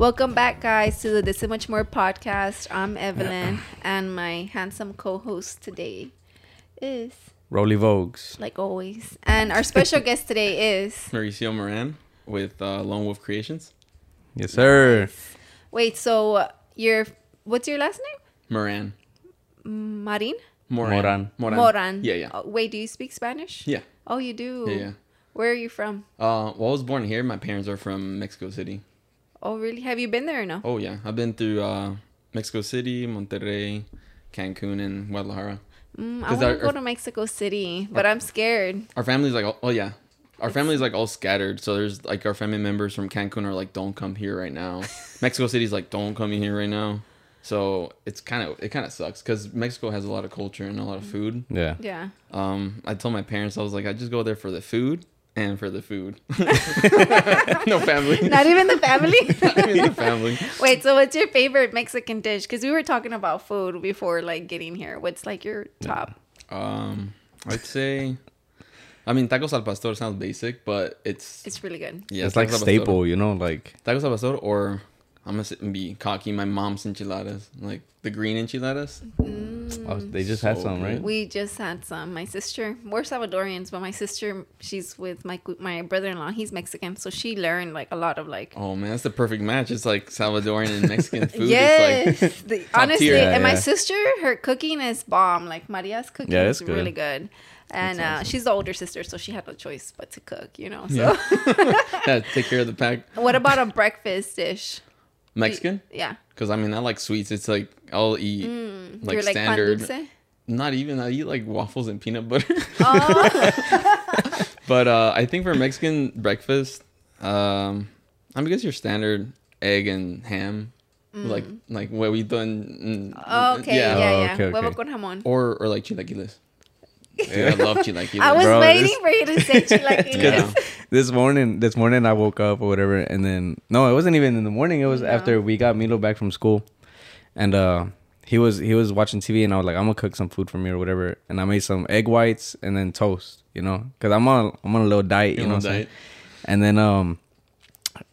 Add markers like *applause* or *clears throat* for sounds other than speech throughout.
Welcome back, guys, to the This and Much More podcast. I'm Evelyn, *clears throat* and my handsome co-host today is, Rolly Vogues. like always, and our special *laughs* guest today is. Mauricio Moran with uh, Lone Wolf Creations. Yes, sir. Wait, so uh, your what's your last name? Moran. Marin Moran. Moran. Moran. Yeah, yeah. Oh, wait, do you speak Spanish? Yeah. Oh, you do. Yeah, yeah. Where are you from? Uh, well, I was born here. My parents are from Mexico City. Oh, really? Have you been there or no? Oh, yeah. I've been through uh, Mexico City, Monterrey, Cancun, and Guadalajara. Mm, I 'Cause want to go to Mexico City, but I'm scared. Our family's like, oh, yeah. Our family's like all scattered. So there's like our family members from Cancun are like, don't come here right now. *laughs* Mexico City's like, don't come in here right now. So it's kind of, it kind of sucks because Mexico has a lot of culture and a lot of food. Yeah. Yeah. Um, I told my parents I was like, I just go there for the food and for the food. *laughs* no family. Not even the family. *laughs* Not even the family. Wait, so what's your favorite Mexican dish? Because we were talking about food before, like getting here. What's like your top? Um, I'd say, I mean, tacos al pastor sounds basic, but it's It's really good. yeah, it's like tacos al pastor. staple, you know, like Tacos al pastor, or I'm gonna sit and be cocky. My mom's enchiladas, like the green enchiladas. oh, they just had So some, right? We just had some. My sister, we're Salvadorians, but my sister, she's with my my brother-in-law. He's Mexican, so she learned like a lot of like. Oh man, that's the perfect match. It's like Salvadorian and Mexican *laughs* food. yes, like *laughs* The- honestly, tier. and my sister, her cooking is bomb. Like Maria's cooking Yeah, is it's good. really good, and That's uh, awesome. she's the older sister, so she had no choice but to cook. You know. So, Yeah. *laughs* yeah, take care of the pack. what about a breakfast dish? Mexican, Yeah, because I mean, I like sweets. It's like I'll eat like, Mm. you're like standard. pan dulce. Not even. I eat like waffles and peanut butter. Oh, *laughs* But uh, I think for Mexican breakfast, um, I mean, I guess your standard egg and ham, like like what we done. Mm. Oh, okay, yeah, Oh, yeah. okay, Huevo con jamón. Or or like chilaquiles. Dude, I love chilaquiles. I was Bro, waiting this- for you to say chilaquiles. Yeah. *laughs* this morning, this morning I woke up or whatever, and then no, it wasn't even in the morning. It was No. after we got Milo back from school, and uh, he was he was watching TV, and I was like, I'm gonna cook some food for me or whatever, and I made some egg whites and then toast, you know, because I'm on I'm on a little diet, you You're know, on what I'm saying? diet. And then um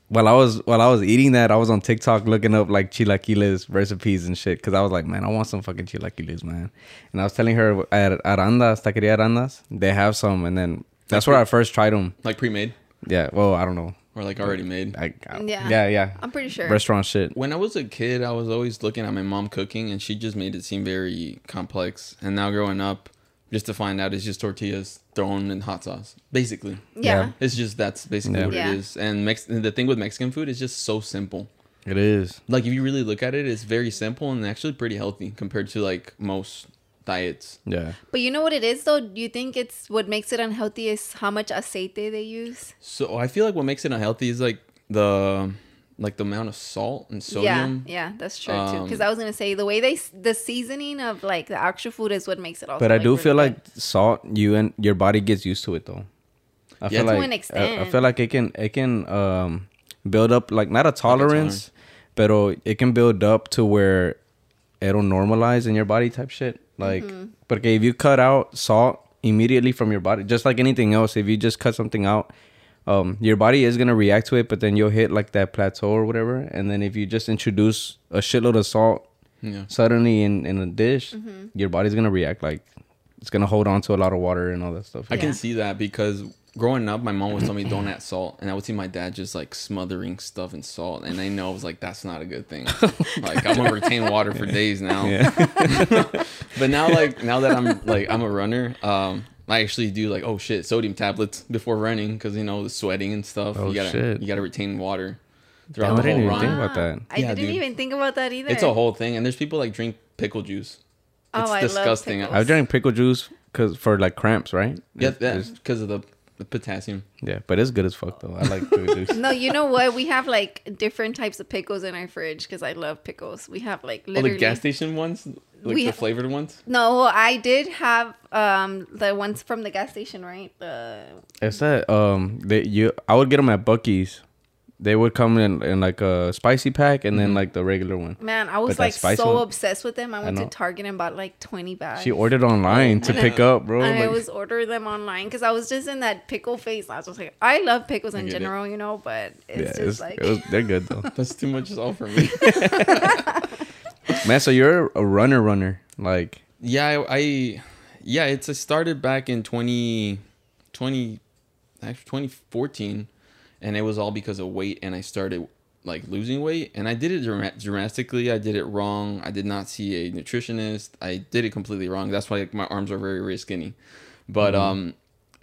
while I was while I was eating that, I was on TikTok looking up like chilaquiles recipes and shit because I was like, man, I want some fucking chilaquiles, man. And I was telling her at Arandas, Taqueria Arandas, they have some, and then that's where I first tried them. Like pre-made Yeah, well, I don't know. or like already made. I, I Yeah. yeah, yeah, I'm pretty sure. Restaurant shit. When I was a kid, I was always looking at my mom cooking, and she just made it seem very complex. And now growing up, just to find out it's just tortillas thrown in hot sauce, basically. yeah. Yeah. It's just that's basically Yeah. what Yeah. it is. And Mex- the thing with Mexican food is just so simple. It is. Like if you really look at it, it's very simple and actually pretty healthy compared to like most diets. Yeah. But you know what it is though? Do you think it's what makes it unhealthy is how much aceite they use? So I feel like what makes it unhealthy is like the like the amount of salt and sodium. Yeah, yeah, that's true too. Because Um, I was gonna say the way they the seasoning of like the actual food is what makes it all. But I do really feel good. like salt, you and your body gets used to it though. I Yeah, feel to like an I, I feel like it can it can um build up like not a tolerance, but it can build up to where it'll normalize in your body type shit. Like, Mm-hmm. but okay, if you cut out salt immediately from your body, just like anything else, if you just cut something out, um, your body is gonna react to it, but then you'll hit like that plateau or whatever. And then if you just introduce a shitload of salt Yeah. suddenly in in a dish, Mm-hmm. your body's gonna react like it's gonna hold on to a lot of water and all that stuff. I Yeah. can see that because growing up, my mom would tell me don't add salt, and I would see my dad just like smothering stuff in salt, and I know I was like, that's not a good thing. *laughs* like I'm gonna retain water for days now. Yeah. *laughs* But now, like now that I'm like I'm a runner, um, I actually do like oh shit sodium tablets before running because you know the sweating and stuff. Oh, you gotta shit. you gotta retain water I throughout the didn't whole even think about that. Ah, I Yeah, didn't dude. even think about that either. It's a whole thing, and there's people like drink pickle juice. Oh, It's I love disgusting. pickles. I drank pickle juice cause for like cramps, right? Yeah, It's- yeah, because of the, the potassium. yeah, but it's good as fuck though. I like pickle *laughs* juice. No, you know what? We have like different types of pickles in our fridge because I love pickles. We have like Oh, literally. the gas station ones, like We the flavored ones. No, I did have um the ones from the gas station, right? The It's that um they you I would get them at Buc-ee's they would come in in like a spicy pack and Mm-hmm. then like the regular one. Man, I was But like so one- obsessed with them. I went to. Target and bought like 20 bags. She ordered online to pick up, bro. I like- was ordering them online because I was just in that pickle phase. I was just like, I love pickles in get it. general, you know, but it's yeah, just it's, like it was, they're good though. *laughs* That's too much all for me. *laughs* *laughs* Man, so you're a runner, runner. Like, yeah, I, I yeah, it's it started back in 20, 20 actually 2014 and it was all because of weight and I started like losing weight and I did it dra- drastically. I did it wrong. I did not see a nutritionist. I did it completely wrong. That's why like, my arms are very very skinny. But um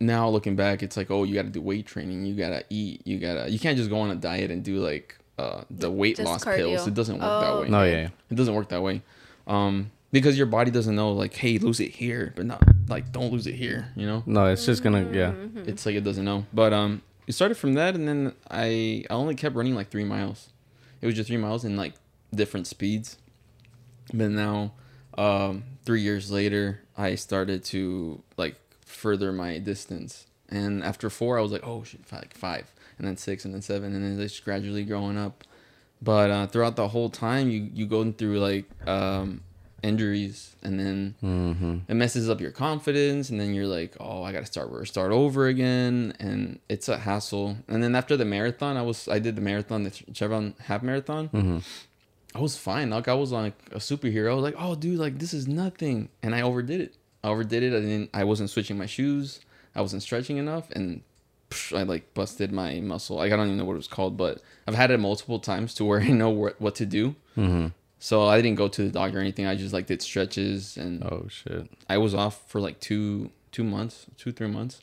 now looking back it's like oh you got to do weight training. You got to eat. You got to you can't just go on a diet and do like uh the weight Just loss cardio. pills. It doesn't work that Oh, way. no, yeah, yeah. It doesn't work that way. Um, because your body doesn't know like, hey, lose it here, but not like don't lose it here. You know, no, it's just gonna, yeah. Mm-hmm. it's like it doesn't know. But um, it started from that, and then I I only kept running like three miles. It was just three miles in like different speeds. But now, um, three years later, I started to like further my distance. And after four, I was like, oh shit, fi- like five, and then six, and then seven, and then it's gradually growing up. But uh, throughout the whole time, you you go through like um, injuries, and then Mm-hmm. it messes up your confidence, and then you're like, oh, I gotta start start over again, and it's a hassle. And then after the marathon, I was I did the marathon, the Chevron half marathon. Mm-hmm. I was fine. Like I was like a superhero. I was like, oh, dude, like this is nothing, and I overdid it. I overdid it. I didn't. I wasn't switching my shoes. I wasn't stretching enough, and I like busted my muscle. Like I don't even know what it was called, but I've had it multiple times to where *laughs* I know what what to do. Mm-hmm. So I didn't go to the doctor or anything. I just like did stretches, and Oh shit. I was off for like two two months, two three months,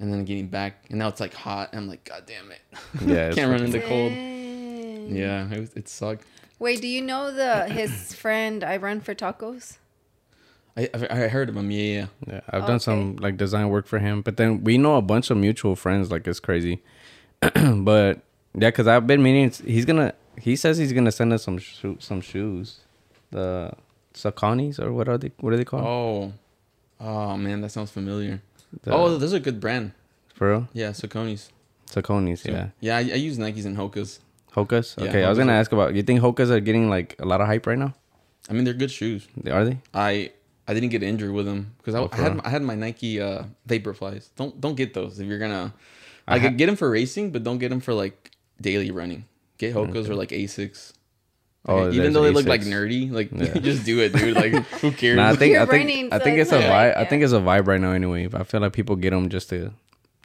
and then getting back, and now it's like hot. And I'm like, god damn it, *laughs* Yeah, can't run in the cold. Yeah, it, was- it sucked. Wait, do you know the his friend I run for tacos? I I I heard of him. Yeah, yeah. Yeah, I've oh, done some like design work for him, but then we know a bunch of mutual friends. Like it's crazy, *clears throat* but yeah, because I've been meaning. He's gonna. He says he's gonna send us some sho- some shoes, the Sauconys or what are they? What are they called? Oh, oh man, that sounds familiar. The- oh, those are a good brand. for real, Yeah, Sauconys. Sauconys. Yeah, yeah. I, I use Nikes and Hokas. Hokas. Yeah, Okay, I was gonna are- ask about. You think Hokas are getting like a lot of hype right now? I mean, they're good shoes. Are they? I I didn't get injured with them because I, Oh, I had? I had my Nike uh, Vaporflies. Don't don't get those if you're gonna. I I ha- could get them for racing, but don't get them for like daily running. Get Hokas or like Asics. Oh, Okay, even though they look like nerdy, like *laughs* Yeah. just do it, dude. Like *laughs* who cares? Nah, I think You're I think running, I so think it's it's a like, vibe. I think it's a vibe right now. Anyway, I feel like people get them just to,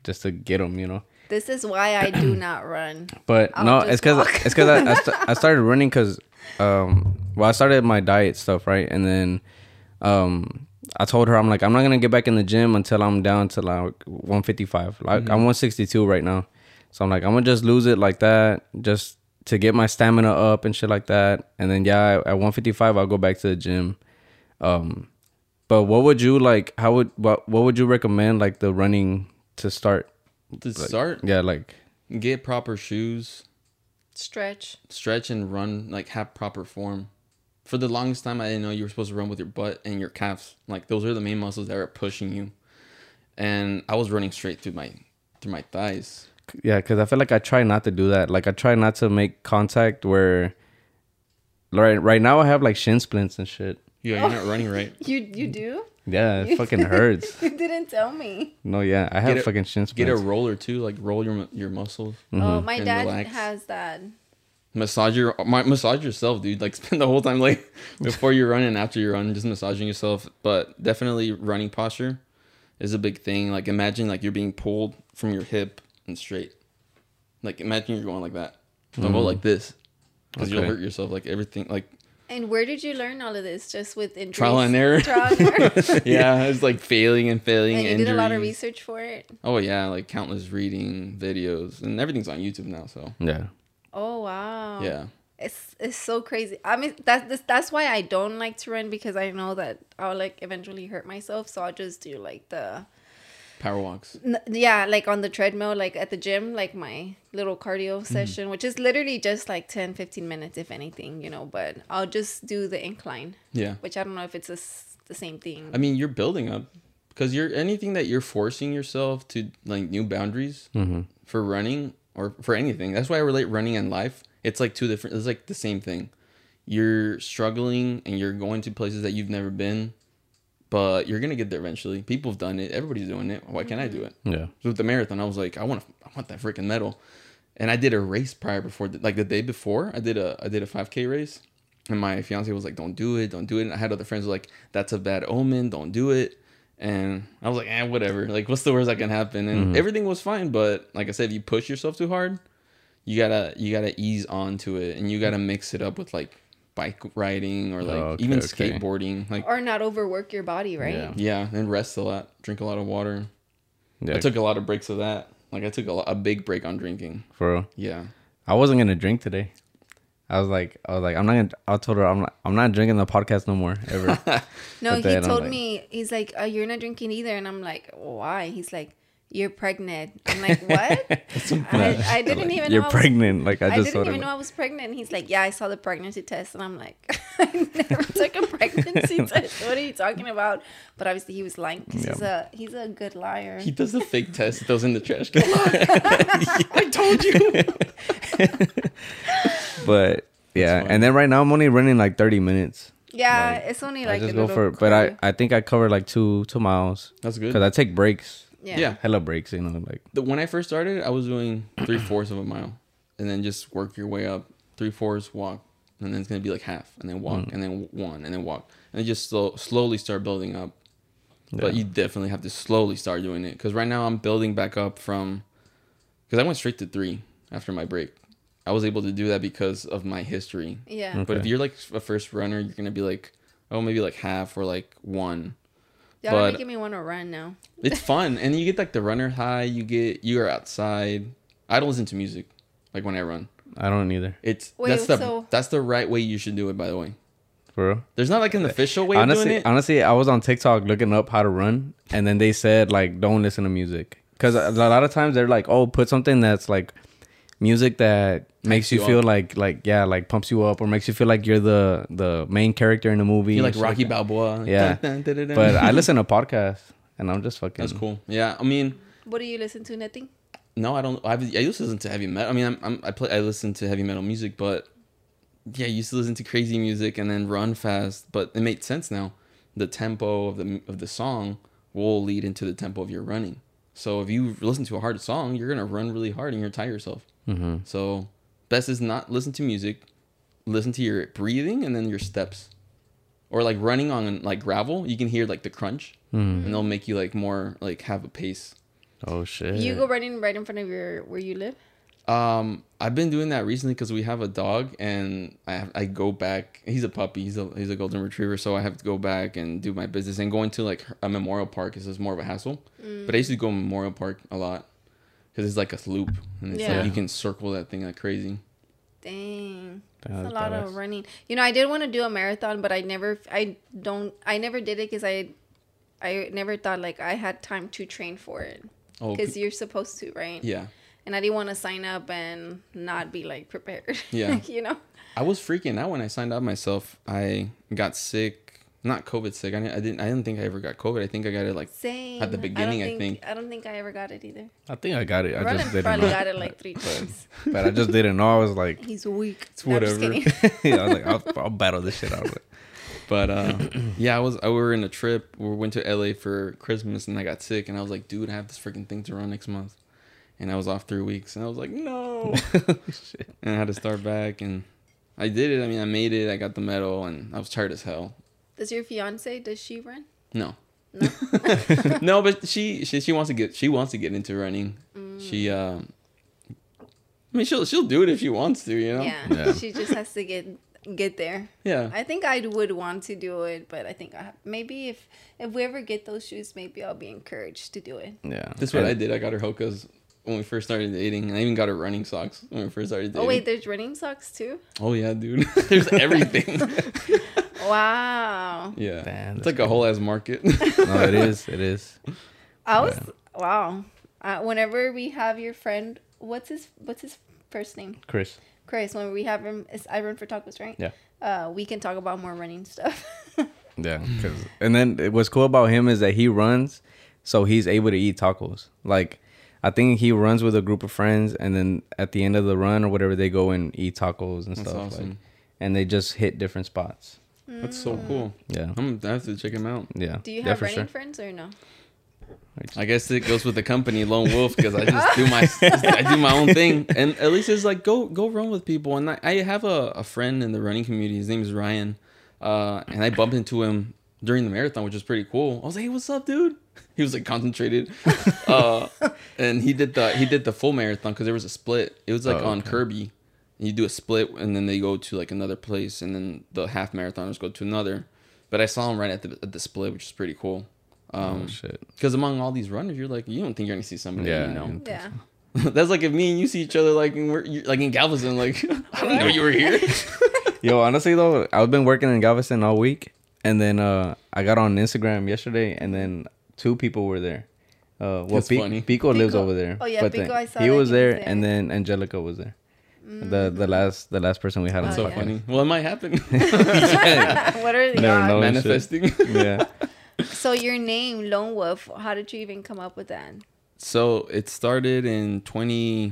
just to get them. You know. This is why I do *clears throat* not run. But I'll no, it's because it's because I, I, *laughs* st- I started running because, um, well, I started my diet stuff right, and then, um, I told her I'm like I'm not gonna get back in the gym until I'm down to like 155. Like I'm 162 right now, so I'm like I'm gonna just lose it like that, just to get my stamina up and shit like that, and then yeah, at 155 I'll go back to the gym. Um, but what would you like? How would what what would you recommend like the running to start? to Like, start, yeah, like get proper shoes, Stretch. stretch and run like have proper form. For the longest time, I didn't know you were supposed to run with your butt and your calves. Like those are the main muscles that are pushing you. And I was running straight through my through my thighs. Yeah, because I feel like I try not to do that. Like I try not to make contact where. Right, right now I have like shin splints and shit. Yeah, you're not running right. *laughs* You you do? Yeah, it fucking *laughs* hurts. You didn't tell me. No, yeah, I have a- fucking shin splints. Get a roller too, like roll your your muscles. Mm-hmm. Oh, my And dad relax. has that. Massage your my, massage yourself, dude. Like *laughs* spend the whole time like before you run and after you run, just massaging yourself. But definitely running posture is a big thing. Like imagine like you're being pulled from your hip and straight. Like imagine you're going like that. Don't go mm-hmm. like this because you'll hurt yourself. Like everything. Like And where did you learn all of this? Just with injuries? Trial and error. Trial and *laughs* error. yeah, it's like failing and failing. and you did a lot of research for it. Oh yeah, like countless reading videos and everything's on YouTube now. So yeah, Oh wow. yeah. It's it's so crazy. I mean that's this, that's why I don't like to run because I know that I'll like eventually hurt myself. So I'll just do like the Power walks. N- yeah like on the treadmill like at the gym like my little cardio Mm-hmm. session which is literally just like 10 15 minutes if anything you know but i'll just do the incline Yeah. which i don't know if it's a s the same thing I mean, you're building up because you're anything that you're forcing yourself to like new boundaries mm-hmm. for running or for anything. That's why I relate running and life. It's like two different. It's like the same thing. You're struggling and you're going to places that you've never been, but you're gonna get there eventually. People have done it. Everybody's doing it. Why can't I do mm-hmm. it? Yeah. So with the marathon, I was like, I want, I want that freaking medal. And I did a race prior before, like the day before, I did a, I did a 5K race, and my fiance was like, "Don't do it, don't do it." And I had other friends who were like, "That's a bad omen, don't do it." And I was like, "Eh, whatever. Like, what's the worst that can happen?" And everything was fine, but like I said, if you push yourself too hard, you gotta, you gotta ease onto it, and you gotta mix it up with like bike riding or like Oh, okay, even okay. skateboarding, like Or not overwork your body, right? Yeah. yeah, and rest a lot, drink a lot of water. Yeah. I took a lot of breaks of that. Like I took a, a big break on drinking. for real. Yeah. I wasn't gonna drink today. I was like, I was like, I'm not gonna. I told her I'm not. I'm not drinking the podcast no more ever. *laughs* No, But he told like- me he's like, oh, "You're not drinking either," and I'm like, "Why?" He's like, "You're pregnant." I'm like, "What?" *laughs* I, I didn't even. You're know I was- pregnant. Like I I, didn't even her. know I was pregnant. He's like, "Yeah, I saw the pregnancy test," and I'm like, *laughs* "I never took a pregnancy *laughs* test. What are you talking about?" But obviously, he was lying 'cause he's a he's a good liar. He does a fake test, throws in the trash can. I told you. But yeah, and then right now I'm only running like 30 minutes. yeah, like, it's only like I like just a go for it. But I. I think I covered like two two miles That's good. because I take breaks. Yeah. yeah. Hella breaks, you know, like The, when I first started, I was doing three fourths of a mile, and then just work your way up. Three fourths, walk, and then it's gonna be like half, and then walk, mm. and then one, and then walk, and then just slow, slowly start building up. But you definitely have to slowly start doing it because right now I'm building back up from because I went straight to three after my break. I was able to do that because of my history. Yeah. But if you're like a first runner, you're gonna be like, oh, maybe like half or like one. Y'all are But- making me want to run now. It's fun, and you get like the runner high. You get you are outside. I don't listen to music like when I run. I don't either. It's Wait, that's the so- that's the right way you should do it. By the way, For real. there's not like an official way of honestly, doing it. honestly, I was on TikTok looking up how to run, and then they said like don't listen to music because a lot of times they're like, oh, put something that's like music that makes you, you feel up. like like yeah, like pumps you up or makes you feel like you're the the main character in the movie. You're like Rocky that. Balboa. Yeah. Dun, dun, dun, dun, But. I listen to *laughs* podcasts, and I'm just fucking. That's cool. Yeah, I mean, What do you listen to? Nothing. no, I don't. I've, I used to listen to heavy metal. I mean, I'm, I'm I play. I listen to heavy metal music, but yeah, I used to listen to crazy music and then run fast. But it made sense now. The tempo of the of the song will lead into the tempo of your running. So if you listen to a hard song, you're gonna run really hard and you're gonna tire yourself. hmm So best is not listen to music, listen to your breathing and then your steps. Or like running on like gravel, you can hear like the crunch, Mm. and they'll make you like more like have a pace. Oh shit. You go running right in front of your where you live. Um, I've been doing that recently because we have a dog, and I have, I go back. He's a puppy. He's a he's a golden retriever, so I have to go back and do my business. And going to like a memorial park is just more of a hassle. But I used to go Memorial Park a lot because it's like a loop, and it's Yeah. like you can circle that thing like crazy. Dang. Damn, That's a that's lot of running. You know, I did want to do a marathon, but I never, I don't, I never did it because I, I never thought like I had time to train for it. Oh, Because you're supposed to, right? yeah. And I didn't want to sign up and not be like prepared. Yeah. *laughs* you know? I was freaking out when I signed up myself. I got sick, not COVID sick. I didn't, I didn't. I didn't think I ever got COVID. I think I got it like Same. At the beginning, I don't think- I don't think I ever got it either. I think I got it. I Ronan just didn't probably know. got it like three *laughs* times. but I just didn't know. I was like, He's weak. It's No, I'm just whatever. *laughs* I was like, I'll, I'll battle this shit out of it. But uh, *clears throat* yeah, I was. I we were in a trip. We went to LA for Christmas, and I got sick. And I was like, dude, I have this freaking thing to run next month. And I was off three weeks, and I was like, no. *laughs* Shit. and I had to start back, and I did it. I mean, I made it. I got the medal, and I was tired as hell. Does your fiance, does she run? No, No? *laughs* no, but she, she she wants to get she wants to get into running. She um, I mean, she'll she'll do it if she wants to, you know. Yeah. Yeah. *laughs* She just has to get get there. Yeah. I think I would want to do it, but I think I have, maybe if if we ever get those shoes, maybe I'll be encouraged to do it. Yeah. That's what I did. I got her Hoka's when we first started dating, and I even got her running socks when we first started dating. Oh wait, there's running socks too. Oh yeah, dude. *laughs* There's everything. *laughs* *laughs* Wow. yeah. Damn, it's that's like a whole ass market. No, it is. It is. I was wow. Uh, whenever we have your friend, what's his what's his first name? Chris. Chris. When we have him, it's I run for tacos, right? Yeah. Uh, we can talk about more running stuff. Yeah. 'cause- and then what's cool about him is that he runs, so he's able to eat tacos. Like, I think he runs with a group of friends, and then at the end of the run or whatever, they go and eat tacos and That's stuff. awesome. Like, and they just hit different spots. That's so cool. Yeah, I'm gonna have to check him out. yeah. Do you have for running sure. friends or no? I guess it goes with the company Lone Wolf because I just do my *laughs* I do my own thing, and at least it's like go go run with people. And I, I have a, a friend in the running community. His name is Ryan, uh, and I bumped into him during the marathon, which was pretty cool. I was like, "Hey, what's up, dude?" *laughs* He was like concentrated, *laughs* uh, and he did the he did the full marathon because there was a split. It was like Oh, on okay. Kirby. You do a split, and then they go to like another place, and then the half marathoners go to another. But I saw him right at the at the split, which is pretty cool. Um, oh shit. because among all these runners, you're like, you don't think you're gonna see somebody Yeah, you know. Yeah. *laughs* That's like if me and you see each other like in, we're, you're, like in Galveston, like I don't know you were here. Yo, honestly though, I've been working in Galveston all week, and then uh, I got on Instagram yesterday, and then two people were there. Uh, well, That's Pi- funny. Pico, lives over there. Oh, yeah, but Pico, then I saw he that was he there, was and then Angelica was there. The the last the last person we had on Oh, the so yeah. podcast. funny. Well, it might happen. *laughs* *laughs* *laughs* what are the Never odds? know. Manifesting. yeah. So your name, Lone Wolf, how did you even come up with that? so it started in 20,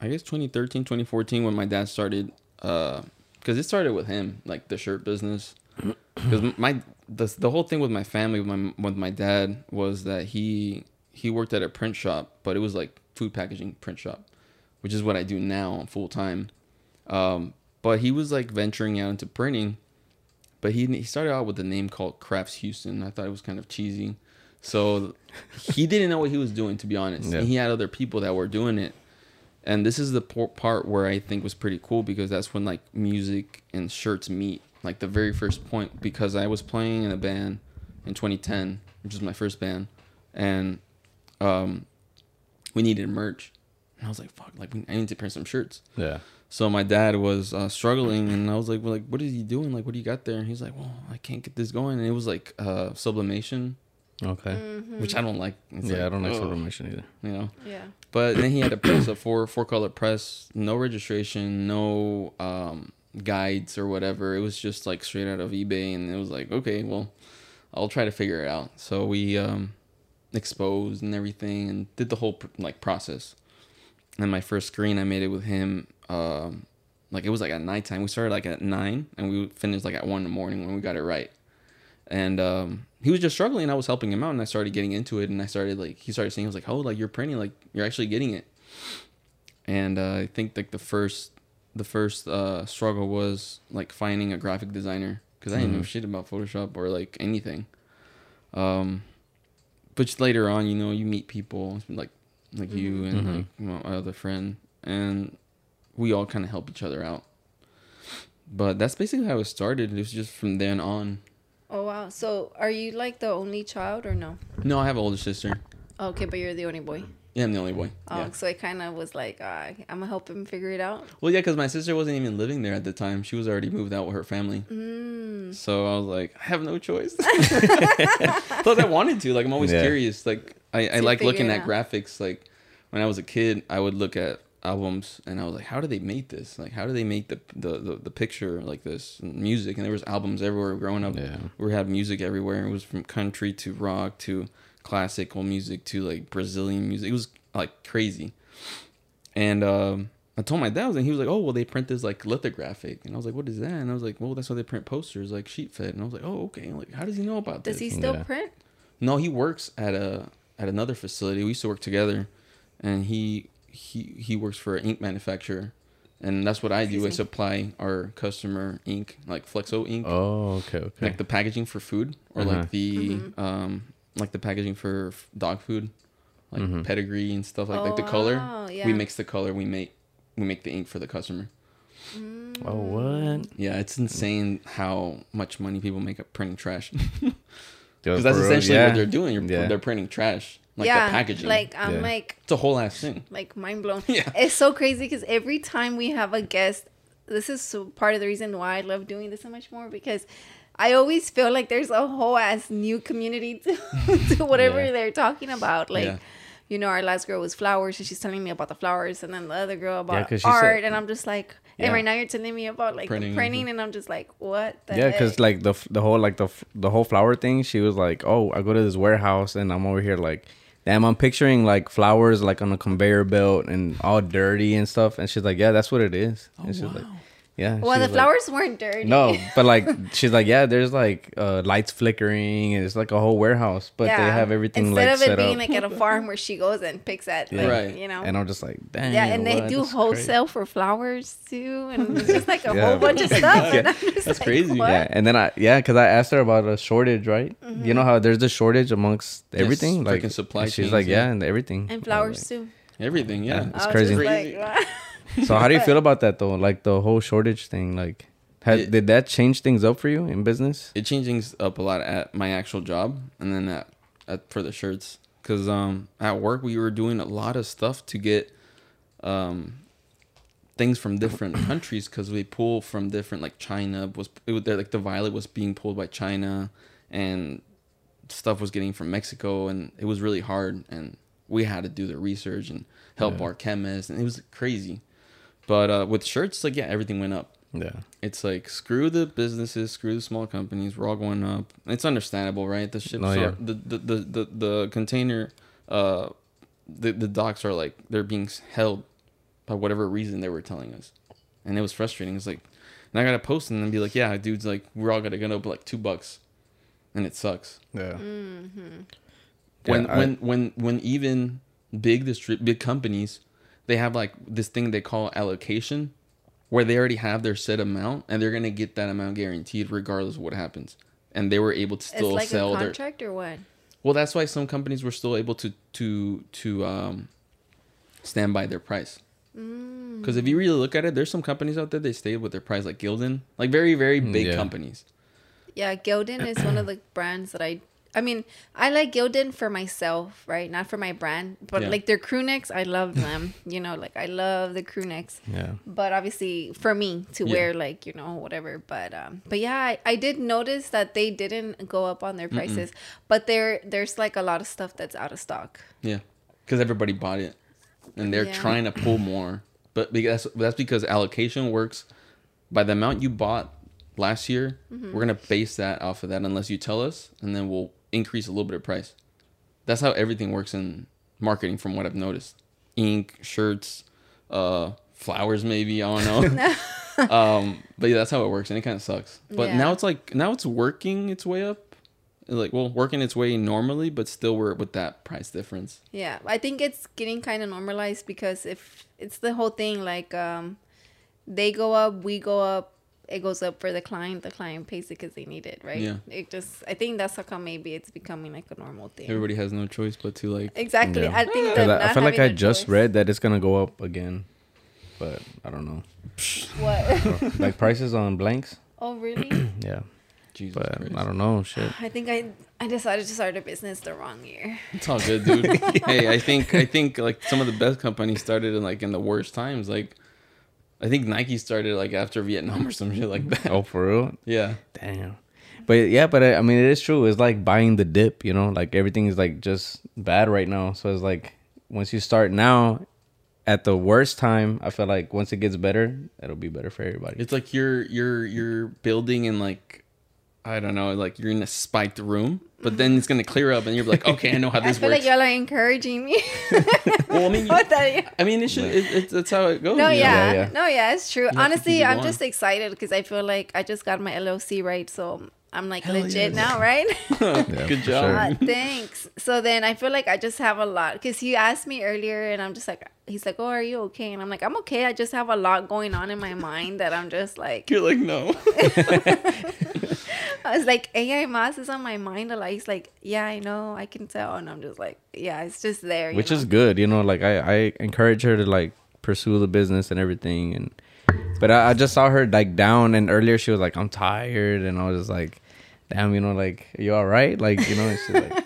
I guess 2013, 2014 when my dad started, uh, because it started with him, like the shirt business. Because my the the whole thing with my family, with my with my dad, was that he he worked at a print shop, but it was like food packaging print shop, which is what I do now full time. Um, but he was like venturing out into printing, but he he started out with a name called Crafts Houston. I thought it was kind of cheesy, so he didn't know what he was doing to be honest. Yeah. And he had other people that were doing it, and this is the part where I think was pretty cool because that's when like music and shirts meet, like the very first point. Because I was playing in a band in 2010, which is my first band, and um, we needed merch, and I was like, "Fuck!" Like we, I need to print some shirts. Yeah. So my dad was uh, struggling, and I was like, well, "Like, what is he doing? Like, what do you got there?" And he's like, "Well, I can't get this going." And it was like uh, sublimation, Okay. which I don't like. It's Yeah, I don't like ugh, sublimation either. You know, Yeah. but then he had a press, a four four color press, no registration, no um, guides or whatever. It was just like straight out of eBay, and it was like, okay, well, I'll try to figure it out. So we um, exposed and everything, and did the whole like process. And my first screen, I made it with him. Um, like it was like at nighttime. We started like at nine, and we finished like at one in the morning when we got it right. And um, he was just struggling. I was helping him out, and I started getting into it. And I started like he started saying, "I was like, oh, like you're printing, like you're actually getting it." And uh, I think like the first, the first uh, struggle was like finding a graphic designer because I didn't know Mhm. shit about Photoshop or like anything. Um, but later on, you know, you meet people like like you and Mhm. like my other friend, and we all kind of help each other out. But that's basically how it started. It was just from then on. Oh wow. So are you like the only child or no? No, I have an older sister. Okay, but you're the only boy. Yeah, I'm the only boy. Oh, yeah. so it kind of was like, uh, I'm gonna help him figure it out. Well, yeah, because my sister wasn't even living there at the time. She was already moved out with her family. Mm. So I was like, I have no choice. *laughs* Plus, I wanted to. Like, I'm always Yeah. curious. Like, I, I like looking at graphics. Like, when I was a kid, I would look at albums and I was like, how do they make this? Like, how do they make the the, the, the picture like this? And music. And there was albums everywhere growing up. Yeah. We had music everywhere. It was from country to rock to classical music to like Brazilian music. It was like crazy. And um, I told my dad, and he was like, "Oh, well, they print this like lithographic," and I was like, "What is that?" And I was like, "Well, that's how they print posters, like sheet fed." And I was like, "Oh, okay." Like, how does he know about Does this? he still Yeah. print? No, he works at a at another facility. We used to work together, and he he he works for an ink manufacturer, and that's what I do. I supply our customer ink, like Flexo ink, Oh, okay, okay. like the packaging for food, or Uh-huh. like the Mm-hmm. um like the packaging for f- dog food, like Mhm. pedigree and stuff like like the Oh, color. wow, yeah. We mix the color. We make we make the ink for the customer. oh, what? Yeah, it's insane how much money people make up printing trash. *laughs* Because that's essentially yeah. what they're doing. You're, Yeah. They're printing trash, like yeah, the packaging. like I'm Yeah. like it's a whole ass thing. like mind blown. *laughs* Yeah. It's so crazy because every time we have a guest, this is so part of the reason why I love doing this so much more because I always feel like there's a whole ass new community *laughs* to, to whatever Yeah. they're talking about. Like, Yeah. you know, our last girl was flowers, and she's telling me about the flowers, and then the other girl about she art, said- and I'm just like, Yeah. and right now you're telling me about like Printing. the printing, mm-hmm. and I'm just like, what? The Yeah, because like the the whole like the the whole flower thing, she was like, "Oh, I go to this warehouse and I'm over here like damn, I'm picturing like flowers like on a conveyor belt and all dirty and stuff. And she's like, yeah, that's what it is. Oh, and she's wow. like, yeah. Well, the was like- flowers weren't dirty. no, but like *laughs* she's like, yeah, there's like uh, lights flickering and it's like a whole warehouse, but they have everything Instead like of it set being up. like at a farm where she goes and picks at, like, Right. you know. and I'm just like, damn. yeah, and they do That's wholesale for flowers too, and *laughs* it's just like a Yeah. whole bunch of *laughs* stuff. And I'm just That's like, crazy. what? Yeah, and then I yeah, because I asked her about a shortage, right? Mm-hmm. You know how there's a shortage amongst everything, like freaking supply and She's chains, like, yeah. yeah, and everything, And flowers too. Everything, yeah. Yeah. It's I was crazy. Just Crazy. like, So how do you feel about that though? Like the whole shortage thing, like, had, It- did that change things up for you in business? It changed things up a lot at my actual job, and then at, at for the shirts, because um at work we were doing a lot of stuff to get um things from different *clears throat* countries because we pull from different like China was it was like the violet was being pulled by China and stuff was getting from Mexico and it was really hard and we had to do the research and help Yeah. our chemists and it was crazy. But uh, with shirts, like yeah, everything went up. Yeah, It's like screw the businesses, screw the small companies. We're all going up. It's understandable, right? The ships Oh, yeah. are the, the, the, the, the container uh the, the docks are like they're being held by whatever reason they were telling us. And it was frustrating. It's like and I gotta post and then be like, Yeah, dude's like we're all gonna get up like two bucks. And it sucks. yeah, Mm-hmm. When Yeah, I- when when when even big distri- big companies they have like this thing they call allocation where they already have their set amount and they're gonna get that amount guaranteed regardless of what happens. And they were able to it's still like a sell their contract or what? well. That's why some companies were still able to to to um, stand by their price. Mm. Because if you really look at it, there's some companies out there they stayed with their price, like Gildan, like very very big Yeah. companies. Yeah, Gildan is one of the brands that I. I mean, I like Gildan for myself, right? Not for my brand, but Yeah. like their crew necks, I love them. *laughs* you know, like I love the crew necks. yeah. But obviously, for me to Yeah. wear, like you know, whatever. But um, but yeah, I, I did notice that they didn't go up on their prices, but there there's like a lot of stuff that's out of stock. Yeah, because everybody bought it, and they're Yeah. trying to pull more. But because that's because allocation works by the amount you bought last year. Mm-hmm. We're gonna base that off of that unless you tell us, and then we'll increase a little bit of price. That's how everything works in marketing, from what I've noticed. Ink, shirts, uh, flowers, maybe I don't know. *laughs* *laughs* um, but yeah, that's how it works, and it kind of sucks. But Yeah. now it's like now it's working its way up, like well, working its way normally, but still we're with that price difference. Yeah, I think it's getting kind of normalized because if it's the whole thing, like um, they go up, we go up, it goes up for the client. The client pays it because they need it, right? Yeah. It just, I think that's how come maybe it's becoming like a normal thing. Everybody has no choice but to like. Exactly. Yeah. I think that 'Cause I, I feel like I just choice- read that it's gonna go up again, but I don't know. what. *laughs* like prices on blanks, *clears throat* oh really? *clears throat* yeah, *clears throat* Jesus but Christ. I don't know. Shit. I think I I decided to start a business the wrong year. It's all good, dude. *laughs* hey, I think I think like some of the best companies started in like in the worst times. Like, I think Nike started like after Vietnam *laughs* or some shit like that. Oh, for real? Yeah, Damn. But yeah, but I, I mean, it is true. It's like buying the dip, you know. Like everything is like just bad right now. So it's like once you start now, at the worst time, I feel like once it gets better, it'll be better for everybody. it's like you're you're you're building in like I don't know, like you're in a spiked room, but then it's gonna clear up, and you're like, okay, I know how this *laughs* I this feel works. like y'all are encouraging me. *laughs* well, I mean, *laughs* What the- I mean, it should. It, it, that's how it goes. No, yeah. Yeah, yeah. no, yeah, it's true. have to keep Honestly, I'm just excited because I feel like I just got my LLC right, so I'm like Hell legit yes. now, right? Yeah, Good job. sure. Uh, thanks. So then I feel like I just have a lot because he asked me earlier, and I'm just like, he's like, "Oh, are you okay?" And I'm like, "I'm okay. I just have a lot going on in my mind that I'm just like." You're like, no. *laughs* I was like, "AI mass is on my mind a lot." He's like, "Yeah, I know. I can tell," and I'm just like, "Yeah, it's just there." which know? is good, you know. Like I, I encourage her to like pursue the business and everything. And but I, I just saw her like down, and earlier she was like, "I'm tired," and I was just like, "Damn, you know, like are you all right?" Like you know, and she's like,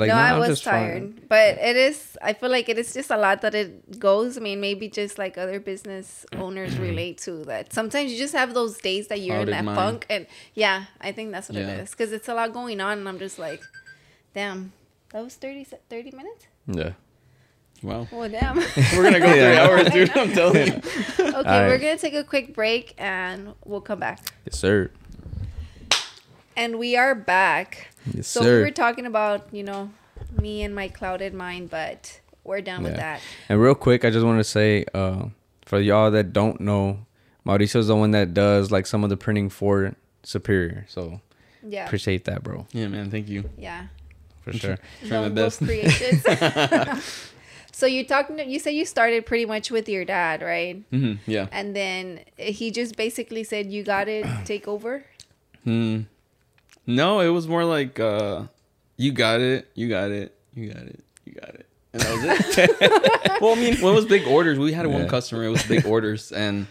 like, no, "Nah, I was tired, fine." but it is. I feel like it is just a lot that it goes. I mean, maybe just like other business owners *clears throat* relate to that. Sometimes you just have those days that you're in that mind. funk, and yeah, I think that's what Yeah. it is because it's a lot going on, and I'm just like, damn, that was 30, 30 minutes. Yeah. Wow. Oh damn. *laughs* We're gonna go *laughs* three hours, dude. I'm telling you. *laughs* okay, we're gonna take a quick break, and we'll come back. Yes, sir. And we are back. Yes, So sir. we were talking about, you know, me and my clouded mind, but we're done with that. And real quick, I just want to say, uh, for y'all that don't know, Mauricio's the one that does like some of the printing for Superior. So Yeah. appreciate that, bro, Yeah, man. Thank you. yeah. for sure. Trying my best. *laughs* *laughs* So you talking? You say you started pretty much with your dad, right? hmm Yeah. And then he just basically said, "You got to Take over." Hmm. No, it was more like uh you got it, you got it, you got it, you got it. And that was it. *laughs* well, I mean, when it was big orders, we had one customer, it was big orders and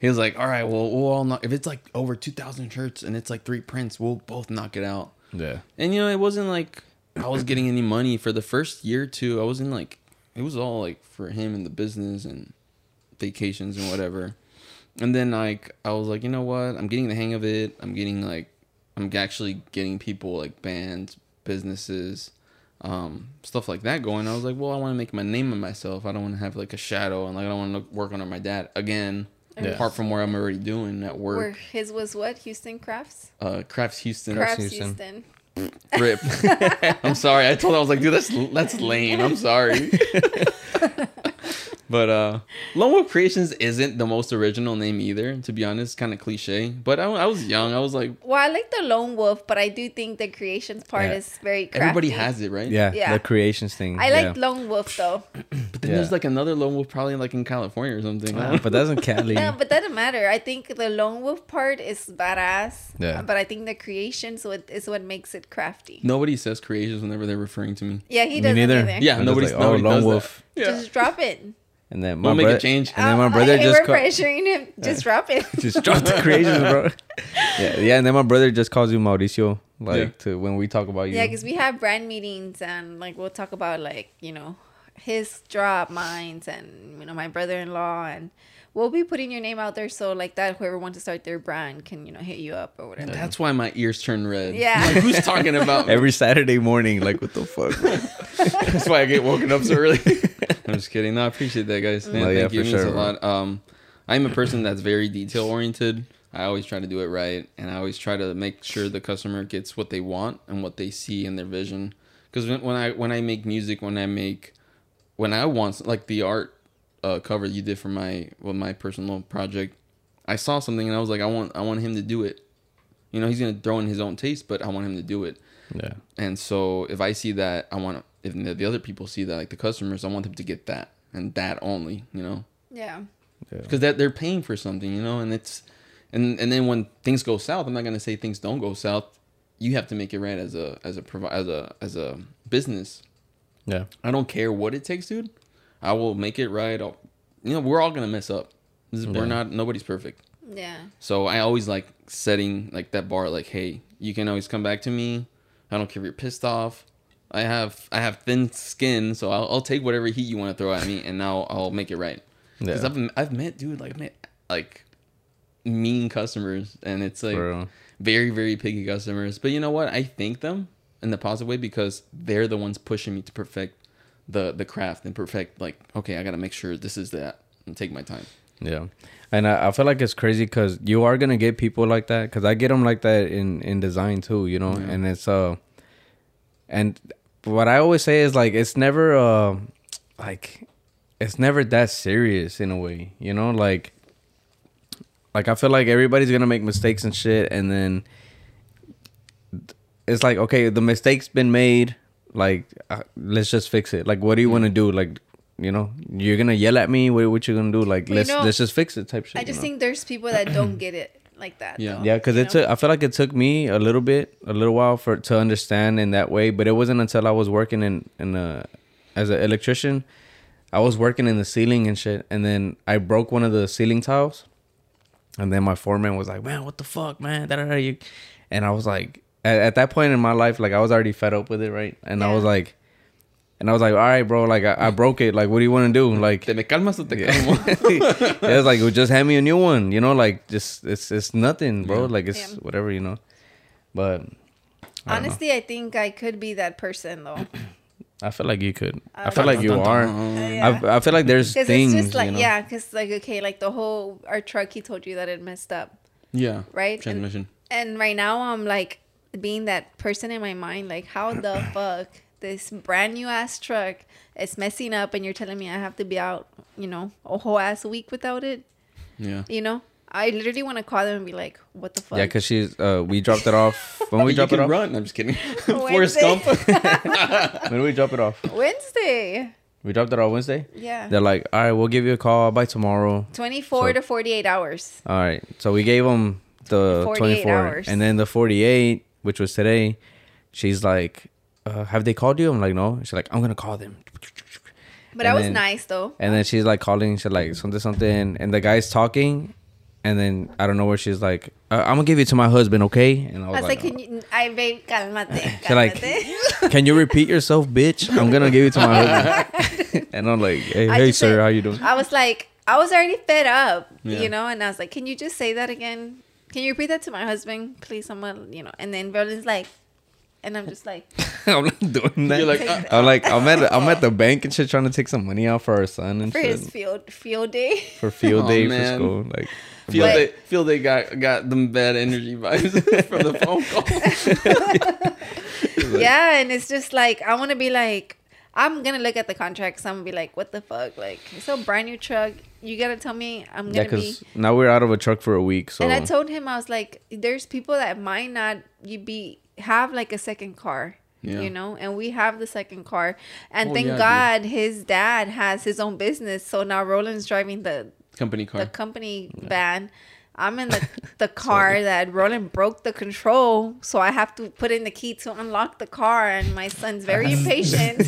he was like, "All right, well, we'll all knock if it's like over 2000 shirts and it's like three prints, we'll both knock it out." Yeah. And you know, it wasn't like I was getting any money for the first year or two. I wasn't like it was all like for him and the business and vacations and whatever. And then like I was like, you know what? I'm getting the hang of it. I'm getting like I'm actually getting people like bands, businesses, um, stuff like that going. I was like, well, I want to make my name of myself. I don't want to have like a shadow and like I don't want to work under my dad again. Yeah. Apart from where I'm already doing at Where work, his was what? Houston Crafts. uh, Crafts Houston. Crafts Houston. Houston. *laughs* Rip. *laughs* I'm sorry. I told him I was like, dude, that's that's lame. I'm sorry. *laughs* but uh Lone Wolf Creations isn't the most original name either, to be honest, kind of cliche. But I, I was young. I was like, Well, I like the lone wolf, but I do think the creations part Yeah. is very crafty. everybody has it, right? Yeah. Yeah. The creations thing. I like yeah. lone wolf though. *clears throat* But then Yeah. there's like another Lone Wolf probably like in California or something. Ah, but that's in Cali. *laughs* No, but that doesn't matter. I think the lone wolf part is badass. Yeah. But I think the creations so it is what makes it crafty. Nobody says creations whenever they're referring to me. Yeah, he doesn't neither. either. Yeah, I'm nobody's like, oh, nobody Lone does Wolf. That. Yeah. Just drop it. And then my We'll make a change. And then my Oh, brother I hate just we're call- pressuring him. *laughs* Just drop it. *laughs* just drop the creations, bro. *laughs* Yeah, yeah. And then my brother just calls you Mauricio, like Yeah. to when we talk about you. Yeah, because we have brand meetings and like we'll talk about like you know his drop, mines, and you know my brother-in-law, and we'll be putting your name out there so like that whoever wants to start their brand can you know hit you up or whatever. That's why my ears turn red. Yeah. Like, who's talking about Every Saturday morning, like what the fuck? That's why I get woken up so early. I'm just kidding. No, I appreciate that, guys. Man, Oh, yeah, thank you. It means sure, a bro. lot. Um, I'm a person that's very detail oriented. I always try to do it right, and I always try to make sure the customer gets what they want and what they see in their vision. Because when, when I when I make music, when I make when I want like the art uh, cover you did for my well my personal project, I saw something and I was like, I want I want him to do it. You know, he's gonna throw in his own taste, but I want him to do it. Yeah, And so if I see that, I want if the the other people see that, like the customers, I want them to get that and that only, you know, Yeah. because that they're paying for something, you know, and it's and and then when things go south, I'm not gonna say things don't go south. You have to make it right as a as a provi- as a as a business. yeah, I don't care what it takes, dude. I will make it right. I'll, you know, we're all gonna mess up. This is, We're not. Nobody's perfect. Yeah. So I always like setting like that bar. Like, hey, you can always come back to me. I don't care if you're pissed off. I have I have thin skin, so I'll, I'll take whatever heat you want to throw at me, and now I'll make it right. Because yeah. I've I've met dude like met like mean customers, and it's like Bro. very very picky customers. But you know what? I thank them in the positive way because they're the ones pushing me to perfect the the craft and perfect like okay, I gotta make sure this is that and take my time. Yeah, and I, I feel like it's crazy because you are gonna get people like that. Because I get them like that in in design too, you know. Yeah. And it's uh, and what I always say is like it's never uh, like it's never that serious in a way, you know. Like, like I feel like everybody's gonna make mistakes and shit, and then it's like okay, the mistake's been made. Like, uh, let's just fix it. Like, what do you want to do? Like, you know, you're gonna yell at me. What, what you gonna do? Like, Well, let's know, let's just fix it. Type shit. I you just know? think there's people that don't get it like that. Yeah. though, Yeah, because it know? took. I feel like it took me a little bit, a little while for to understand in that way. But it wasn't until I was working in in a as an electrician. I was working in the ceiling and shit, and then I broke one of the ceiling tiles, and then my foreman was like, "Man, what the fuck, man?" And I was like, at, at that point in my life, like I was already fed up with it, right? And I was like, and I was like, "All right, bro, like I, I broke it. Like, what do you want to do? Like, Te me calmas o te yeah. calmo. *laughs* yeah, it's like well, just hand me a new one, you know, like just it's it's nothing, bro. Yeah. Like it's Yeah. whatever, you know. But I don't know. Honestly, I think I could be that person though. I feel like you could. I, I feel like you know. are. Uh, yeah. I, I feel like there's Because things, it's just like you know. yeah, because like okay, like the whole our truck, he told you that it messed up, Yeah. right? And- Transmission. And right now I'm like being that person in my mind, like how the fuck this brand new ass truck is messing up, and you're telling me I have to be out, you know, a whole ass week without it. Yeah. You know, I literally want to call them and be like, "What the fuck?" Yeah, cause she's uh we dropped it off *laughs* when we you dropped it off. run. I'm just kidding. *laughs* *laughs* Forrest Wednesday. Gump. When did we drop it off? Wednesday. We dropped it off Wednesday. Yeah. They're like, all right, we'll give you a call by tomorrow. 24 So- to 48 hours. All right. So we gave them the 48 24, hours. and then the 48, which was today. She's like, uh, "Have they called you?" I'm like, "No." She's like, "I'm gonna call them." But And I was then- nice though. And then she's like calling. She's like something something, and the guy's talking, and then I don't know where she's like, uh, "I'm gonna give it to my husband, okay?" And I I was, was like, can you, I babe, calmate, calmate." *laughs* She's like, *laughs* "Can you repeat yourself, bitch? I'm gonna give it to my *laughs* husband." and I'm like, "Hey, hey, sir, said- how you doing?" I was like, I was already fed up, Yeah. you know, and I was like, can you just say that again? Can you repeat that to my husband, please? Someone, you know, and then Berlin's like, and I'm just like, *laughs* I'm not doing that. You're like, uh. I'm like, I'm at, I'm at the bank and shit, trying to take some money out for our son and for shit his field field day. *laughs* for field Aw, day man. for school. Like, feel But- they feel they got got them bad energy vibes *laughs* from the phone call. yeah, and it's just like I want to be like, I'm gonna look at the contracts. I'm gonna be like, what the fuck? Like, it's a brand new truck. You gotta tell me I'm gonna be. because now we're out of a truck for a week. So And I told him I was like, there's people that might not you be have like a second car. Yeah. You know, and we have the second car, and Oh, thank yeah, dude. God his dad has his own business. So now Roland's driving the Company car. the company van. I'm in the *laughs* the car that Roland broke the control, so I have to put in the key to unlock the car, and my son's very *laughs* impatient. *laughs*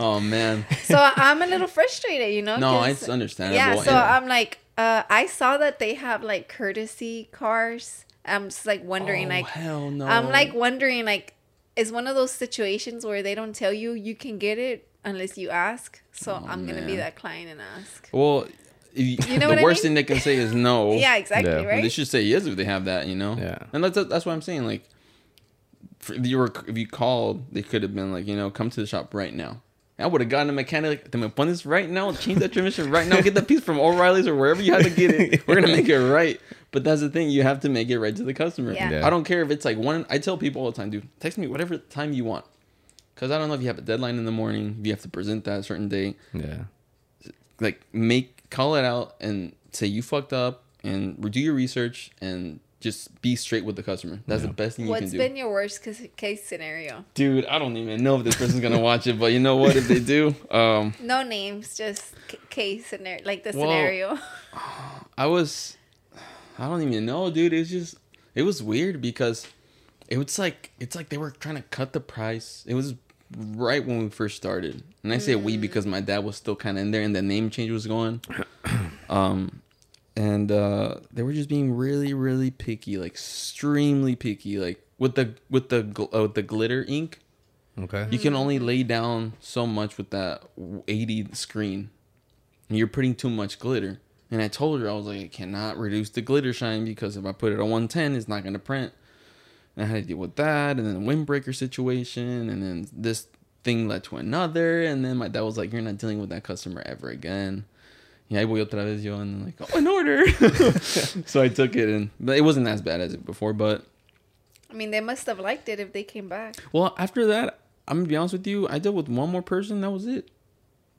oh man. so I'm a little frustrated, you know. No, it's understandable. Yeah, so and- I'm like, uh, I saw that they have like courtesy cars. I'm just like wondering, oh, like, hell no. I'm like wondering, like, is one of those situations where they don't tell you you can get it unless you ask. So Oh, I'm gonna be that client and ask. well, if you, You know the what I worst mean? thing they can say is no. *laughs* Yeah, exactly, Yeah. And right? They should say yes if they have that, you know. Yeah. And that's that's what I'm saying. Like, if you were if you called, they could have been like, you know, come to the shop right now. I would have gotten a mechanic. Them upon this right now, change that transmission right now. Get the piece from O'Reilly's or wherever you had to get it. *laughs* We're gonna make it right. But that's the thing, you have to make it right to the customer. Yeah. Yeah. I don't care if it's like one. I tell people all the time, dude, text me whatever time you want, because I don't know if you have a deadline in the morning, if you have to present that a certain day yeah, like make call it out and say you fucked up and do your research and just be straight with the customer. That's the best thing you What's can do. What's been your worst case, case scenario? Dude, I don't even know if this person's gonna watch it, but you know what? If they do, *laughs* um, No names, just c- case scenario, like the Well, scenario. *sighs* *laughs* I was, I don't even know, dude. It was just, it was weird because it was like, it's like they were trying to cut the price. It was right when we first started, and I say we because my dad was still kind of in there, and the name change was going. *clears throat* Um, and uh, they were just being really, really picky, like extremely picky, like with the with the gl- uh, with the glitter ink. okay. You can only lay down so much with that 80 screen. And you're putting too much glitter. And I told her, I was like, I cannot reduce the glitter shine because if I put it on 110, it's not going to print. And I had to deal with that. And then the windbreaker situation. And then this thing led to another. And then my dad was like, You're not dealing with that customer ever again. Yeah, ahí voy otra vez yo. And then like, Oh, an order. *laughs* so I took it. and But it wasn't as bad as it before. But I mean, they must have liked it if they came back. well, after that, I'm gonna be honest with you. I dealt with one more person. That was it.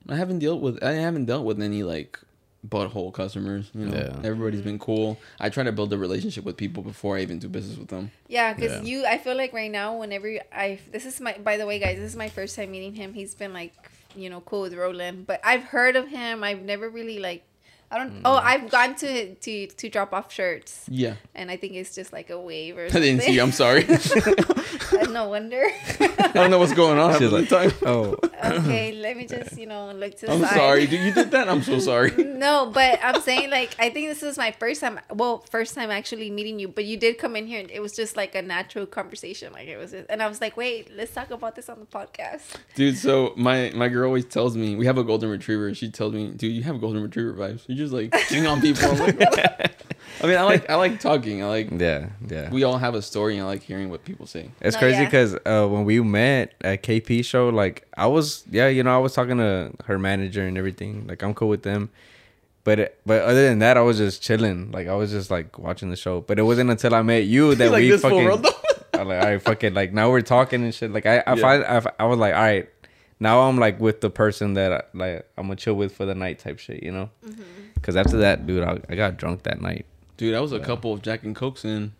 I haven't dealt with. I haven't dealt with any like butthole customers. You know, Yeah. everybody's mm-hmm. been cool. I try to build a relationship with people before I even do business with them. Yeah, because Yeah. you, I feel like right now, whenever I, this is my, by the way, guys, this is my first time meeting him. He's been like, you know, cool with Roland, but I've heard of him. I've never really like, I don't. Mm. Oh, I've gone to to to drop off shirts, Yeah, and I think it's just like a wave or something. *laughs* I didn't see. you. I'm sorry. *laughs* *laughs* Uh, no wonder. I don't know what's going on half She's the like, time. oh, okay, let me just you know look to the I'm side. sorry. Dude, you did that. I'm so sorry. No, but I'm saying like I think this is my first time. Well, first time actually meeting you. But you did come in here, and it was just like a natural conversation. Like it was, just, and I was like, wait, let's talk about this on the podcast. Dude, so my my girl always tells me we have a golden retriever. She tells me, dude, you have golden retriever vibes. You're just like getting on people. I'm *laughs* like. I mean, I like I like talking. I like yeah, yeah. we all have a story, and I like hearing what people say. It's No, crazy yeah. because uh, when we met at KP show, like I was, yeah, you know, I was talking to her manager and everything. Like I'm cool with them, but it, but other than that, I was just chilling. Like I was just like watching the show. But it wasn't until I met you *laughs* that like we fucking for real though. *laughs* I was like, all right, fuck it. Like now we're talking and shit. Like I, I Yeah. find, I, I was like, all right, now I'm like with the person that I, like I'm gonna chill with for the night type shit, you know? Mm-hmm. Because after that, dude, I, I got drunk that night. Dude, I was a couple of Jack and Cokes in.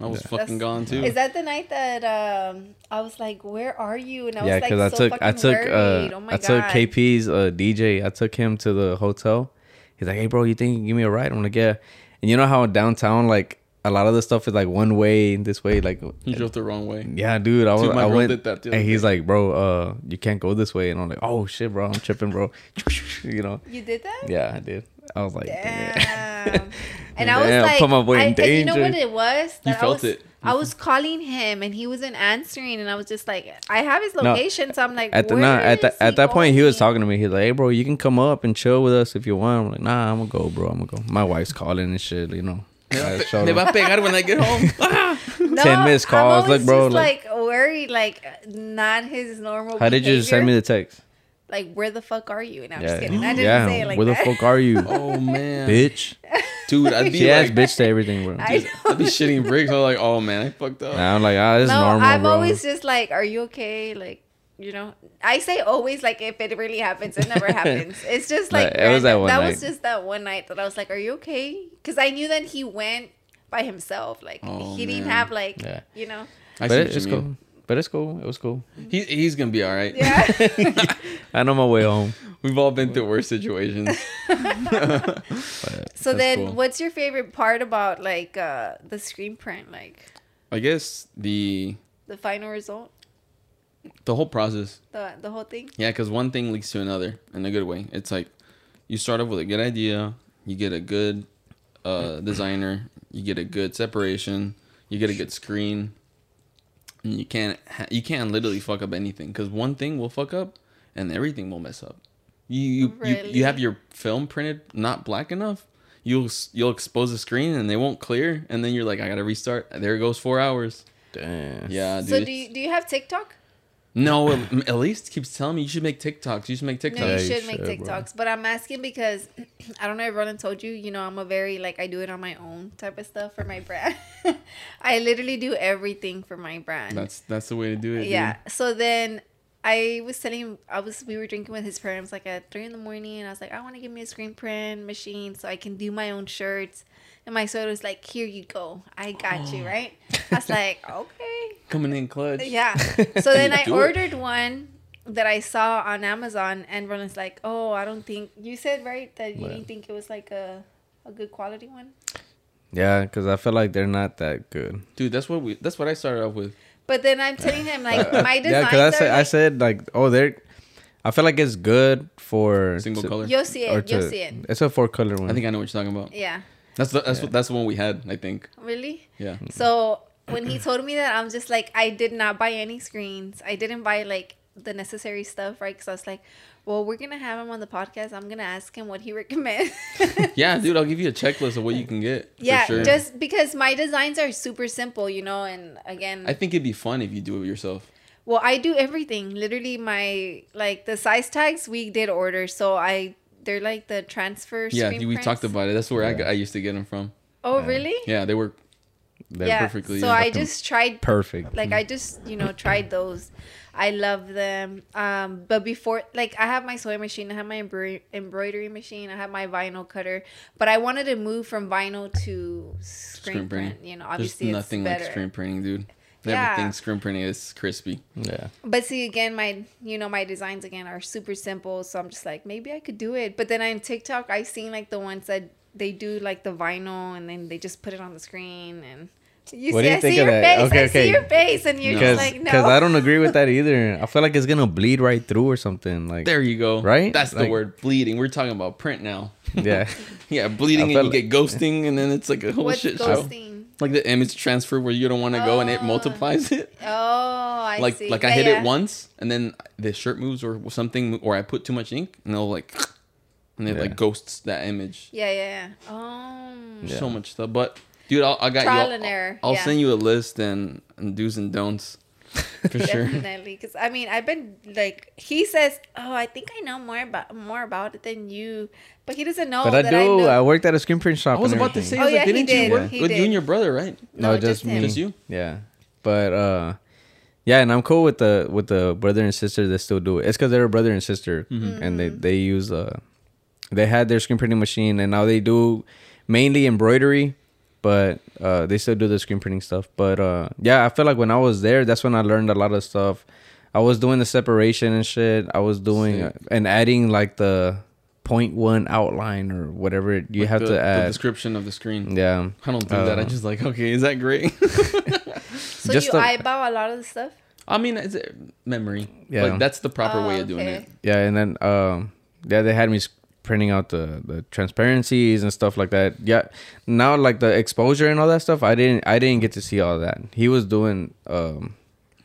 I was fucking That's- gone too. Is that the night that um I was like, "Where are you?" And I yeah, was like, because so I took, I took, worried. uh, oh my I god. took KP's uh, DJ. I took him to the hotel. He's like, hey, bro, you think you can give me a ride? I'm like, yeah. And you know how downtown, like a lot of the stuff is like one way this way, like you drove the wrong way. Yeah, dude. I was. Dude, I bro went. did that and other he's like, bro, uh, you can't go this way. And I'm like, oh shit, bro, I'm tripping, bro. *laughs* you know. You did that? Yeah, I did. I was like, Damn. damn. *laughs* and I was like, put my boy in I, and you know what it was? You That I felt was, it. I was calling him and he wasn't answering, and I was just like, I have his No, location, so I'm like, At the nah, at is that at that point, he was talking to me. He's like, hey, bro, you can come up and chill with us if you want. I'm like, nah, I'm gonna go, bro. I'm gonna go. My wife's calling and shit. You know. I Me showed him. va a pegar when I get *laughs* home. *laughs* No, 10 missed calls. I'm Look, bro, just, like- like, worried, like not his normal. How did you send me the text? like, where the fuck are you? And I'm Yeah, just kidding. I didn't yeah. say it like Where the fuck are you, *laughs* oh man, bitch? dude, I'd be She adds like, bitch to everything, bro. I I'd be shitting bricks. I'm like, oh man, I fucked up. Nah, I'm like, ah, this is no, normal, I'm bro. always just like, are you okay? Like, you know, I say always like if it really happens, it never happens. *laughs* It's just like Nah, it was that one that was just that one night that I was like, are you okay? Because I knew that he went by himself. Like Oh, he didn't have like, Yeah. you know, I but it, it's you mean. cool. But it's cool. It was cool. He, he's gonna be all right. yeah. *laughs* I know my way home. We've all been through worse situations. *laughs* so then, cool. what's your favorite part about like uh the screen print, like I guess the the final result, the whole process. the the whole thing? Yeah, because one thing leads to another in a good way. It's like you start off with a good idea, you get a good uh, designer, you get a good separation, you get a good screen, and you can't ha- you can't literally fuck up anything because one thing will fuck up and everything will mess up. You you, you you have your film printed not black enough. You'll you'll expose the screen and they won't clear, and then you're like, I gotta restart. There goes four hours. Damn. Yeah, dude. So do you do you have TikTok? No, at least keeps telling me you should make TikToks. You should make TikToks. No, Yeah, you you should make should, bro. TikToks. But I'm asking because *clears throat* I don't know if Roland told you, you know, I'm a very like I do it on my own type of stuff for my brand. *laughs* I literally do everything for my brand. That's that's the way to do it. yeah. So then I was telling him I was we were drinking with his parents like at three in the morning and I was like, I want to give me a screen print machine so I can do my own shirts. And my soda was like, Here you go. I got you, oh. right? I was like, *laughs* Okay. coming in clutch. Yeah. *laughs* So then I Do it. ordered one that I saw on Amazon, and Roland's like, "Oh, I don't think you said right that you Yeah. didn't think it was like a a good quality one." Yeah, because I feel like they're not that good. dude. That's what we. That's what I started off with. But then I'm telling him like *laughs* my design. yeah, because I are said I like, said like, oh, they're. I feel like it's good for Single to- color. you'll see it, you'll to- see it. It's a four color one. I think I know what you're talking about. Yeah, That's the, that's Yeah. what, that's the one we had. I think. really. Yeah. So when he told me that, I'm just like, I did not buy any screens. I didn't buy like the necessary stuff, right? Because I was like, well, we're gonna have him on the podcast. I'm gonna ask him what he *laughs* recommends. *laughs* Yeah, dude. I'll give you a checklist of what you can get. for yeah, sure. just because my designs are super simple, you know, and again, I think it'd be fun if you do it yourself. Well, I do everything. Literally, my like the size tags we did order, so I they're like the transfer. Yeah, we prints. talked about it. That's where I, got, I used to get them from. Oh, Yeah. really? Yeah, they were. They're yeah. perfectly So I just tried. perfect. Like I just you know tried those. I love them. Um, but before like I have my sewing machine, I have my embroidery, embroidery machine, I have my vinyl cutter. But I wanted to move from vinyl to screen, Screen printing. print. You know, There's obviously nothing it's like better. screen printing, dude. Yeah. Everything screen printing is crispy. yeah. But see, again, my you know my designs again are super simple, so I'm just like maybe I could do it. But then on TikTok, I seen like the ones that they do like the vinyl and then they just put it on the screen and you What see, do you I think see of your that? face, Okay, I okay. see your face, and you're Because just like no. Because I don't agree with that *laughs* either. I feel like it's gonna bleed right through or something. Like There you go. Right? That's the word. Bleeding. We're talking about print now. yeah, *laughs* yeah, bleeding and felt you get ghosting, and then it's like a whole What's shit show. Ghosting? Like the image transfer where you don't want to go and it Oh. multiplies it. Oh, I like see. like I hit yeah. it once and then the shirt moves or something or I put too much ink and they'll like *sniffs* and it Yeah. like ghosts that image. Yeah, yeah, yeah. Oh, Yeah. So much stuff, but dude, I'll, I got Trial you. and error, I'll, I'll yeah. send you a list and, and do's and don'ts for sure. definitely. Because I mean, I've been like he says, oh, I think I know more about more about it than you, but he doesn't know but I that do. know. I, worked at a screen print shop. I was and about to say, everything. I was Oh, like, yeah, didn't you did. work He with did. you and your brother, right? no, No, just, just me. Just you? Yeah, But uh, yeah, and I'm cool with the with the brother and sister that still do it. It's because they're a brother and sister, and they they use uh, they had their screen printing machine, and now they do mainly embroidery, but uh, they still do the screen printing stuff. But uh, yeah, I feel like when I was there, that's when I learned a lot of stuff. I was doing the separation and shit. I was doing uh, and adding like the point one outline or whatever you Like have the, to the add. description of the screen. yeah, I don't do that. I Uh, just like, okay, is that great? *laughs* So Just you the- eyeball a lot of the stuff. I mean, it's memory. Yeah. But that's the proper Oh, way of doing okay. it. yeah, and then um, yeah, they had me s- printing out the the transparencies and stuff like that. Yeah, now like the exposure and all that stuff, I didn't I didn't get to see all that. He was doing um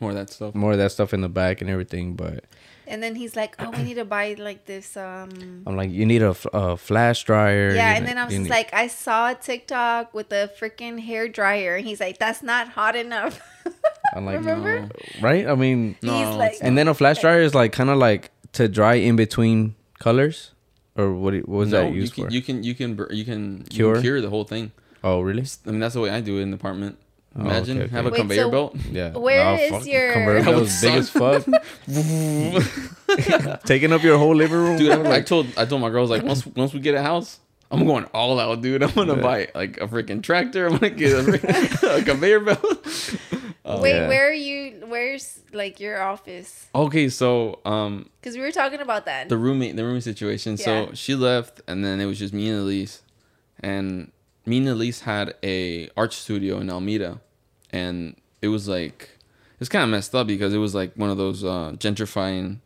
More of that stuff. more of that stuff in the back and everything, but And then he's like, "Oh, we need to buy like this." Um, I'm like, you need a, f- a flash dryer. yeah, and then I was just need- like, I saw a TikTok with a freaking hair dryer, and he's like, "That's not hot enough." *laughs* I'm like, remember? No. right? I mean, No, he's like, and then a flash dryer is like kind of like to dry in between colors, or what? do- What was No, that you used can, for? you can you can you can you Cure? can cure the whole thing. oh, really? I mean, that's the way I do it in the apartment. Oh, Imagine okay, have a. Wait, conveyor so- belt. Yeah. *laughs* Where is fuck, your- converter That belt was big as fuck, *laughs* taking up your whole living room. I, I told I told my girls like once once we get a house, I'm going all out, dude. I'm gonna Yeah. buy like a freaking tractor. I'm gonna get a, freaking- *laughs* a conveyor belt. Uh, Wait, Yeah. where are you? Where's like your office? Okay, so um, Because we were talking about that. the roommate the roommate situation. Yeah. So she left, and then it was just me and Elise, and me and Elise had a art studio in Almeda, and it was like it's kind of messed up because it was like one of those uh, gentrifying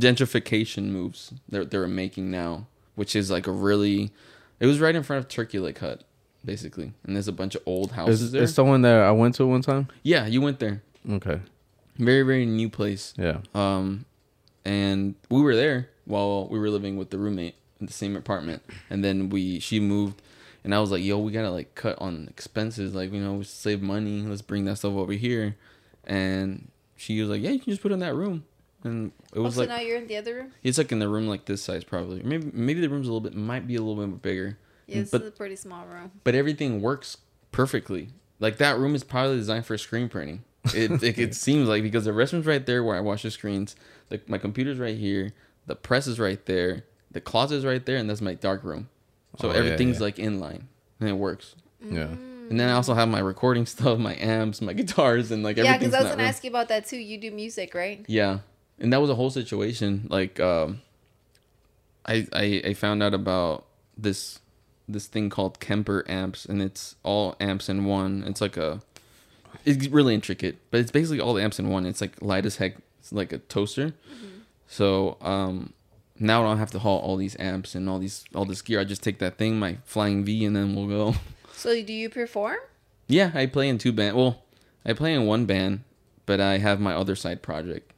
gentrification moves that they're making now, which is like a really it was right in front of Turkey Leg Hut, basically, and there's a bunch of old houses Is there. it's the one that I went to one time? yeah, you went there. Okay. Very very new place. Yeah. Um, and we were there while we were living with the roommate in the same apartment. And then we she moved, and I was like, "Yo, we gotta like cut on expenses. Like, you know, save money. Let's bring that stuff over here." And she was like, "Yeah, you can just put it in that room." And it oh, was so like now you're in the other room. it's like in the room like this size probably. Maybe maybe the room's a little bit might be a little bit bigger. Yeah, this but is a pretty small room. but everything works perfectly. Like that room is probably designed for screen printing. It *laughs* it, it seems like because the restroom's right there where I wash the screens. The, my computer's right here. The press is right there. The closet's right there, and that's my dark room. So Oh, everything's yeah. like in line, and it works. Yeah. And then I also have my recording *laughs* stuff, my amps, my guitars, and like Yeah, everything's because I was gonna room. ask you about that too. You do music, right? Yeah, and that was a whole situation. Like, um, I, I I found out about this this thing called Kemper amps, and it's all amps in one. It's like a, it's really intricate, but it's basically all the amps in one. It's like light as heck. It's like a toaster. So um, now I don't have to haul all these amps and all these all this gear. I just take that thing, my Flying V, and then we'll go. *laughs* So do you perform? Yeah, I play in two band. Well, I play in one band, but I have my other side project,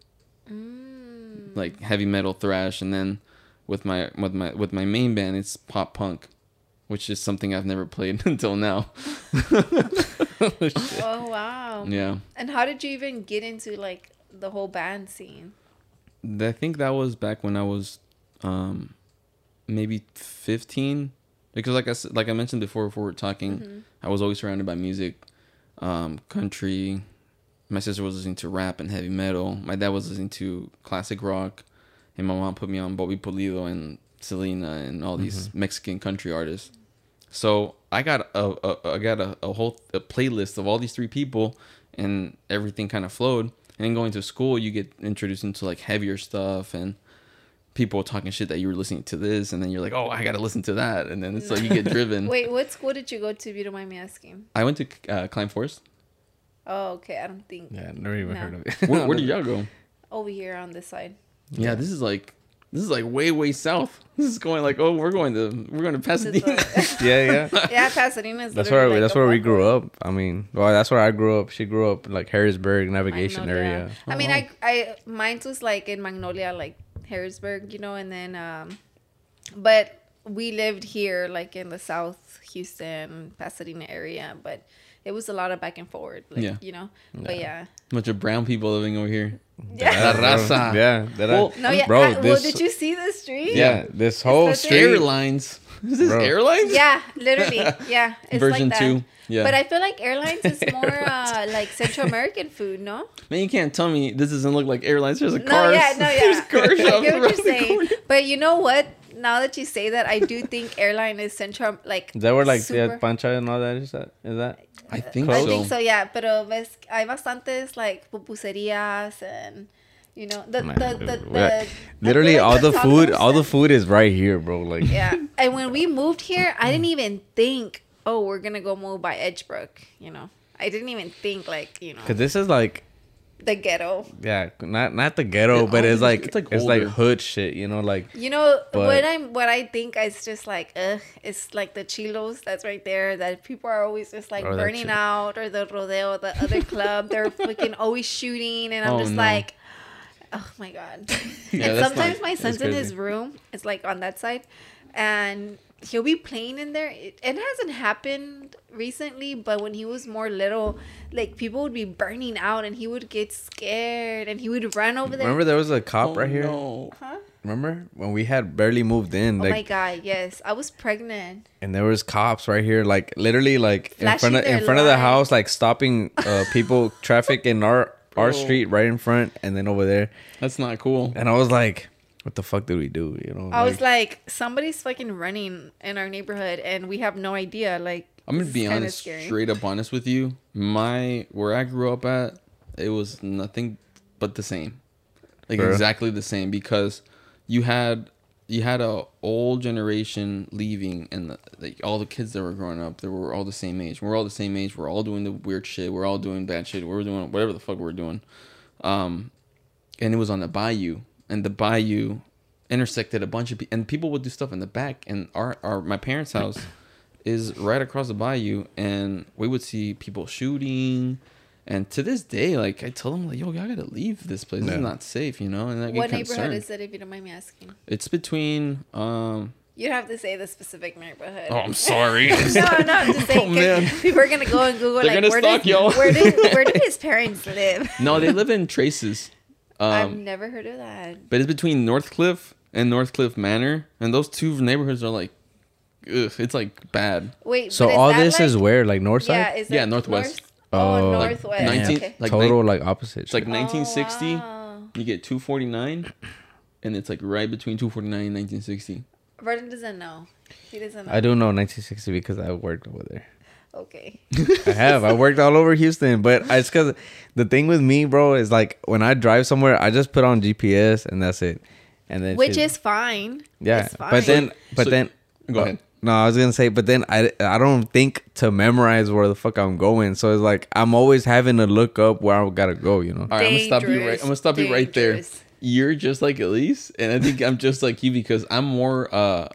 like heavy metal thrash, and then with my with my with my main band, it's pop punk, which is something I've never played *laughs* until now. *laughs* Oh wow! Yeah, And how did you even get into like the whole band scene? I think that was back when I was, um, maybe fifteen, because like I like I mentioned before, before we are talking, I was always surrounded by music, um, country. My sister was listening to rap and heavy metal. My dad was listening to classic rock, and my mom put me on Bobby Pulido and Selena and all these Mexican country artists. So I got a, a I got a, a whole a playlist of all these three people, and everything kind of flowed. And then going to school, you get introduced into like heavier stuff and people talking shit that you were listening to this, and then you're like, oh, I gotta listen to that, and then it's like you get *laughs* driven. Wait, what school did you go to? If you don't mind me asking. I went to uh, Klein Forest. Oh, okay. I don't think Yeah, never even No. heard of it. Where, where *laughs* did y'all go? over here on this side. Yeah, this is like this is like way way south. This is going like oh we're going to we're going to Pasadena. *laughs* *laughs* yeah, yeah. yeah, Pasadena is. That's where like that's where we grew up. I mean, well, that's where I grew up. She grew up like Harrisburg navigation Magnolia. area. I mean, I I mine was like in Magnolia, like Harrisburg, you know, and then um, but we lived here, like in the South Houston, Pasadena area, but it was a lot of back and forward, like, Yeah. you know. But yeah, A bunch of brown people living over here. Yeah. La raza. Yeah, that I- No, yeah. Bro, I- well, this- did you see the street? yeah, this whole street. Airlines. *laughs* Is this Bro. airlines? Yeah, literally. Yeah, it's Version like that. two. Yeah. But I feel like airlines is *laughs* more uh, like Central American food, no? Man, you can't tell me this doesn't look like airlines. There's a No, car. yeah, no, *laughs* There's yeah. car I shops get what you're the saying. But you know what? Now that you say that, I do think *laughs* airline is Central, like. Is were like super- yeah, pancha and all that is that? Is that? I think I so. think so, yeah. Pero ves, hay bastantes like pupuserias and you know the Man, the, the, the, Literally, feel like all the food, all the food is right here, bro. Like, *laughs* Yeah, and when we moved here, I didn't even think, oh, we're gonna go move by Edgebrook. You know, I didn't even think like you know cause this is like, the ghetto. yeah, not not the ghetto, It but oh, it's like it's, like, it's like hood shit, you know, like You know But- what I'm what I think is just like ugh, it's like the chilos that's right there that people are always just like burning out or the rodeo, the other club, they're *laughs* fucking always shooting and I'm Oh, just no. like oh my god. *laughs* Yeah, and sometimes not- my son's in his room, it's like on that side, and he'll be playing in there. It, it hasn't happened recently, but when he was more little, like people would be burning out and he would get scared and he would run over there. remember there was a cop Oh, right here. no. Huh? Remember when we had barely moved in, Oh my god, yes. I was pregnant. and there was cops right here, like literally, like in front of in their front of the house, like stopping uh, people *laughs* traffic in our our Bro. street right in front, and then over there, That's not cool. and I was like, what the fuck did we do? You know, I was like, somebody's fucking running in our neighborhood and we have no idea. Like, I'm gonna be honest, scary. straight up honest with you. My where I grew up at, it was nothing but the same, like For exactly the same. Because you had you had a old generation leaving, and the, like all the kids that were growing up, they were all the same age. We're all the same age. We're all doing the weird shit. We're all doing bad shit. We're doing whatever the fuck we're doing. Um, and it was on the bayou, and the bayou intersected a bunch of people, and people would do stuff in the back. And our our my parents' house *clears throat* is right across the bayou, and we would see people shooting. And to this day, like I tell them, like, yo, y'all gotta leave this place. This Yeah. is not safe, you know. And I get what neighborhood concerned. is it, if you don't mind me asking? It's between. um You have to say the specific neighborhood. Oh, I'm sorry. *laughs* no, no, I'm just *laughs* saying. Oh, 'cause man. People are gonna go and Google They're like gonna where stalk did, y'all. where did where did *laughs* his parents live? no, they live in Traces. I've Um, never heard of that. but it's between Northcliffe and Northcliffe Manor, and those two neighborhoods are like, ugh, it's like bad. Wait, so but all that, this is where like north side, Yeah, is Yeah, it northwest. North? Oh, Oh. Like northwest. 19 okay. like total like opposite. It's like 1960. Oh, wow. You get 249, and it's like right between 249 and 1960. Vernon doesn't know. He doesn't know. I don't know 1960 because I worked over there. Okay. I have. I worked all over Houston, but I- it's because the thing with me, bro, is like when I drive somewhere, I just put on GPS and that's it. And then Which shit- is fine. yeah. It's fine. But then, but So- then, Go uh, ahead. No, I was gonna say, but then I I don't think to memorize where the fuck I'm going. So it's like I'm always having to look up where I gotta go. You know. All right, I'm gonna stop you right. I'm gonna stop you right there. You're just like Elise, and I think I'm just like you because I'm more uh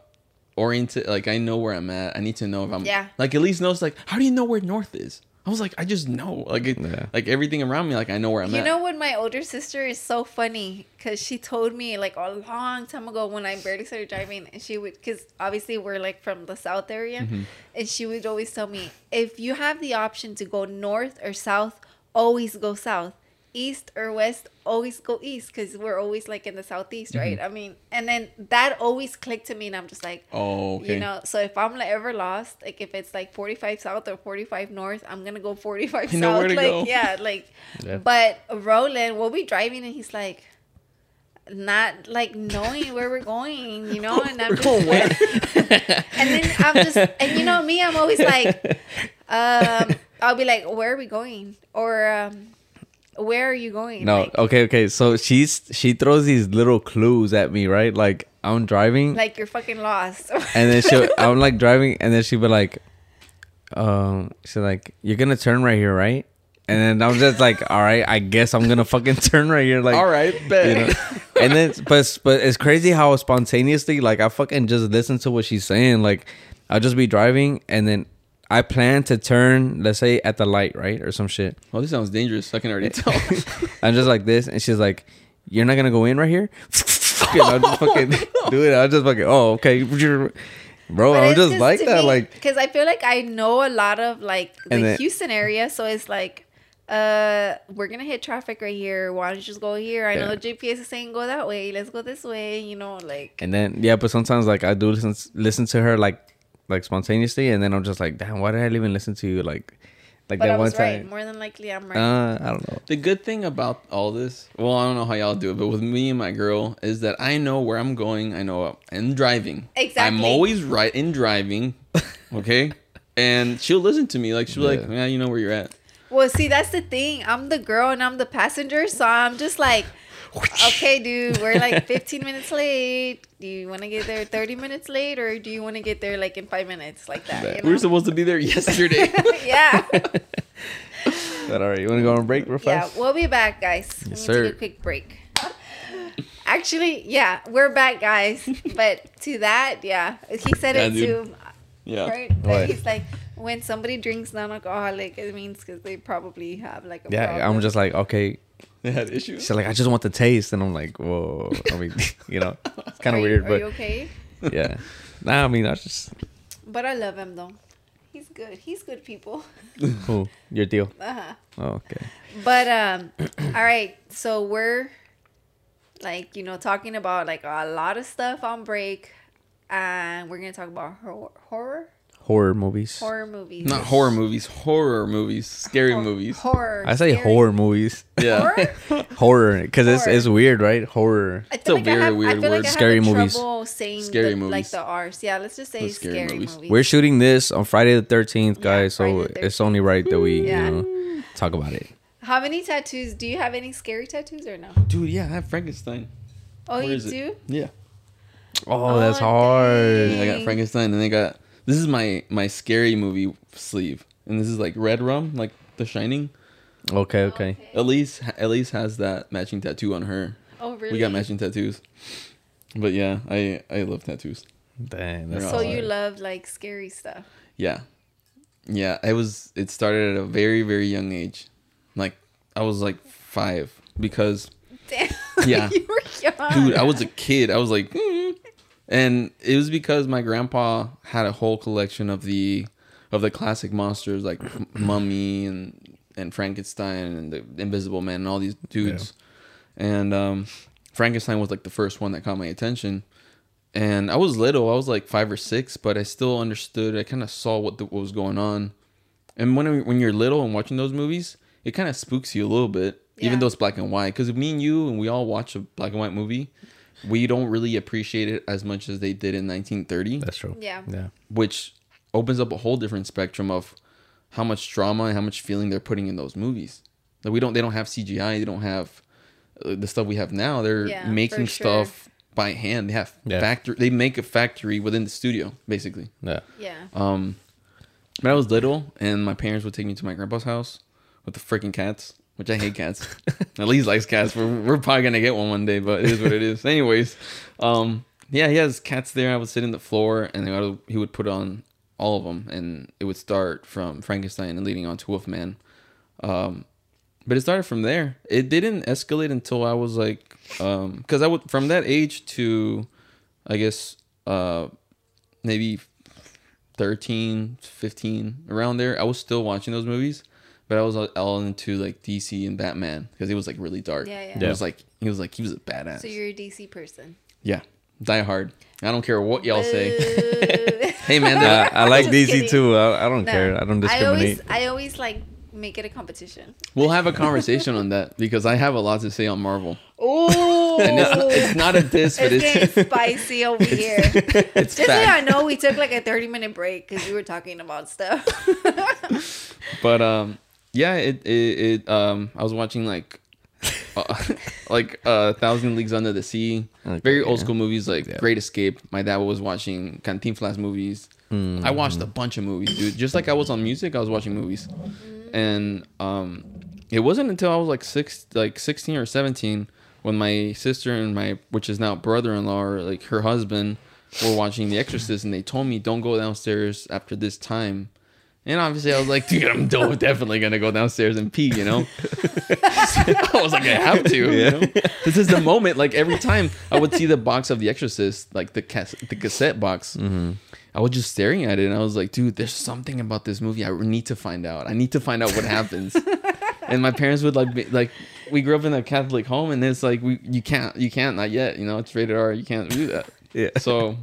oriented. Like I know where I'm at. I need to know if I'm. Yeah. Like Elise knows. Like, how do you know where north is? I was like, I just know. Like, it, Yeah. like everything around me. Like I know where I'm You at. You know what? My older sister is so funny because she told me like a long time ago when I barely started driving, and she would because obviously we're like from the south area, Mm-hmm. and she would always tell me if you have the option to go north or south, always go south. East or west, always go east because we're always like in the southeast, right? Mm-hmm. I mean, and then that always clicked to me, and I'm just like, oh, okay. You know, so if I'm like ever lost, like if it's like 45 south or 45 north, I'm gonna go 45 *laughs* You know south. like go. yeah, like. *laughs* Yeah. But Roland, we'll be driving and he's like, not like knowing where we're going, you know, and I'm just, *laughs* and then I'm just, and you know me, I'm always like, um, I'll be like, where are we going, or um, where are you going? No, like, okay, okay. So she's she throws these little clues at me, right? Like I'm driving, like you're fucking lost. *laughs* and then she I'm like driving, and then she be like, um, she's like, "You're gonna turn right here, right?" And then I'm just like, *laughs* "All right, I guess I'm gonna fucking *laughs* turn right here." Like, All right, bet. you know? and then, but but it's crazy how spontaneously, like, I fucking just listen to what she's saying. Like, I'll just be driving, and then I plan to turn, let's say, at the light, right, or some shit. Oh, this sounds dangerous. I can already *laughs* tell. I'm just like this, and she's like, "You're not gonna go in right here." *laughs* And I'll just *laughs* fucking do it. I'll just fucking, oh, okay, bro. I'm just like that, like, because I feel like I know a lot of like the then- Houston area, so it's like uh, we're gonna hit traffic right here. Why don't you just go here? I know Yeah. the GPS is saying go that way. Let's go this way. You know, like And then yeah, but sometimes like I do listen listen to her like like spontaneously, and then I'm just like, damn, why did I even listen to you? Like, like but that I one was right. time. More than likely, I'm right. Uh, I don't know. The good thing about all this, well, I don't know how y'all do it, but with me and my girl, is that I know where I'm going. I know in driving. Exactly. I'm always right in driving. *laughs* Okay. and she'll listen to me. Like she'll be like, Yeah. yeah, you know where you're at. Well, see, that's the thing. I'm the girl and I'm the passenger, so I'm just like, okay, dude, we're like 15 minutes late. Do you want to get there 30 minutes late, or do you want to get there like in five minutes, like that? You We were know? supposed to be there yesterday. *laughs* *laughs* yeah, But all right, you want to go on break real yeah. We'll be back, guys. we need sir. to take a quick break. Actually, yeah, we're back, guys. But to that, yeah, he said Yeah, it dude. too. yeah. Right? What? He's like, when somebody drinks non-alcoholic, it means because they probably have like a Yeah, problem. I'm just like, okay. *laughs* They had issues. She's like, I just want the taste, and I'm like, whoa. I mean, *laughs* you know, it's kind of weird, Are but you okay? yeah. Nah, I mean, I just But I love him though. He's good. He's good people. *laughs* cool. Your deal. Uh-huh. Oh, okay. But um *clears throat* all right, so we're like, you know, talking about like a lot of stuff on break and we're going to talk about horror horror, Horror movies. horror movies. Not horror movies, horror movies, scary Hor- movies. Horror. I say scary- horror movies. Yeah. Horror? *laughs* horror, because it's it's weird, right? Horror. I It's feel a like I very have, I weird feel word. like I Scary have movies. trouble saying Scary the, like the R's. Yeah, let's just say The scary scary, movies. movies. We're shooting this on Friday the 13th, Yeah, guys. so Friday the it's only right that we, Yeah. you know, talk about it. How many tattoos? Do you have any scary tattoos or no? Dude, yeah, I have Frankenstein. Oh, Where you is it? do? Yeah. Oh, that's Oh, hard. dang. I got Frankenstein, and I got this is my my scary movie sleeve, and this is like red rum, like The Shining. Okay, okay. Oh, Elise Elise has that matching tattoo on her. Oh, really? We got matching tattoos. But yeah, I I love tattoos. Dang. that's So hard. you love like scary stuff. Yeah, yeah. It was it started at a very very young age, like I was like five because Damn. *laughs* Yeah. you were young. dude, I was a kid. I was like. And it was because my grandpa had a whole collection of the of the classic monsters like *clears throat* Mummy and and Frankenstein and the Invisible Man and all these dudes. And um, Frankenstein was like the first one that caught my attention. And I was little, I was like five or six, but I still understood. I kind of saw what, the, what was going on. And when when you're little and watching those movies, it kind of spooks you a little bit, Yeah. even though it's black and white. Because me and you and we all watch a black and white movie, we don't really appreciate it as much as they did in 1930, That's true. Yeah. Yeah. which opens up a whole different spectrum of how much drama and how much feeling they're putting in those movies. Like we don't, they don't have CGI, they don't have uh, the stuff we have now. They're Yeah, making sure. stuff by hand. They have Yeah. factory. They make a factory within the studio, basically. Yeah. Yeah. Um, when I was little, and my parents would take me to my grandpa's house with the freaking cats, which I hate cats. At least likes cats. We're, we're probably gonna get one one day, but it is what it is. Anyways, um, yeah, he has cats there. I would sit in the floor, and would, he would put on all of them, and it would start from Frankenstein and leading on to Wolfman. Um, but it started from there. It didn't escalate until I was like, um, because I would from that age to, I guess, uh, maybe 13 15 around there i was still watching those movies but i was all into like dc and batman because it was like really dark Yeah, yeah. it was like he was like he was a badass So you're a DC person. yeah die hard i don't care what y'all say *laughs* hey man Uh, I like Just DC kidding. too. I, I don't No. care. I don't discriminate. I always, I always like make it a competition. we'll have a conversation on that because i have a lot to say on marvel Oh, and it's, it's not a diss but it's it's getting *laughs* spicy over here. *laughs* it's Just so I know, we took like a 30 minute break because we were talking about stuff. but um yeah it it, it um i was watching like uh, *laughs* like uh thousand leagues under the sea. Okay, very old yeah. school movies like Yeah. great escape. My dad was watching cantinflas movies. Mm. i watched a bunch of movies dude. Just like i was on music i was watching movies. And um it wasn't until i was like six like 16 or 17 when my sister and my which is now brother-in-law or like her husband were watching the exorcist and they told me don't go downstairs after this time and obviously, I was like, dude, I'm definitely gonna go downstairs and pee, you know. *laughs* I was like, I have to. You know? *laughs* This is the moment. Like every time I would see the box of The Exorcist, like the cas- the cassette box, mm-hmm. I was just staring at it, and I was like, dude, there's something about this movie I need to find out. I need to find out what happens. *laughs* and my parents would like be, like we grew up in a Catholic home, and it's like we you can't you can't not yet. You know, it's rated R. You can't do that. Yeah. So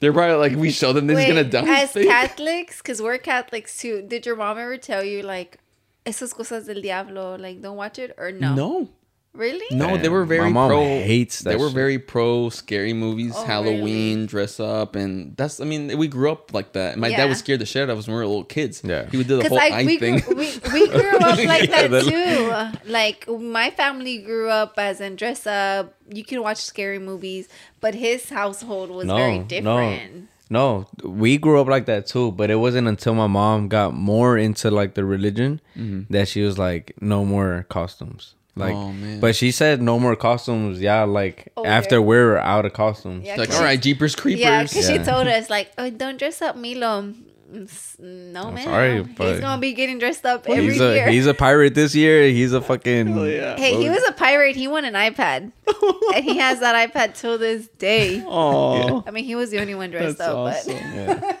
they're probably like we show them this is gonna die. as *laughs* Catholics, because we're Catholics too. Did your mom ever tell you like, "Esas cosas del diablo"? Like, don't watch it or no? no. Really? No, they were Damn, very my mom pro. hates that They were shit. very pro scary movies, Oh, Halloween, really? dress up, and that's. I mean, we grew up like that. My dad was scared the shit out of us when we were little kids. Yeah. he would do the whole I eye we thing. grew, we, we grew up *laughs* like Yeah, that that- too. *laughs* Like my family grew up as in dress up. You can watch scary movies, but his household was No, very different. No, we grew up like that too, but it wasn't until my mom got more into like the religion mm-hmm. that she was like, no more costumes. Like, Oh, man. but she said no more costumes. Yeah, like Oh, after yeah. we're out of costumes. Yeah, like, 'cause all she- right, Jeepers Creepers. Yeah, because she told us *laughs* like, oh, don't dress up, Milo. Mm, No I'm man, sorry, he's but- gonna be getting dressed up every He's a year. he's a pirate this year. He's a fucking. Oh, yeah. hey, he was a pirate. He won an iPad, *laughs* and he has that iPad till this day. Oh, I mean, he was the only one dressed That's up, awesome. *laughs* but Yeah.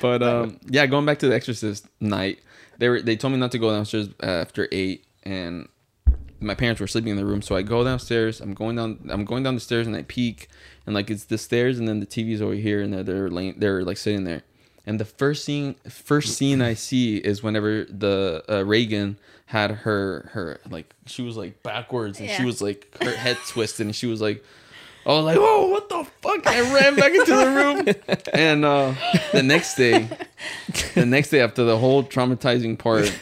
But um, yeah, going back to the Exorcist night, they were they told me not to go downstairs after eight, and my parents were sleeping in the room. So I go downstairs. I'm going down. I'm going down the stairs, and I peek, and like it's the stairs, and then the TV's over here, and they're they're laying, they're like sitting there. And the first scene, first scene I see is whenever the uh, Regan had her her like she was like backwards, and she was like her head twisted, and she was like. I was like, "Whoa, what the fuck!" I ran back into the room, *laughs* and uh, the next day, the next day after the whole traumatizing part,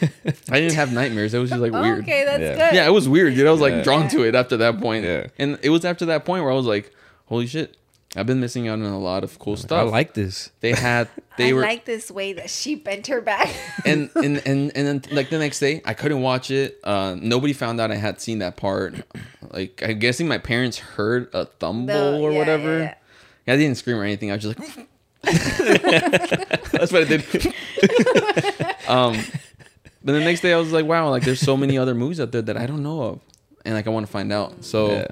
I didn't have nightmares. It was just like weird. okay, that's Yeah. good. Yeah, it was weird, dude. I was like Yeah. drawn to it after that point. Yeah. and it was after that point where I was like, "Holy shit, I've been missing out on a lot of cool I stuff." I like this. they had, *laughs* they I were, like this way that she bent her back. *laughs* and and and and then like the next day, I couldn't watch it. Uh, nobody found out I had seen that part. Like I'm guessing my parents heard a thumble The- or yeah, whatever. yeah, Yeah, I didn't scream or anything. I was just like, *laughs* that's what I did. um, but the next day I was like, wow, like there's so many other movies out there that I don't know of, and like I want to find out. So Yeah.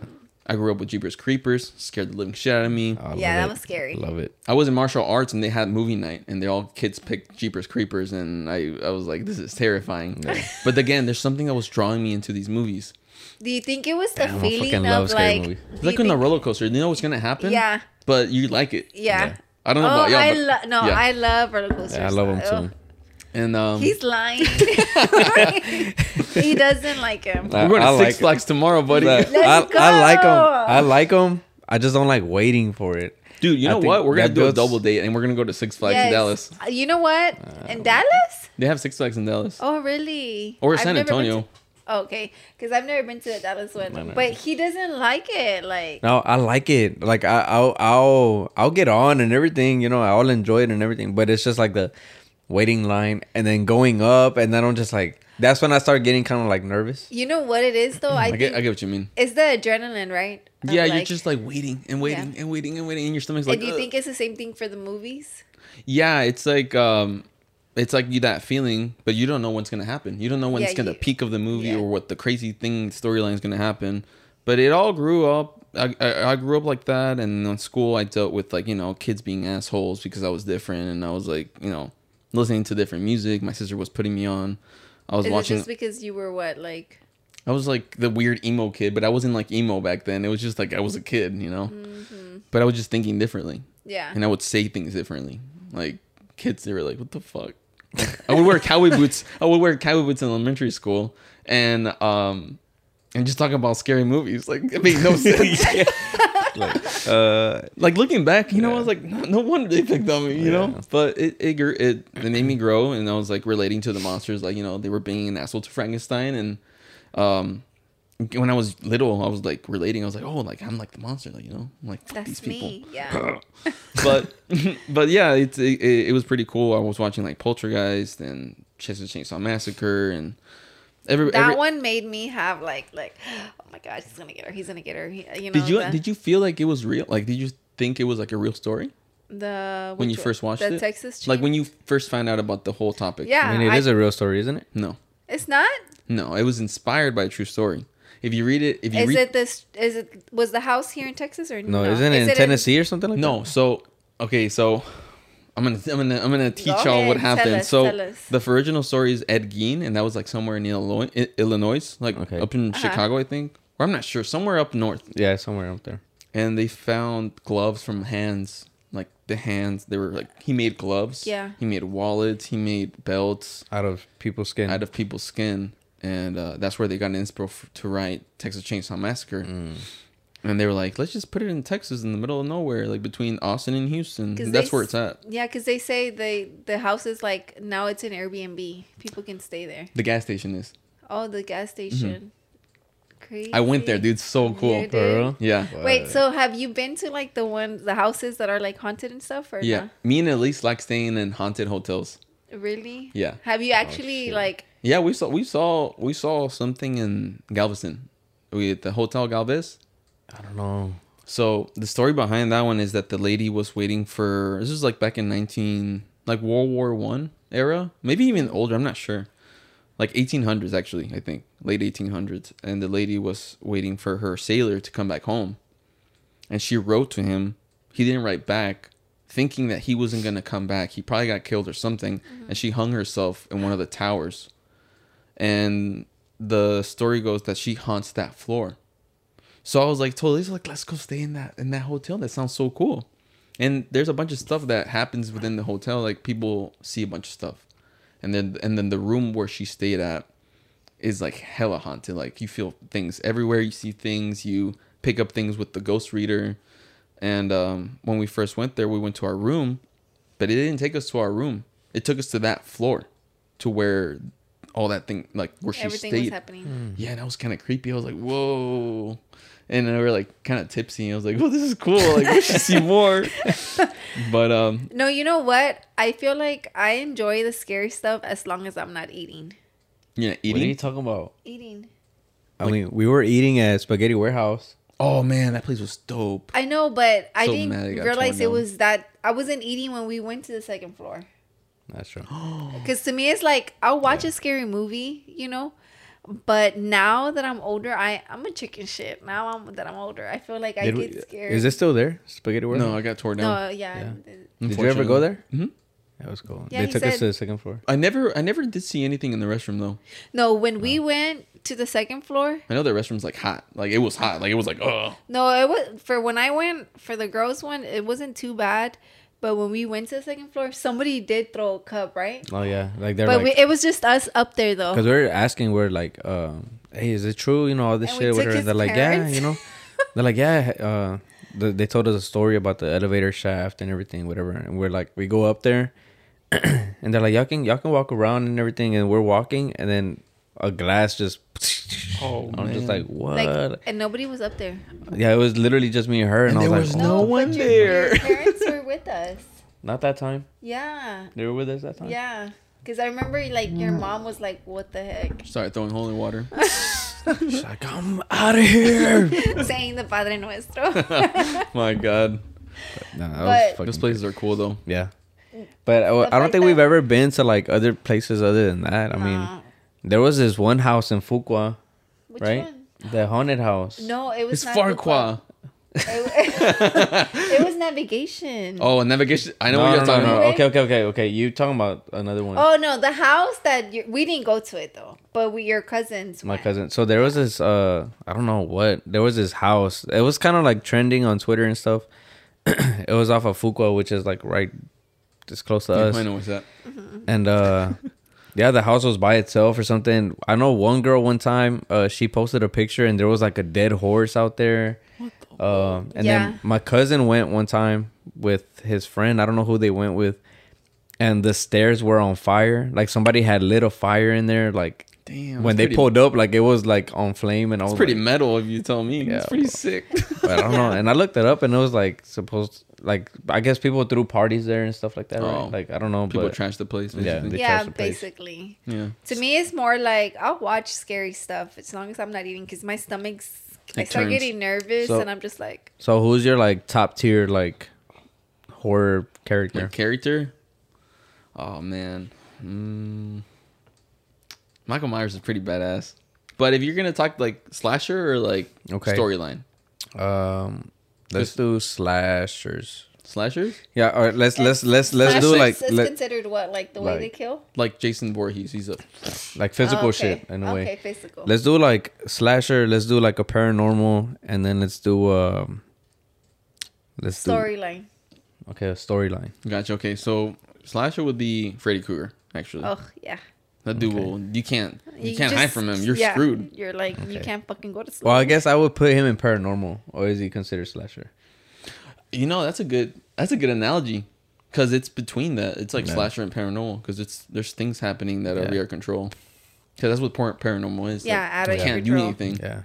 I grew up with Jeepers Creepers, scared the living shit out of me. I Yeah, that it. was scary. Love it. I was in martial arts and they had movie night and they all kids picked Jeepers Creepers and I I was like, this is terrifying. *laughs* But again, there's something that was drawing me into these movies. Do you think it was the Damn, I feeling love of scary like? movies. It's do like you on a roller coaster. You know what's gonna happen. Yeah, But you like it. yeah. Yeah. I don't know Oh, about y'all. I but- love no, yeah. I love roller coasters. Yeah, I love them too. And um, He's lying. *laughs* he doesn't like him. I- we're going to Six like- Flags tomorrow, buddy. But Let's I, I like him. I like him. I just don't like waiting for it. Dude, you I know what? We're gonna that do a double date, and we're gonna go to Six Flags Yes. in Dallas. Uh, You know what? Uh, In Dallas? They have Six Flags in Dallas, Oh, really? or I've San never been Antonio. to- Oh, okay, because I've never been to the Dallas one, No, no. but he doesn't like it. Like, No, I like it. Like I, I'll, I'll, I'll get on and everything. You know, I'll enjoy it and everything. But it's just like the waiting line and then going up, and then I'm just like, that's when I start getting kind of like nervous. you know what it is though? I, I think get, I get what you mean. it's the adrenaline, right? Of, Yeah, you're just like waiting and waiting and waiting and waiting, and your stomach's like. and do you "Ugh." think it's the same thing for the movies? Yeah, it's like um, it's like you that feeling, but you don't know what's gonna happen. You don't know when Yeah, it's gonna you- peak of the movie yeah. or what the crazy thing storyline is gonna happen. But it all grew up. I, I I grew up like that, and in school I dealt with like you know kids being assholes because I was different, and I was like you know listening to different music. My sister was putting me on. I was Is watching. it just because you were what like? I was like the weird emo kid, but I wasn't like emo back then. It was just like I was a kid, you know. Mm-hmm. But I was just thinking differently Yeah. and I would say things differently. Like kids, they were like, "What the fuck?" Like, I would wear cowboy *laughs* boots. I would wear cowboy boots in elementary school, and um, and just talking about scary movies. Like it made no *laughs* sense. Like, uh, like looking back, you know, I was like, no, no wonder they picked on me, you know. But it it, it it made me grow, and I was like relating to the monsters. Like you know, they were being an asshole to Frankenstein, and um. When I was little, I was like relating. I was like, "Oh, like I'm like the monster, like you know, I'm like fuck these people." me. Yeah. *laughs* but *laughs* but yeah, it's it, it was pretty cool. I was watching like Poltergeist and Texas Chainsaw Massacre and every, that every one made me have like like oh my god he's gonna get her he's gonna get her he, you know did you the, did you feel like it was real? Like did you think it was like a real story the when you one? first watched the it? Texas like when you first found out about the whole topic. yeah I mean, it is a real story, isn't it? No, it's not no, it was inspired by a true story. If you read it, if you is read it this is it was the house here in Texas or No, no, isn't it Is in Tennessee or something like that? no, that? so okay, so I'm gonna I'm gonna I'm gonna teach Go y'all what ahead, tell happened. us, so the original story is Ed Gein, and that was like somewhere in Illinois, Illinois, like Okay. up in Uh-huh. Chicago, I think, or I'm not sure, somewhere up north. Yeah, somewhere up there. And they found gloves from hands, like the hands. They were like he made gloves. Yeah. He made wallets. He made belts Out of people's skin. out of people's skin, and uh, that's where they got an inspo f- to write Texas Chainsaw Massacre. Mm. And they were like, let's just put it in Texas, in the middle of nowhere, like between Austin and Houston. That's where it's at. Yeah, because they say they the house is like now it's an Airbnb. People can stay there. The gas station is. Oh, the gas station. Crazy. Mm-hmm. I went there, dude. So cool. You For did? Yeah. Wait, so have you been to like the ones, the houses that are like haunted and stuff, or Yeah. Me and Elise like staying in haunted hotels. Really? Yeah. Have you actually shit. like? Yeah, we saw we saw we saw something in Galveston. We at the Hotel Galvez. I don't know. So the story behind that one is that the lady was waiting for this is like back in nineteen like World War One era, maybe even older. I'm not sure. Like 1800s actually, I think late 1800s, and the lady was waiting for her sailor to come back home, and she wrote to him. He didn't write back, thinking that he wasn't gonna come back. He probably got killed or something, mm-hmm. and she hung herself in one of the towers. And the story goes that she haunts that floor. So I was like, totally Lisa, like, let's go stay in that in that hotel. That sounds so cool. And there's a bunch of stuff that happens within the hotel. Like people see a bunch of stuff, and then and then the room where she stayed at is like hella haunted. Like you feel things everywhere. You see things. You pick up things with the ghost reader. And um, when we first went there, we went to our room, but it didn't take us to our room. It took us to that floor, to where all that thing like where she Everything stayed. was happening. Yeah, and that was kind of creepy. I was like, whoa. And then we were like kind of tipsy. And I was like, oh, this is cool. Like, we should see more. *laughs* but um, No, you know what? I feel like I enjoy the scary stuff as long as I'm not eating. yeah, eating. What are you talking about? Eating. I mean, we were eating at Spaghetti Warehouse. Oh man, that place was dope. I know, but I So mad it didn't got realize it was that I wasn't eating when we went to the second floor. That's true. *gasps* Because to me, it's like I'll watch a scary movie, you know. But now that I'm older, I I'm a chicken shit. Now I'm that I'm older, I feel like I Did we- get scared. Is it still there? Spaghetti Warehouse? No, I got torn down. No, yeah. Yeah. Did you ever go there? hmm That was cool. Yeah, they he took us to the second floor. I never, I never did see anything in the restroom though. No, when we went to the second floor, I know the restroom's like hot. Like it was hot. Like it was like, oh. no, it was for when I went for the girls one, it wasn't too bad. But when we went to the second floor, somebody did throw a cup, right? Oh yeah, like they're but like we, it was just us up there though. because we are asking, we're like, um, hey, is it true? You know all this And shit with her. his They're like, parents. yeah, you know. *laughs* They're like, yeah. Uh, the, they told us a story about the elevator shaft and everything, whatever. And we're like, we go up there, *clears throat* and they're like, y'all can y'all can walk around and everything, and we're walking, and then a glass just. *laughs* Oh, I'm just like, what? Like, and nobody was up there. yeah, it was literally just me and her, and, And I was there like, was oh, no but one your, there. Your parents were *laughs* with us. not that time. Yeah, They were with us that time. yeah. Because I remember, like, your mom was like, "What the heck?" Started throwing holy water. *laughs* She's like, I'm out of here. saying the Padre Nuestro. My God, no, that But- was fucking those places are cool though. Yeah. Mm. But uh, I, I don't like think we've ever been to like other places other than that. I mean, Nah. There was this one house in Fuqua, Which right? one? The haunted house. No, it was It's not Fuqua. It, *laughs* it was navigation. Oh, navigation. I know no, what no, you're no, talking no. about. Okay, okay, okay, okay. You talking about another one? Oh no, the house that you, we didn't go to it though, but we your cousins. My went. cousin. So there was this. Uh, I don't know what. There was this house. It was kind of like trending on Twitter and stuff. *clears throat* it was off of Fuqua, which is like right, just close to Yeah, us. I know what's that. and uh yeah the house was by itself or something. I know one girl one time uh she posted a picture and there was like a dead horse out there. Um and Yeah. then my cousin went one time with his friend. I don't know who they went with. And the stairs were on fire. Like somebody had lit a fire in there like Damn. when they pretty- pulled up like it was like on flame and all. was it's pretty like, metal if you tell me. Yeah, it's pretty bro. sick. *laughs* but i don't know and i looked it up and it was like supposed like i guess people threw parties there and stuff like that Oh. right like i don't know People but trash the place. Yeah, Basically. they Yeah, trash the place. basically. Yeah. To me, it's more like I'll watch scary stuff as long as I'm not eating because my stomach's. I start turns. getting nervous So- and I'm just like, so who's your like top tier like horror character Like character. Oh man. Mm. Michael Myers is pretty badass. But if you're gonna talk like slasher or like Okay. storyline, Um, let's do slashers. Slashers Yeah, or let's let's let's let's do like is let, considered what, like the way they kill? like Jason Voorhees. He's a like physical Oh, shit in a okay, way. Okay, physical. Let's do like slasher. Let's do like a paranormal, and then let's do um. Let's Storyline. okay a storyline. gotcha. Okay, so slasher would be Freddy Krueger. Actually, Oh yeah. That dude okay. will. You can't. You, can't hide from him. You're yeah, screwed. You're like you can't fucking go to sleep. Well, I guess I would put him in paranormal, or is he considered slasher? You know, that's a good. That's a good analogy. Cause it's between that. It's like Yeah. slasher and paranormal. Cause it's there's things happening that are Yeah. out of your control. Cause that's what par- paranormal is. Yeah, like, out of you your can't do control. anything. Yeah.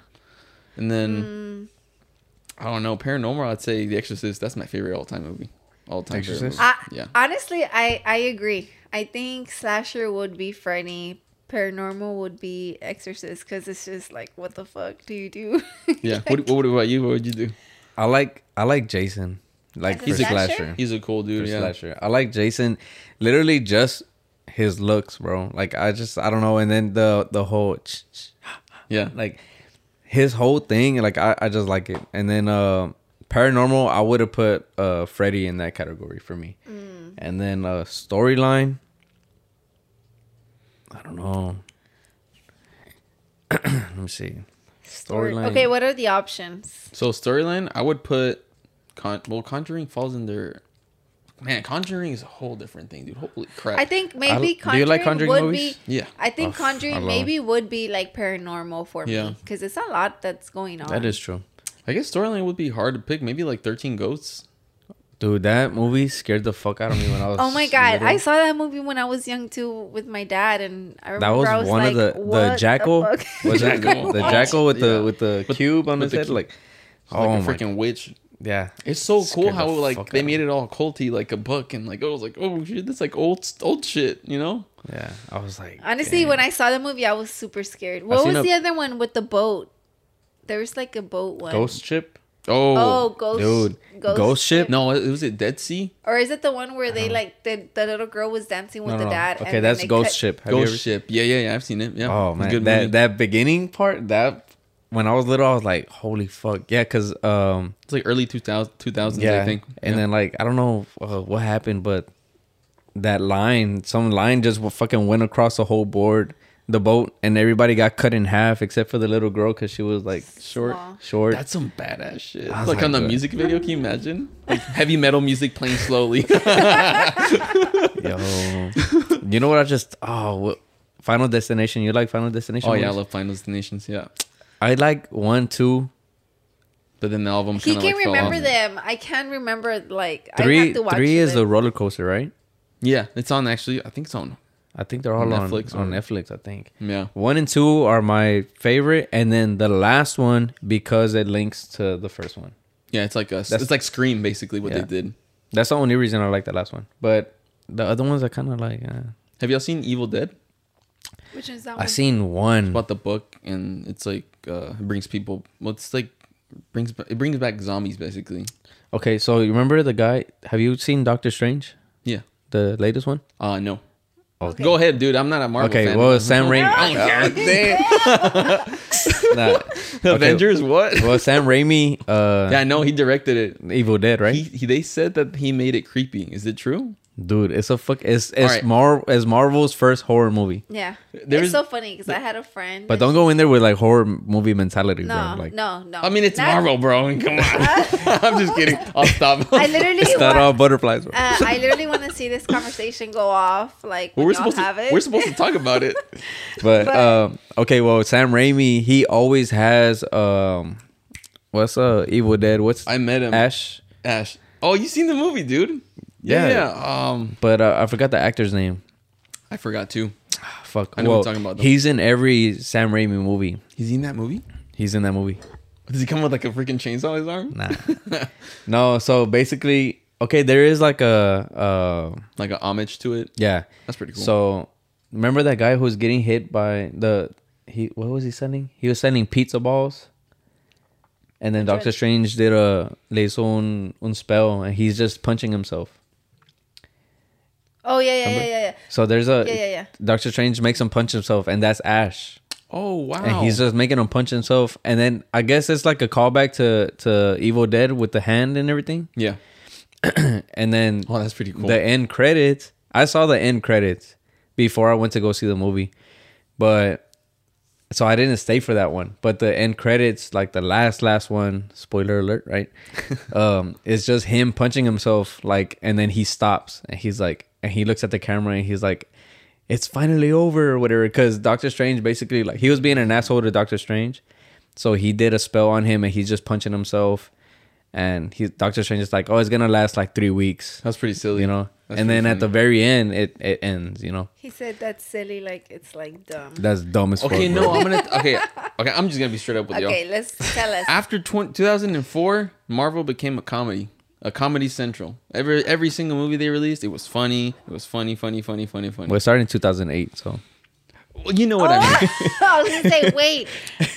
And then Mm, I don't know paranormal. I'd say The Exorcist. That's my favorite all time movie. All time favorite. Exorcist? movie. I, Yeah. Honestly, I I agree. I think slasher would be Freddy. Paranormal would be Exorcist because it's just like, what the fuck do you do? *laughs* Yeah. What, what about you? What would you do? I like I like Jason. Like As a for slasher? slasher. He's a cool For dude. Yeah. slasher. I like Jason. Literally just his looks, bro. Like I just I don't know. And then the the whole Yeah. like his whole thing. Like I I just like it. And then uh paranormal. I would have put uh Freddy in that category for me. Mm. And then uh storyline. I don't know. *clears throat* Let me see. Storyline. Okay, what are the options? So storyline, I would put. Con- well, Conjuring falls in there. Man, Conjuring is a whole different thing, dude. Holy crap! I think maybe do Conjuring you like Conjuring would movies? be. yeah, I think Oh, Conjuring love maybe would be like paranormal for Yeah. me because it's a lot that's going on. That is true. I guess storyline would be hard to pick. Maybe like Thirteen Ghosts. Dude, that movie scared the fuck out of me when I was. *laughs* Oh my god! little. I saw that movie when I was young too with my dad, and I That remember was, I was one like, of the the jackal. fuck?" was it the, Jackal. the jackal with the with the With- cube on his the head? cu- Like, oh like a my freaking witch. yeah. It's so cool how the like they made it all culty, like a book, and like oh, I was like, oh shit, that's like old old shit, you know? Yeah, I was like, Honestly, damn. when I saw the movie, I was super scared. What seen was a- the other one with the boat? There was like a boat one. Ghost Ship, Oh, Oh, ghost. Dude, Ghost Ship? no, it was it Dead Sea? Or is it the one where they like the the little girl was dancing with no, the no. dad? Okay, and that's Ghost cut- Ship. Have Ghost ever- Ship. Yeah, yeah, yeah. I've seen it. Yeah. Oh man, good that movie. that beginning part that when I was little, I was like, holy fuck, yeah, because um it's like early 2000, 2000s, yeah, I think. and Yeah. then like I don't know uh, what happened, but that line, some line just fucking went across the whole board, the boat, and everybody got cut in half except for the little girl because she was like short, Small. short. That's some badass shit. Like, like, on the what? music video, can you imagine? Like heavy metal music playing slowly. *laughs* Yo, you know what? I just oh, what, Final Destination. You like Final Destination? oh yeah, I love Final Destinations. Yeah, I like one, two, but then all of them He can like remember off. them. I can't remember like I three. have to watch Three is them. a roller coaster, right? Yeah, it's on actually. I think it's on. I think they're all on Netflix Netflix. On or- Netflix, I think. Yeah, One and two are my favorite, and then the last one because it links to the first one. yeah. It's like a. That's- it's like Scream, basically what Yeah. they did. That's the only reason I like the last one. But the other ones are kind of like uh, Have y'all seen Evil Dead? Which is that I one? seen one. About the book, and it's like uh it brings people. Well, it's like brings it brings back zombies basically. Okay, so you remember the guy? Have you seen Doctor Strange, Yeah. the latest one? Uh no. Okay. Go ahead, dude. I'm not a Marvel okay, fan. well Sam Raimi. I don't care. Nah, okay, Avengers, what? Well, Sam Raimi, uh, yeah, I know he directed it. Evil Dead, right? He, he they said that he made it creepy. Is it true? Dude, it's a fuck. It's it's Alright. Mar it's Marvel's first horror movie. Yeah, There it's so funny because I had a friend. But don't go in there with like horror movie mentality, No, bro. Like no, no. I mean, it's Not- Marvel, bro. Come on. *laughs* *laughs* I'm just kidding. I'll stop. I literally it's not want, all butterflies. Bro. uh, I literally *laughs* want to see this conversation go off. Like Well, we're supposed have to. it. We're supposed to talk about it. But, But- um, okay, well, Sam Raimi, he always has um, what's uh, Evil Dead? What's I met him. Ash? Ash. Oh, you seen the movie, dude? Yeah. Yeah. yeah. Um, But uh, I forgot the actor's name. I forgot too. Fuck. I know what well, you're talking about, though. He's in every Sam Raimi movie. He's in that movie. He's in that movie. Does he come with like a freaking chainsaw on his arm? Nah. *laughs* no. So basically, okay, there is like a uh, Like a homage to it. yeah. That's pretty cool. So remember that guy who was getting hit by the he what was he sending? He was sending pizza balls. And then Doctor? Strange did a le hizo un, un spell and he's just punching himself. Oh yeah, yeah, yeah, yeah, yeah. So there's a Yeah, yeah, yeah. Doctor Strange makes him punch himself and that's Ash. oh wow. And he's just making him punch himself and then I guess it's like a callback to to Evil Dead with the hand and everything. yeah. *clears throat* and then Oh, that's pretty cool. the end credits. I saw the end credits before I went to go see the movie, but so I didn't stay for that one. But the end credits, like the last last one, spoiler alert, right? *laughs* um, it's just him punching himself, like, and then he stops and he's like, and he looks at the camera and he's like, "It's finally over" or whatever. Because Doctor Strange basically, like, he was being an asshole to Doctor Strange, so he did a spell on him and he's just punching himself. And he, Doctor Strange is like, "Oh, it's gonna last like three weeks." That's pretty silly. you know. That's and then pretty at the very end, it it ends. You know, He said that's silly, like it's like dumb. that's dumb as fuck. Okay, bro. no, I'm gonna. Okay, *laughs* okay, I'm just gonna be straight up with Okay, y'all. Okay, let's tell us. After 20, 2004, Marvel became a comedy, a comedy central. Every every single movie they released, it was funny. It was funny, funny, funny, funny, funny. Well, it started in 2008, so Well, you know what I mean. *laughs* I was gonna say, wait.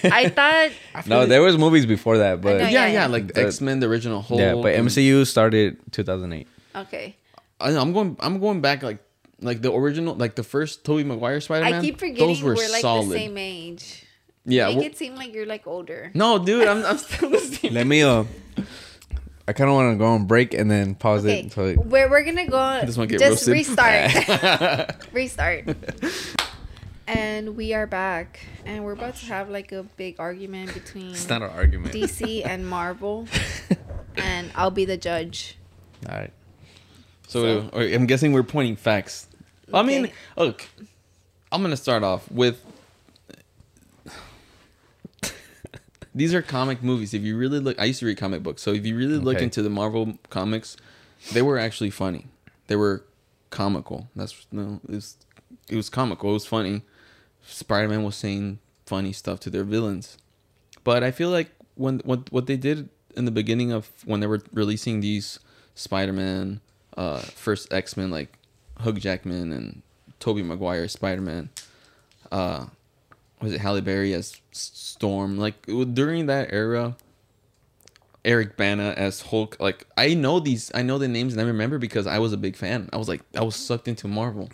I *laughs* thought no, there was movies before that, but know, yeah, yeah, yeah, yeah. like The- X Men, the original whole. yeah, but MCU started 2008. okay. I- I'm going. I'm going back like like the original, like the first Tobey Maguire Spider Man. I keep forgetting those were we're like solid. the same age. Yeah. Make we're- it seem like you're like older. no, dude, I'm, I'm still the *laughs* same. Let me uh, I kind of want to go on break and then pause Okay, it. So it, we're we're gonna go. This one get just roasted. restart. *laughs* *laughs* restart. And we are back, and we're about to have like a big argument between it's not an argument. DC and Marvel, *laughs* and I'll be the judge. All right. So, uh, I'm guessing we're pointing facts. I mean, look, I'm gonna start off with. These are comic movies. If you really look, I used to read comic books. So if you really look into the Marvel comics, they were actually funny. They were comical. That's no, it was, it was comical. It was funny. Spider Man was saying funny stuff to their villains, but I feel like when what what they did in the beginning of when they were releasing these Spider Man, uh, first X Men like Hugh Jackman and Tobey Maguire Spider Man, uh, was it Halle Berry as Storm? Like during that era, Eric Bana as Hulk. Like I know these, I know the names and I remember because I was a big fan. I was like, I was sucked into Marvel,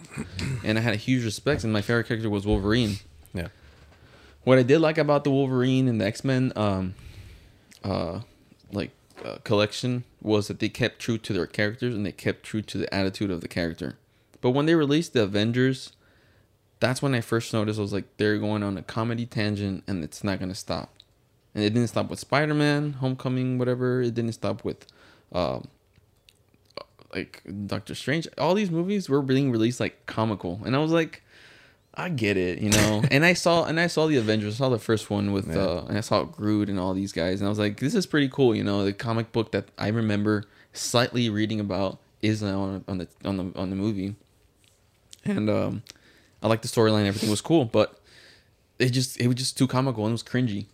and I had a huge respect. And my favorite character was Wolverine. Yeah. What I did like about the Wolverine and the X Men, um, uh, like uh, collection was that they kept true to their characters and they kept true to the attitude of the character. But when they released the Avengers, that's when I first noticed I was like they're going on a comedy tangent and it's not gonna stop. And it didn't stop with Spider Man, Homecoming, whatever. It didn't stop with, um, like Doctor Strange. All these movies were being released like comical, and I was like, I get it, you know. *laughs* and I saw and I saw the Avengers. I saw the first one with Yeah. uh, and I saw Groot and all these guys, and I was like, this is pretty cool, you know. The comic book that I remember slightly reading about is on on the on the on the movie, and um, I like the storyline. Everything was cool, but it just it was just too comical and it was cringy.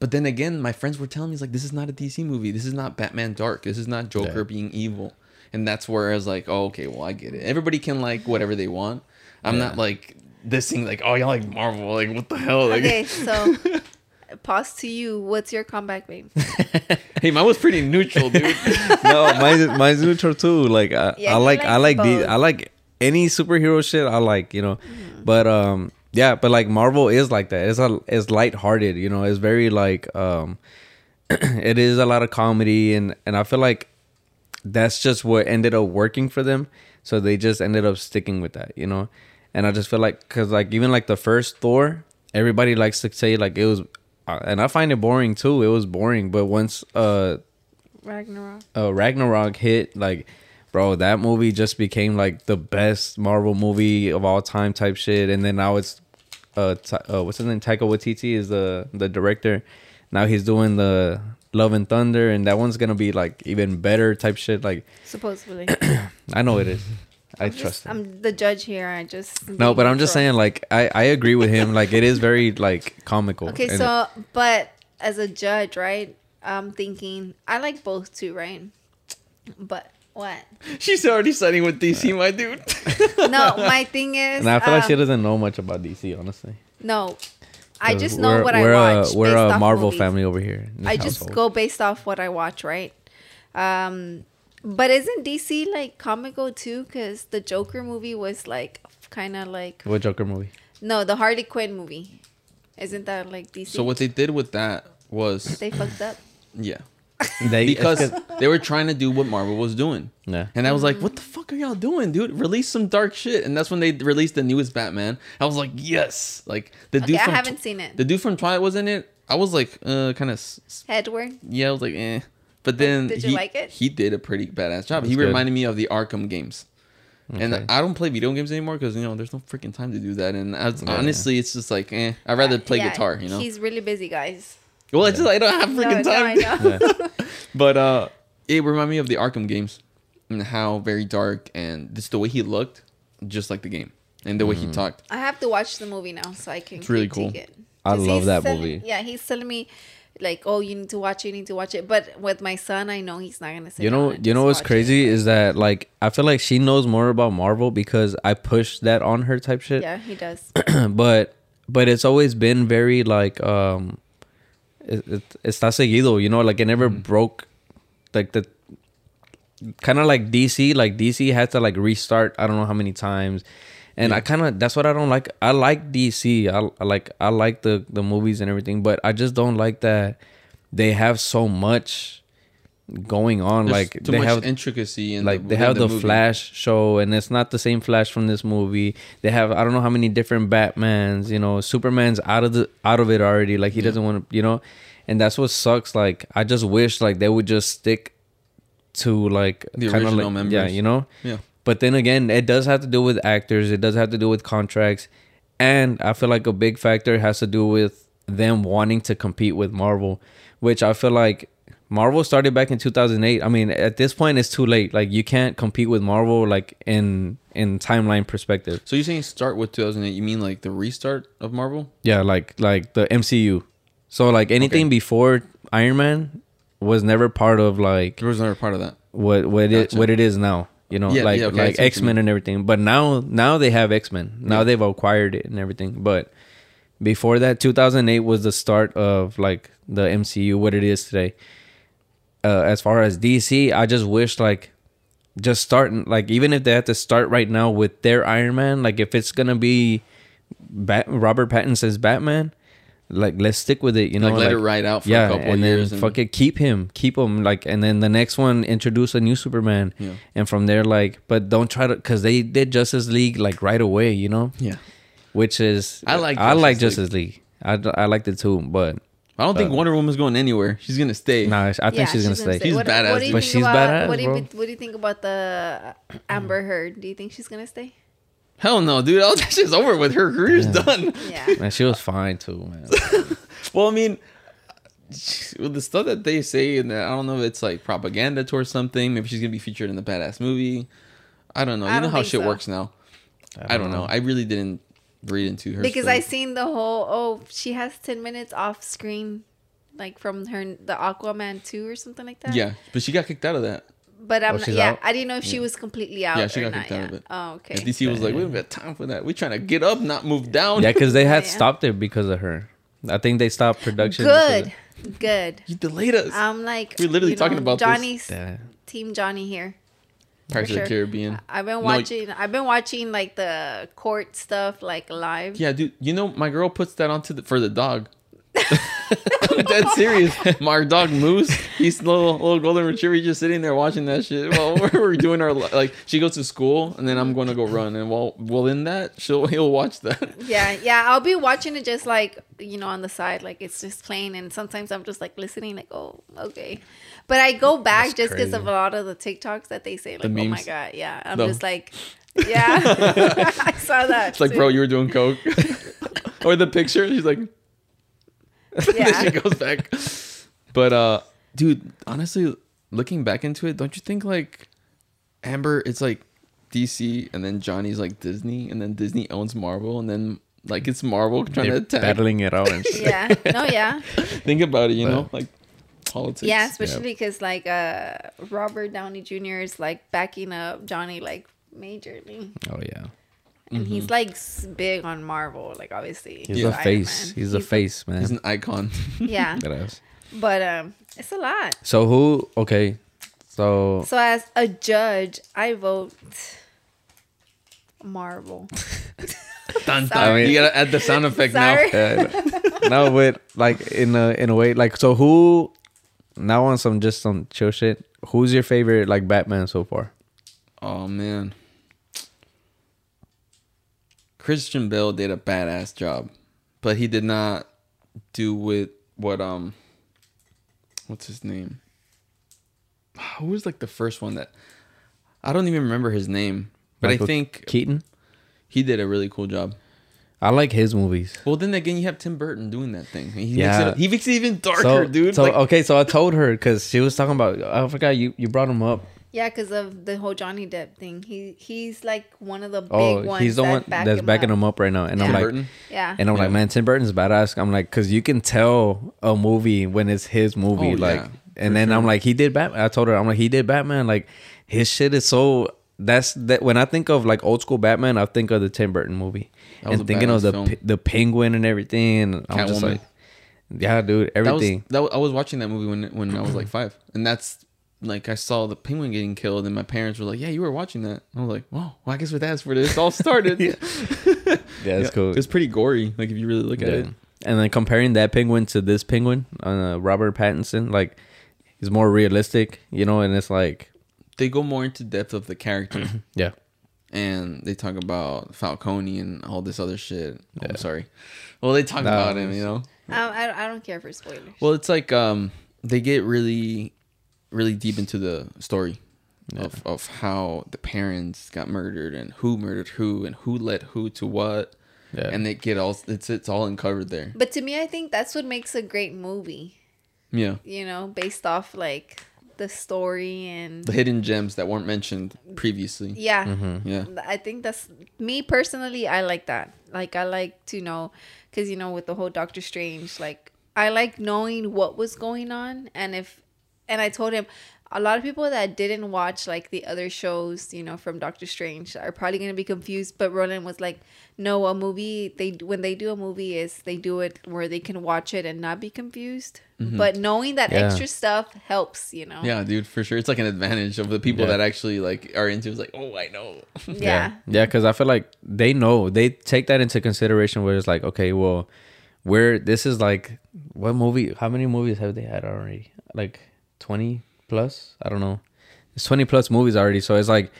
But then again, my friends were telling me, "It's like this is not a DC movie. This is not Batman Dark. This is not Joker Yeah. being evil." And that's where I was like, "Oh, okay, well, I get it. Everybody can like whatever they want. I'm Yeah. not like this thing like, oh, y'all like Marvel. Like, what the hell? Like, Okay, so *laughs* pause to you. What's your comeback, babe? *laughs* hey, mine was pretty neutral, dude. *laughs* no, mine's mine's neutral too. Like I, Yeah, I he like I likes like the. I like any superhero shit. I like you know, Mm-hmm. but um yeah, but like Marvel is like that. It's a it's lighthearted. You know, it's very like um, *clears throat* it is a lot of comedy and and I feel like that's just what ended up working for them. So they just ended up sticking with that. You know, and I just feel like because like even like the first Thor, everybody likes to say like it was. Uh, and I find it boring too. It was boring, but once uh Ragnarok. uh, Ragnarok hit, like, bro, that movie just became like the best Marvel movie of all time type shit. And then now it's, uh, Ta- uh what's his name? Taika Waititi is the the director. Now he's doing the Love and Thunder, and that one's gonna be like even better type shit. Like, Supposedly. *clears throat* I know it is. I I'm trust just, him. I'm the judge here. I just No, but I'm just saying, like, I I agree with him. Like, it is very like comical. Okay, so but as a judge, right? I'm thinking I like both too, right? But what? She's already siding with DC, my dude. *laughs* No, my *laughs* thing is. and I feel like she um, doesn't know much about DC, honestly. No, I just know what we're I a- watch. we're a Marvel movies. family over here. in this I just household. go based off what I watch, right? Um, but isn't DC like comical too? Because the Joker movie was like kind of like What Joker movie? no, the Harley Quinn movie. Isn't that like DC? so what they did with that was, they fucked up. yeah, They, because they were trying to do what Marvel was doing. yeah. And I was like, what the fuck are y'all doing, dude? Release some dark shit. And that's when they released the newest Batman. I was like, yes. Like the Okay, dude I haven't seen it. the dude from Twilight was in it. I was like, uh, kind of, Edward. yeah. I was like, eh. But then Did you he, like it? He did a pretty badass job. he That's good. reminded me of the Arkham games. And I don't play video games anymore because you know there's no freaking time to do that. And I, Yeah. honestly, it's just like, eh. I'd rather play Yeah, guitar. You know. He's really busy, guys. Well, it's just I don't have freaking no, time. I know. *laughs* But uh it reminded me of the Arkham games and how very dark and just the way he looked, just like the game. And the way Mm-hmm. he talked. I have to watch the movie now so I can. It's really cool. It. I 'Cause love that telling- movie. Yeah, he's telling me, like, oh, you need to watch it, you need to watch it. But with my son, I know he's not gonna say. You know, down and you know what's crazy it. is that like I feel like she knows more about Marvel because I pushed that on her type shit. Yeah, he does. *clears throat* but but it's always been very like um it, it, está seguido you know like it never Mm. broke like the kind of like dc like dc had to like restart i don't know how many times. And i kind of that's what i don't like. I like dc I, I like i like the the movies and everything but i just don't like that they have so much going on There's like they much have intricacy in like the, they have the, movie. flash show and it's not the same flash from this movie. They have i don't know how many different batmans you know superman's out of the out of it already. Like he doesn't want to you know? And that's what sucks. Like i just wish like they would just stick to like The original like, members. yeah you know? Yeah. but then again it does have to do with actors. It does have to do with contracts. And i feel like a big factor has to do with them wanting to compete with marvel which i feel like marvel started back in 2008 i mean at this point it's too late like you can't compete with marvel like in in timeline perspective So you're saying start with 2008? You mean like the restart of Marvel? yeah like like the mcu so like anything Okay. before iron man was never part of like There was never part of that. what what it what it is now. You know, Yeah, like yeah, okay, like see what you X Men and everything. But now now they have X Men. Now Yeah. they've acquired it and everything. But before that, 2008 was the start of like the MCU, what it is today. Uh, as far as DC, I just wish like just starting like even if they have to start right now with their Iron Man, like if it's gonna be Bat- Robert Pattinson's Batman, like let's stick with it. You know, like, let like- it ride out for yeah, a couple and of then years. and, fuck it, keep him, keep him, like, and then the next one introduce a new Superman, Yeah. and from there, like, but don't try to, cause they did Justice League like right away, you know, Yeah. which is I like I like Justice Justice League, I I liked it too, but I don't think Uh, Wonder Woman's going anywhere. She's gonna stay. nah, I think Yeah, she's gonna stay. She's what, badass, What do you but think she's about, badass, What do you bro. what do you think about the Amber Heard? Do you think she's gonna stay? Hell no, dude. All that shit's over with. Her career's done. Yeah. *laughs* Man, she was fine too, man. *laughs* Well, I mean, with the stuff that they say, and I don't know if it's like propaganda towards something. Maybe she's gonna be featured in the badass movie. I don't know. I you know don't how shit so. works now. I don't know. I really didn't read into her because story. I seen the whole oh she has ten minutes off screen, like from her the Aquaman two or something like that. Yeah, but she got kicked out of that. But I'm Oh, not, yeah, out? I didn't know if she was completely out. Yeah, she or got not kicked out yet. of it. Oh, okay. And DC was like, "We don't got time for that. We're trying to get up, not move down." Yeah, because they had Yeah. stopped it because of her. I think they stopped production. Good, good. you delayed us. I'm like We're literally you talking about. Johnny's of- Yeah. team Johnny here. Pirates for of the. Caribbean. I've been No, watching. I've been watching like the court stuff like live. Yeah, dude. You know, my girl puts that onto the for the dog. *laughs* Dead serious. My dog Moose, he's little little golden retriever. He's just sitting there watching that shit while we're, we're doing our like. She goes to school, and then I'm going to go run, and while while in that, she'll he'll watch that. Yeah, yeah. I'll be watching it just like you know on the side, like it's just playing, and sometimes I'm just like listening, like oh okay, but I go back That's just because of a lot of the TikToks that they say, like The oh my god, yeah. I'm The- just like, *laughs* yeah, *laughs* I saw that. It's like, too. bro, you were doing coke, *laughs* or the picture. She's like, Yeah. then she goes back. But uh, dude, honestly, looking back into it, don't you think like Amber? It's like DC, and then Johnny's like Disney, and then Disney owns Marvel, and then like it's Marvel trying They're to attack. battling it out and shit. yeah, no, yeah, Think about it, you But- know, like politics. yeah. Especially because like uh Robert Downey Jr. is like backing up Johnny like majorly, Oh yeah. and Mm-hmm. he's like big on Marvel, like obviously. He's Iron a face. Man. He's a face, man. he's an icon. *laughs* Yeah, That but um, it's a lot. So who? Okay. So So as a judge, I vote Marvel. *laughs* Dun, *laughs* dun. Sorry. You gotta add the sound effect Sorry. now. uh, no, but like in a in a way, like so who now on some just some chill shit. Who's your favorite like Batman so far? Oh man. Christian Bale did a badass job, but he did not do with what um what's his name? *sighs* Who was like the first one that I don't even remember his name, but Michael I think Keaton. he did a really cool job. I like his movies. Well, then again, you have Tim Burton doing that thing. He Yeah. makes it he makes it even darker, so, dude. So like, okay, so I told her because she was talking about. I forgot you you brought him up. Yeah, because of the whole Johnny Depp thing. He he's like one of the oh, big Oh, ones. he's the that one back that's him backing up. him up right now, and I'm like, Burton. Yeah. and I'm Yeah. like, man, Tim Burton's badass. I'm like, cause you can tell a movie when it's his movie, Oh, like, yeah, and for then I'm like, he did Batman. I told her, I'm like, he did Batman. Like, his shit is so. That's that. When I think of like old school Batman, I think of the Tim Burton movie, That was and thinking of the pe- the penguin and everything. And I'm just like, yeah, dude, That was, everything. that was I was watching that movie when when I was like five, and that's like I saw the penguin getting killed, and my parents were like, "Yeah, you were watching that." I was like, "Whoa, well, I guess with that's where this all started." *laughs* Yeah. yeah, it's cool. It's pretty gory, like if you really look at it. And then comparing that penguin to this penguin, uh, Robert Pattinson, like he's more realistic, you know, and it's like, They go more into depth of the character, *clears throat* yeah, and they talk about Falcone and all this other shit. Oh, I'm sorry. Well, they talk No, about him, you know. I, I, I don't care for spoilers. Well, it's like um, they get really, really deep into the story of of how the parents got murdered and who murdered who and who led who to what, yeah, and they get all it's it's all uncovered there. But to me, I think that's what makes a great movie. Yeah, You know, based off like the story and the hidden gems that weren't mentioned previously. yeah. Mm-hmm. Yeah, I think that's me personally. I like that. Like I like to know, because you know, with the whole Doctor Strange, like I like knowing what was going on, and if, and I told him, a lot of people that didn't watch like the other shows, you know, from Doctor Strange are probably gonna be confused. But Roland was like, no, a movie they when they do a movie is they do it where they can watch it and not be confused. Mm-hmm. But knowing that Yeah. extra stuff helps, you know. yeah, dude, for sure. It's like an advantage of the people Yeah. that actually like are into. It's like, oh, I know. Yeah. yeah, because I feel like they know they take that into consideration. Where it's like, okay, well, we're this is like what movie? How many movies have they had already? Like twenty plus? I don't know. It's twenty plus movies already. So it's like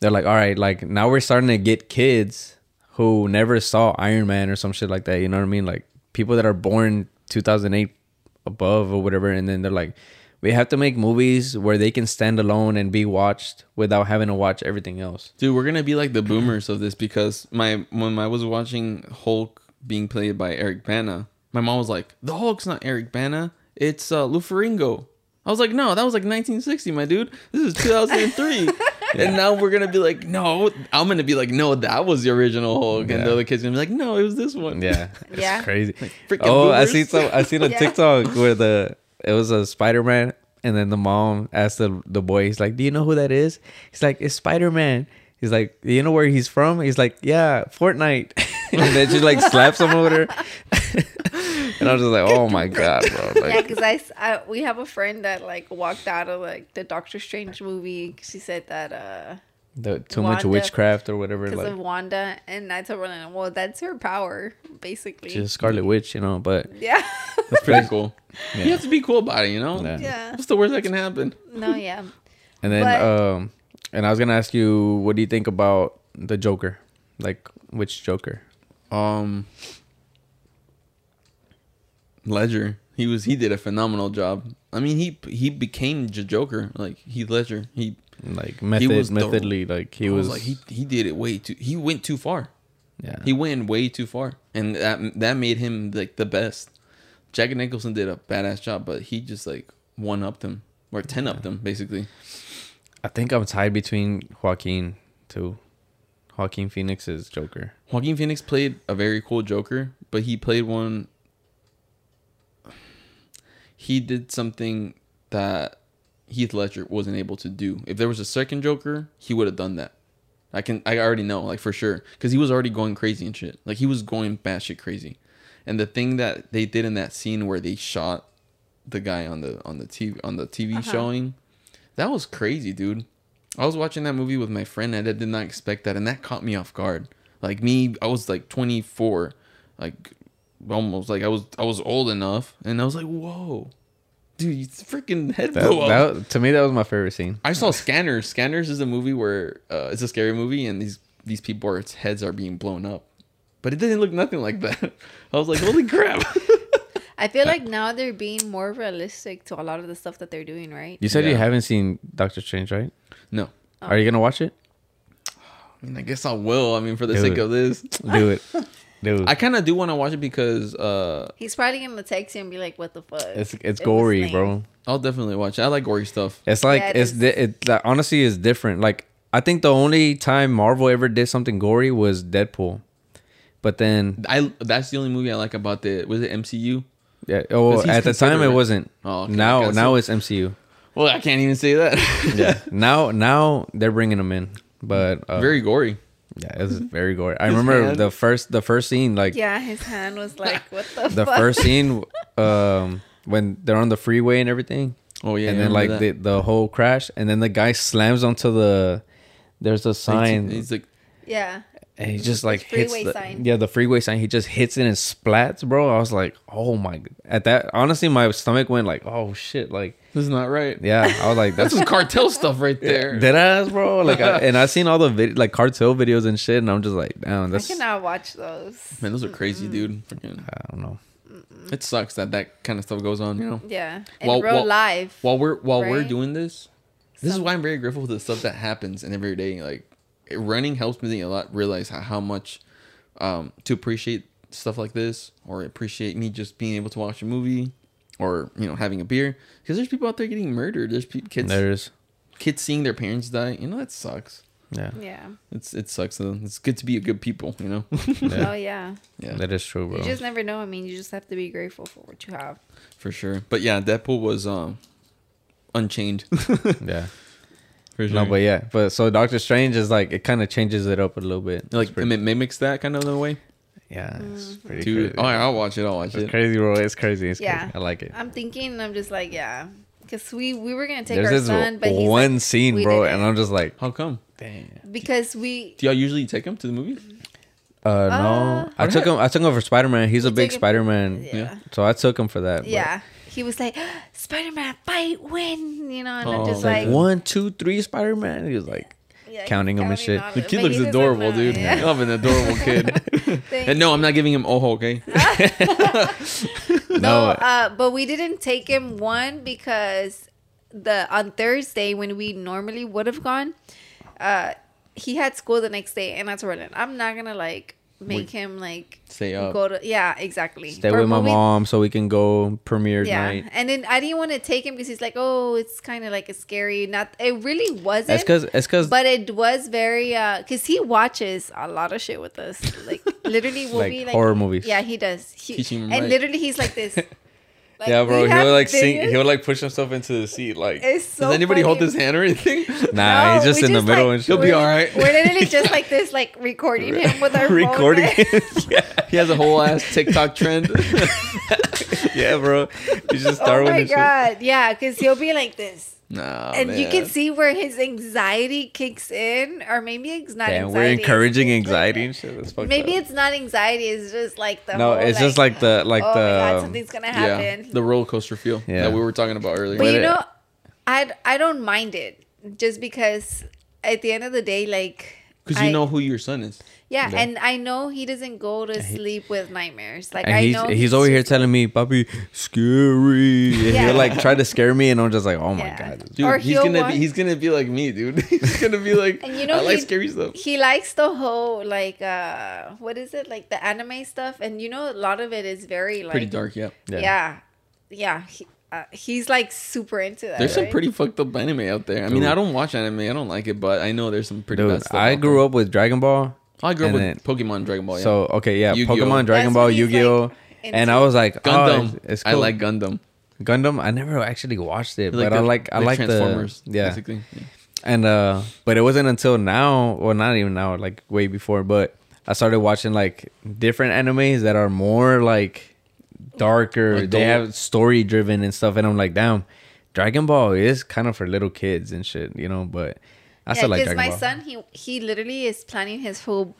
they're like, all right, like now we're starting to get kids who never saw Iron Man or some shit like that. You know what I mean? Like people that are born two thousand eight above or whatever, and then they're like. We have to make movies where they can stand alone and be watched without having to watch everything else. Dude, we're gonna be like the boomers of this because my when I was watching Hulk being played by Eric Bana, my mom was like, "The Hulk's not Eric Bana, it's uh, Lou Ferrigno." I was like, "No, that was like 1960, my dude. This is 2003." *laughs* And now we're gonna be like, "No," I'm gonna be like, "No, that was the original Hulk," Yeah. and the other kid's gonna be like, "No, it was this one." Yeah, *laughs* it's Yeah. crazy. freaking oh, I boomers. see some. I seen a *laughs* Yeah. TikTok where the it was a Spider Man, and then the mom asked the the boy, he's like, "Do you know who that is?" He's like, "It's Spider Man." He's like, "Do you know where he's from?" He's like, "Yeah, Fortnite." and then she like slaps him over there. And I was just like, "Oh my god, bro!" *laughs* yeah, Like, because I, s- I- we have a friend that like walked out of like the Doctor Strange movie. She said that uh the, too much witchcraft or whatever. because Like, of Wanda, and I told her, well, that's her power, basically. she's a Scarlet Witch, you know. But yeah, That's *laughs* pretty cool. Yeah. You have to be cool about it, you know. Yeah. yeah. What's the worst that can happen? No, yeah. *laughs* and then But- um, and I was gonna ask you, what do you think about the Joker? Like, which Joker? Um, Ledger. He was he did a phenomenal job. I mean, he he became the Joker. Like Heath Ledger. He like method was the- methodly like he I was, like he he did it way too. He went too far. yeah He went way too far, and that that made him like the best. Jack Nicholson did a badass job, but he just like one upped him or ten upped him basically. I think I'm tied between Joaquin too. Joaquin Phoenix's Joker. Joaquin Phoenix played a very cool Joker, but he played one. He did something that Heath Ledger wasn't able to do. If there was a second Joker, he would have done that. I can, I already know, like for sure, because he was already going crazy and shit. Like he was going batshit crazy, and the thing that they did in that scene where they shot the guy on the on the TV on the TV Uh-huh. showing, that was crazy, dude. I was watching that movie with my friend and I did not expect that and that caught me off guard. Like me, I was like 24, like almost like I was I was old enough and I was like, "Whoa." dude, you freaking head That, blew up. that, to me, that was my favorite scene. I saw Scanners. Scanners is a movie where uh, it's a scary movie, and these these people's heads are being blown up, but it didn't look nothing like that. *laughs* I was like, holy crap! *laughs* I feel *laughs* like now they're being more realistic to a lot of the stuff that they're doing, right? You said you haven't seen Doctor Strange, right? no, Are you gonna watch it? *sighs* I mean, I guess I will. I mean, for the Do sake it. of this, Do it, dude. I kind of do want to watch it because uh, He's probably gonna text you and be like, "What the fuck?" It's it's It gory, bro. I'll definitely watch it. I like gory stuff. It's like Yeah, it it's di- it, that honestly is different. Like I think the only time Marvel ever did something gory was Deadpool, but then I that's the only movie I like about the was it MCU. yeah, oh Because at the time it it. wasn't. Oh, okay, now now so- it's MCU. Well, I can't even say that. Yeah, *laughs* now now they're bringing them in, but uh, very gory. Yeah, it's *laughs* very gory. I remember hand. the first the first scene like Yeah, his hand was like, "What the?" *laughs* the fuck? first scene *laughs* um when they're on the freeway and everything. Oh yeah, and I then like remember the, the whole crash and then the guy slams onto the there's a sign He's like, Yeah, and he just like hits freeway the, sign. yeah the freeway sign he just hits it and splats bro i was like oh my at that honestly my stomach went like oh shit like this is not right. yeah i was like That's *laughs* that's some cartel stuff right there. dead ass bro like I, and I've *laughs* seen all the vid- like cartel videos and shit and i'm just like damn I that's i cannot watch those. Man, those are crazy, dude. Freaking, don't know it sucks that that kind of stuff goes on. You know. Yeah, in Well, real well- life. While we're while we're Right? doing this, this is why I'm very grateful for the stuff that happens in every day. Like it- running helps me a lot realize how, how much um, to appreciate stuff like this, or appreciate me just being able to watch a movie, or you know having a beer. Because there's people out there getting murdered. There's pe- kids there's kids seeing their parents die. You know that sucks. yeah yeah. It's it sucks. Though. It's good to be a good people. You know. Yeah. Oh yeah. yeah, that is true bro You just never know. I mean, you just have to be grateful for what you have. for sure. But yeah, Deadpool was um unchained. *laughs* yeah for sure. no but yeah but so doctor strange is like it kind of changes it up a little bit like pretty- it mimics that kind of in a way. Yeah it's pretty Dude, crazy. oh, I'll watch it. I'll watch It's it. crazy, bro. It's crazy. It's Yeah. crazy. I like it. I'm thinking. I'm just like, yeah, because we we were gonna take There's our this son, but he's one like, scene, we bro, didn't. and I'm just like, How come? damn. because we Do y'all usually take him to the movies? Uh, no, Uh, I took him. I took him for Spider Man. He's a big took him- Spider Man, yeah. so I took him for that. but- yeah. He was like, Spider Man, fight, win, you know, and I'm Oh, just Like like, one, two, three, Spider Man. He was like, yeah, he's counting 'em and shit. The kid but looks adorable, dude. yeah. I'm an adorable kid. *laughs* And no, I'm not giving him ojo, okay? *laughs* No, *laughs* no, uh, but we didn't take him one because the on Thursday when we normally would have gone, uh, he had school the next day, and I told him I'm not gonna like make Wait. him like Stay up. go to yeah exactly stay For with my mom so we can go premiere Yeah, night. and then I didn't want to take him because he's like, oh, it's kind of like a scary. Not it really wasn't. Because it's because but it was very uh because he watches a lot of shit with us like literally we'll *laughs* Like be like horror movies. yeah he does he, and right. literally he's like this *laughs* Like, yeah, bro. He have would like sing. videos. He would like push himself into the seat. Like, it's so Does anybody hold funny. his hand or anything? *laughs* *laughs* nah, No, he's just we in the middle like, and shit. He'll be we're- all right. We're literally *laughs* just like this, like recording him with our recording. Phone. yeah, He has a whole ass TikTok trend. yeah, bro. You just Oh start with my this shit. god, yeah, because he'll be like this, nah, and you can see where his anxiety kicks in, or maybe it's not. Damn, anxiety, we're encouraging anxiety and shit. That's fucked Maybe up. it's not anxiety. It's just like the No, whole, it's just like the like oh my god, the something's gonna Yeah, happen. the roller coaster feel Yeah. that we were talking about earlier. but But you it- know, I I don't mind it just because at the end of the day, like Because you know who your son is. Yeah, Yeah. and I know he doesn't go to sleep with nightmares. Like and I he's know he's over here telling me, "Papi, scary." And Yeah. he'll like try to scare me, and I'm just like, "Oh my Yeah. god." Dude, Or he's gonna want- be he's gonna be like me, dude. *laughs* he's gonna be like And you know I like he- scary stuff. he likes the whole like uh what is it like the anime stuff and you know a lot of it is very like Pretty dark, yeah. Yeah. yeah yeah, he, uh, he's like super into that There's some pretty fucked up anime out there. I mean, Dude. I don't watch anime. I don't like it, but I know there's some pretty Dude, bad stuff. I grew there. up with Dragon Ball. I grew up and with Pokemon, Dragon Ball. Yeah. So okay, yeah, Yu-Gi-Oh. Pokemon, Dragon That's Ball, when he's, Yu-Gi-Oh, like, and into- I was like, oh, Gundam. it's, it's I cool. like Gundam. Gundam. I never actually watched it, but I like I like Transformers. the yeah. basically. Yeah. And uh but it wasn't until now, or not even now, like way before, but I started watching like different animes that are more like darker. Adult. They have story driven and stuff and I'm like, damn, Dragon Ball is kind of for little kids and shit, you know, but I yeah still like because Dragon my Ball. son he he literally is planning his whole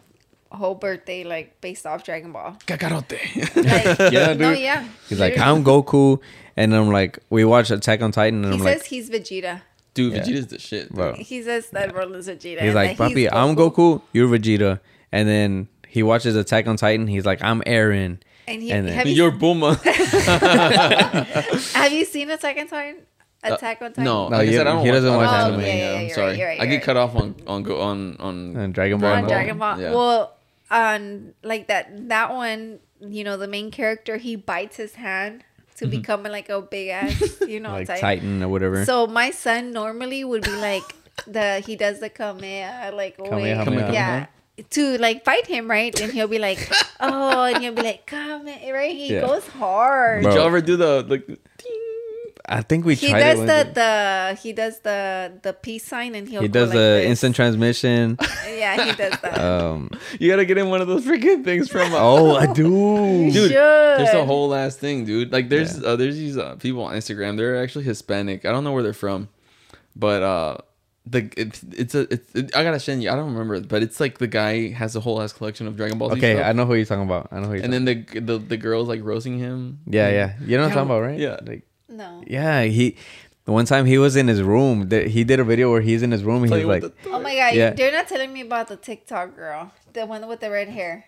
whole birthday like based off Dragon Ball. Kakarot. Like, *laughs* Yeah, No, yeah. He's like, I'm Goku, and I'm like, we watch Attack on Titan, and He I'm says like, he's Vegeta. Dude, Yeah. Vegeta's the shit. bro. He says that Roland's Vegeta. He's like, that Papi, I'm Goku, you're Vegeta, and then he watches Attack on Titan. He's like, I'm Eren. And he, And then- have, you, You're Bulma. *laughs* *laughs* have you seen Attack on Titan? Attack on Titan? Uh, no, No, like I you- said, I don't he watch doesn't a lot watch of anime. Oh, yeah, yeah, I'm you're sorry. right, you're right, I you're get right. cut off on on go on on And Dragon Ball. on Dragon Ball. Ball. Yeah. Well, on like that that one, you know, the main character he bites his hand to Mm-hmm. become like a big ass, you know, *laughs* like Titan. Titan or whatever. So my son normally would be like the he does the Kamea like way, Kamehameha. yeah. To like fight him, right? And he'll be like, *laughs* oh, and he'll be like, come, right? He Yeah. goes hard. Bro. Did you ever do the like? I think we He tried does it. the the he does the the peace sign and he'll he does the this. instant transmission. *laughs* yeah he does that. *laughs* um, You gotta get in one of those freaking things from. Uh, oh, I do. You dude, should. There's a whole last thing, dude. Like there's uh, there's these uh, people on Instagram. They're actually Hispanic. I don't know where they're from, but uh, the it's it's a it's it, I gotta send you. I don't remember, but it's like the guy has a whole ass collection of Dragon Ball. Okay, stuff. I know who you're talking about. I know who you're and talking then the, the the girls like roasting him. Yeah, yeah. You know what I'm talking about, right? Yeah. Like, no. yeah, he. The one time he was in his room, that he did a video where he's in his room he's like, the Oh my god, Yeah. they're not telling me about the TikTok girl, the one with the red hair.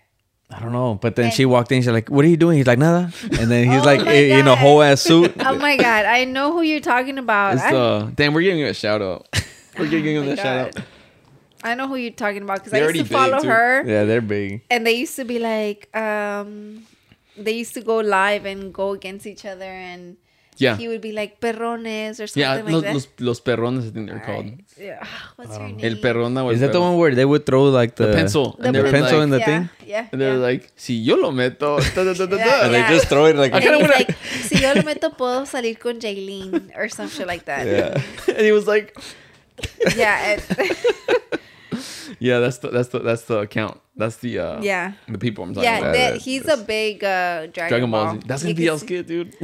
I don't know. But then And- she walked in, she's like, What are you doing? He's like, Nada. And then he's Oh like my in a whole ass suit. *laughs* Oh my god, I know who you're talking about. It's I, the damn. We're giving him a shout out. *laughs* We're giving Oh him my a shout out. I know who you're talking about because I used to already follow too. her, yeah, they're big. and they used to be like, um, they used to go live and go against each other, and Yeah, he would be like perrones or something yeah. like los, that. los los perrones, I think they're called. Alright. Yeah. What's her name? El perrona. o Is el that the one where they would throw like the, The pencil. The and they were pencil like, in the yeah, thing? Yeah. And they're yeah. like, si yo lo meto. da, da, da, da, Yeah. And they yeah. just throw it like I And kinda he's wanna- like, si yo lo meto, puedo salir con Jailene or some shit like that. Yeah. *laughs* and he was like, Yeah. and- *laughs* *laughs* yeah, that's the that's the that's the account. That's the uh yeah. the people I'm talking Yeah, about. Yeah, he's a big uh, Dragon, Dragon Ball. Ball That's You gonna be can El dude.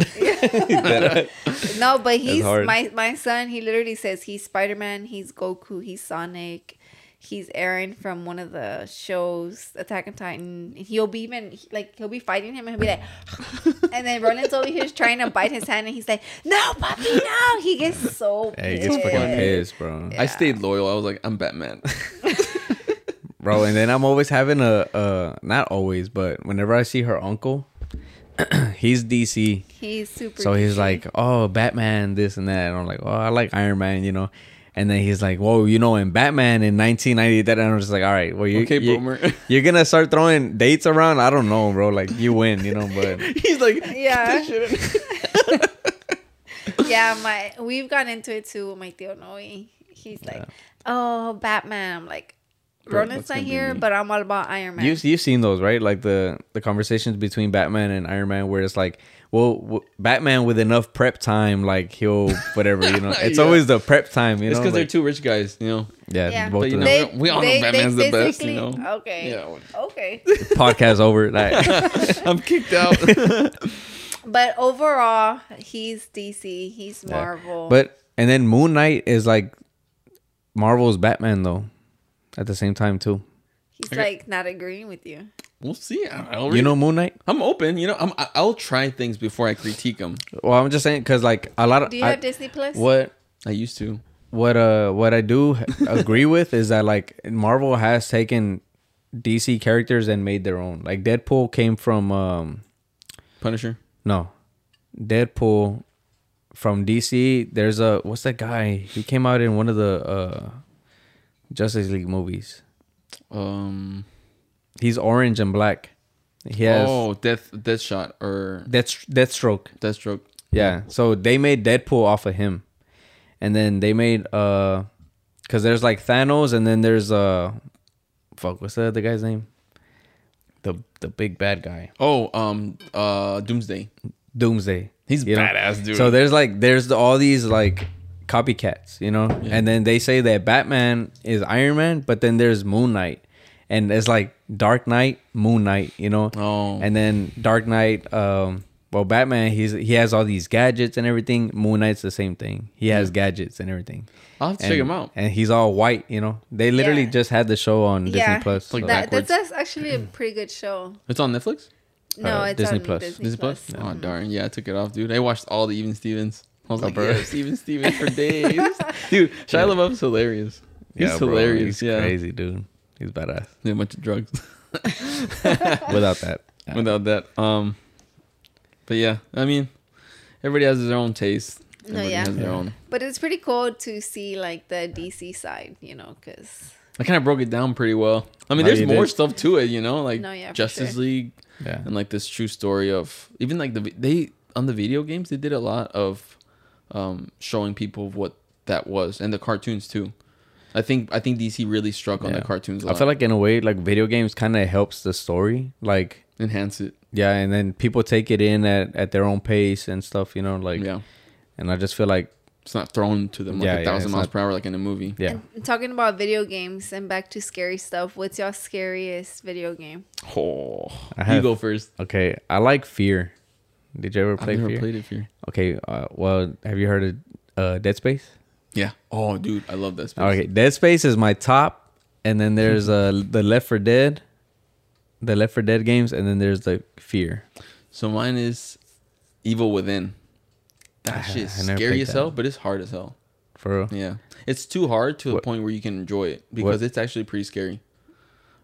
*laughs* No, but he's my my son. He literally says he's Spider Man. He's Goku. He's Sonic. He's Eren from one of the shows, Attack on Titan. He'll be even like he'll be fighting him and he'll be like, *laughs* and then Roland's over here trying to bite his hand and he's like, "No, puppy, no!" He gets so he gets fucking pissed, bro. Yeah. I stayed loyal. I was like, I'm Batman. *laughs* Bro, and then I'm always having a uh not always, but whenever I see her uncle, *clears throat* he's DC. He's super. So he's douchey. like, "Oh, Batman, this and that," and I'm like, "Oh, I like Iron Man," you know. And then he's like, "Whoa, you know, in Batman in 1990, that," and I'm just like, "All right, well, you, Okay, you boomer. *laughs* you're gonna start throwing dates around. I don't know, bro. Like, you win, you know, but *laughs* He's like, Yeah. "Get this shit in." *laughs* yeah, my we've gone into it too with my Theo Noe. He's like, "Oh, Batman." I'm like, Bro, Roland's that's not here, but I'm all about Iron Man. you you've seen those, right? Like the the conversations between Batman and Iron Man, where it's like, well, w- Batman with enough prep time, like he'll whatever, you know. *laughs* It's Yeah. always the prep time, you It's know. because they're two rich guys, you know. yeah, Yeah. both But of you them. know- we all know Batman's the best, you know? Okay. Yeah. Okay. *laughs* *laughs* podcast over. Like, I'm kicked out. but overall, he's DC. He's Marvel. But and then Moon Knight is like Marvel's Batman though, at the same time too. he's Okay. like not agreeing with you. we'll see. I- I'll You know Moon Knight? I'm open. You know, I'm, I- I'll try things before I critique them. Well, I'm just saying because like a lot of Do you I- have Disney Plus? what I used to. what uh what I do *laughs* agree with is that like Marvel has taken DC characters and made their own. Like Deadpool came from um Punisher. no, Deadpool from DC. There's a what's that guy? He came out in one of the uh Justice League movies. Um. He's orange and black. He has Oh, Death, Deathshot or Death Deathstroke. Deathstroke. Yeah. So they made Deadpool off of him. And then they made uh cuz there's like Thanos and then there's uh fuck what's the other guy's name? The the big bad guy. Oh, um, uh, Doomsday. Doomsday. He's You know? badass, dude. So there's like there's all these like copycats, you know? And then they say that Batman is Iron Man, but then there's Moon Knight. And it's like Dark Knight, Moon Knight, you know? Oh. And then Dark Knight um Well, Batman, he's he has all these gadgets and everything. Moon Knight's the same thing. He has gadgets and everything. I'll have to and, check him out. And he's all white, you know. They literally Yeah. just had the show on Yeah. Disney Plus. Like so- that- That, that's, that's actually a pretty good show. It's on Netflix. No, Uh, it's Disney on Plus. Disney, Disney Plus. Plus. Oh darn! Yeah, I took it off, dude. I watched all the Even Stevens. I was like, bro. yeah, Even Stevens for days, *laughs* dude. Shia LaBeouf's hilarious. He's Yeah, bro, hilarious. he's yeah, crazy, dude. He's badass. Yeah, a bunch of drugs. *laughs* Without that, Yeah. *laughs* Without that, um, but yeah, I mean, everybody has their own taste. No, yeah. has their Yeah. own. But it's pretty cool to see like the DC side, you know, because I kind of broke it down pretty well. I mean, Oh, there's more did? stuff to it, you know, like No, yeah, Justice sure. League yeah. and like this true story of even like the they on the video games they did a lot of um showing people what that was and the cartoons too. I think I think DC really struck on Yeah. the cartoons. a I lot. I feel like in a way, like video games kind of helps the story. Like enhance it. yeah, and then people take it in at, at their own pace and stuff. You know, like yeah, and I just feel like it's not thrown to them like Yeah, a thousand it's miles not- per hour like in a movie. yeah. And talking about video games and back to scary stuff, what's your scariest video game? Oh, I you go first. Okay, I like Fear. Did you ever I've play never Fear? played it. Fear. Okay, uh, well, have you heard of uh, Dead Space? Yeah. Oh, dude, I love that. Space. Okay, Dead Space is my top, and then there's uh the Left 4 Dead, the Left 4 Dead games, and then there's the Fear. So mine is Evil Within. That I- shit is I never scary played as that. hell, but it's hard as hell. For real. Yeah, it's too hard to the What- point where you can enjoy it because What- it's actually pretty scary.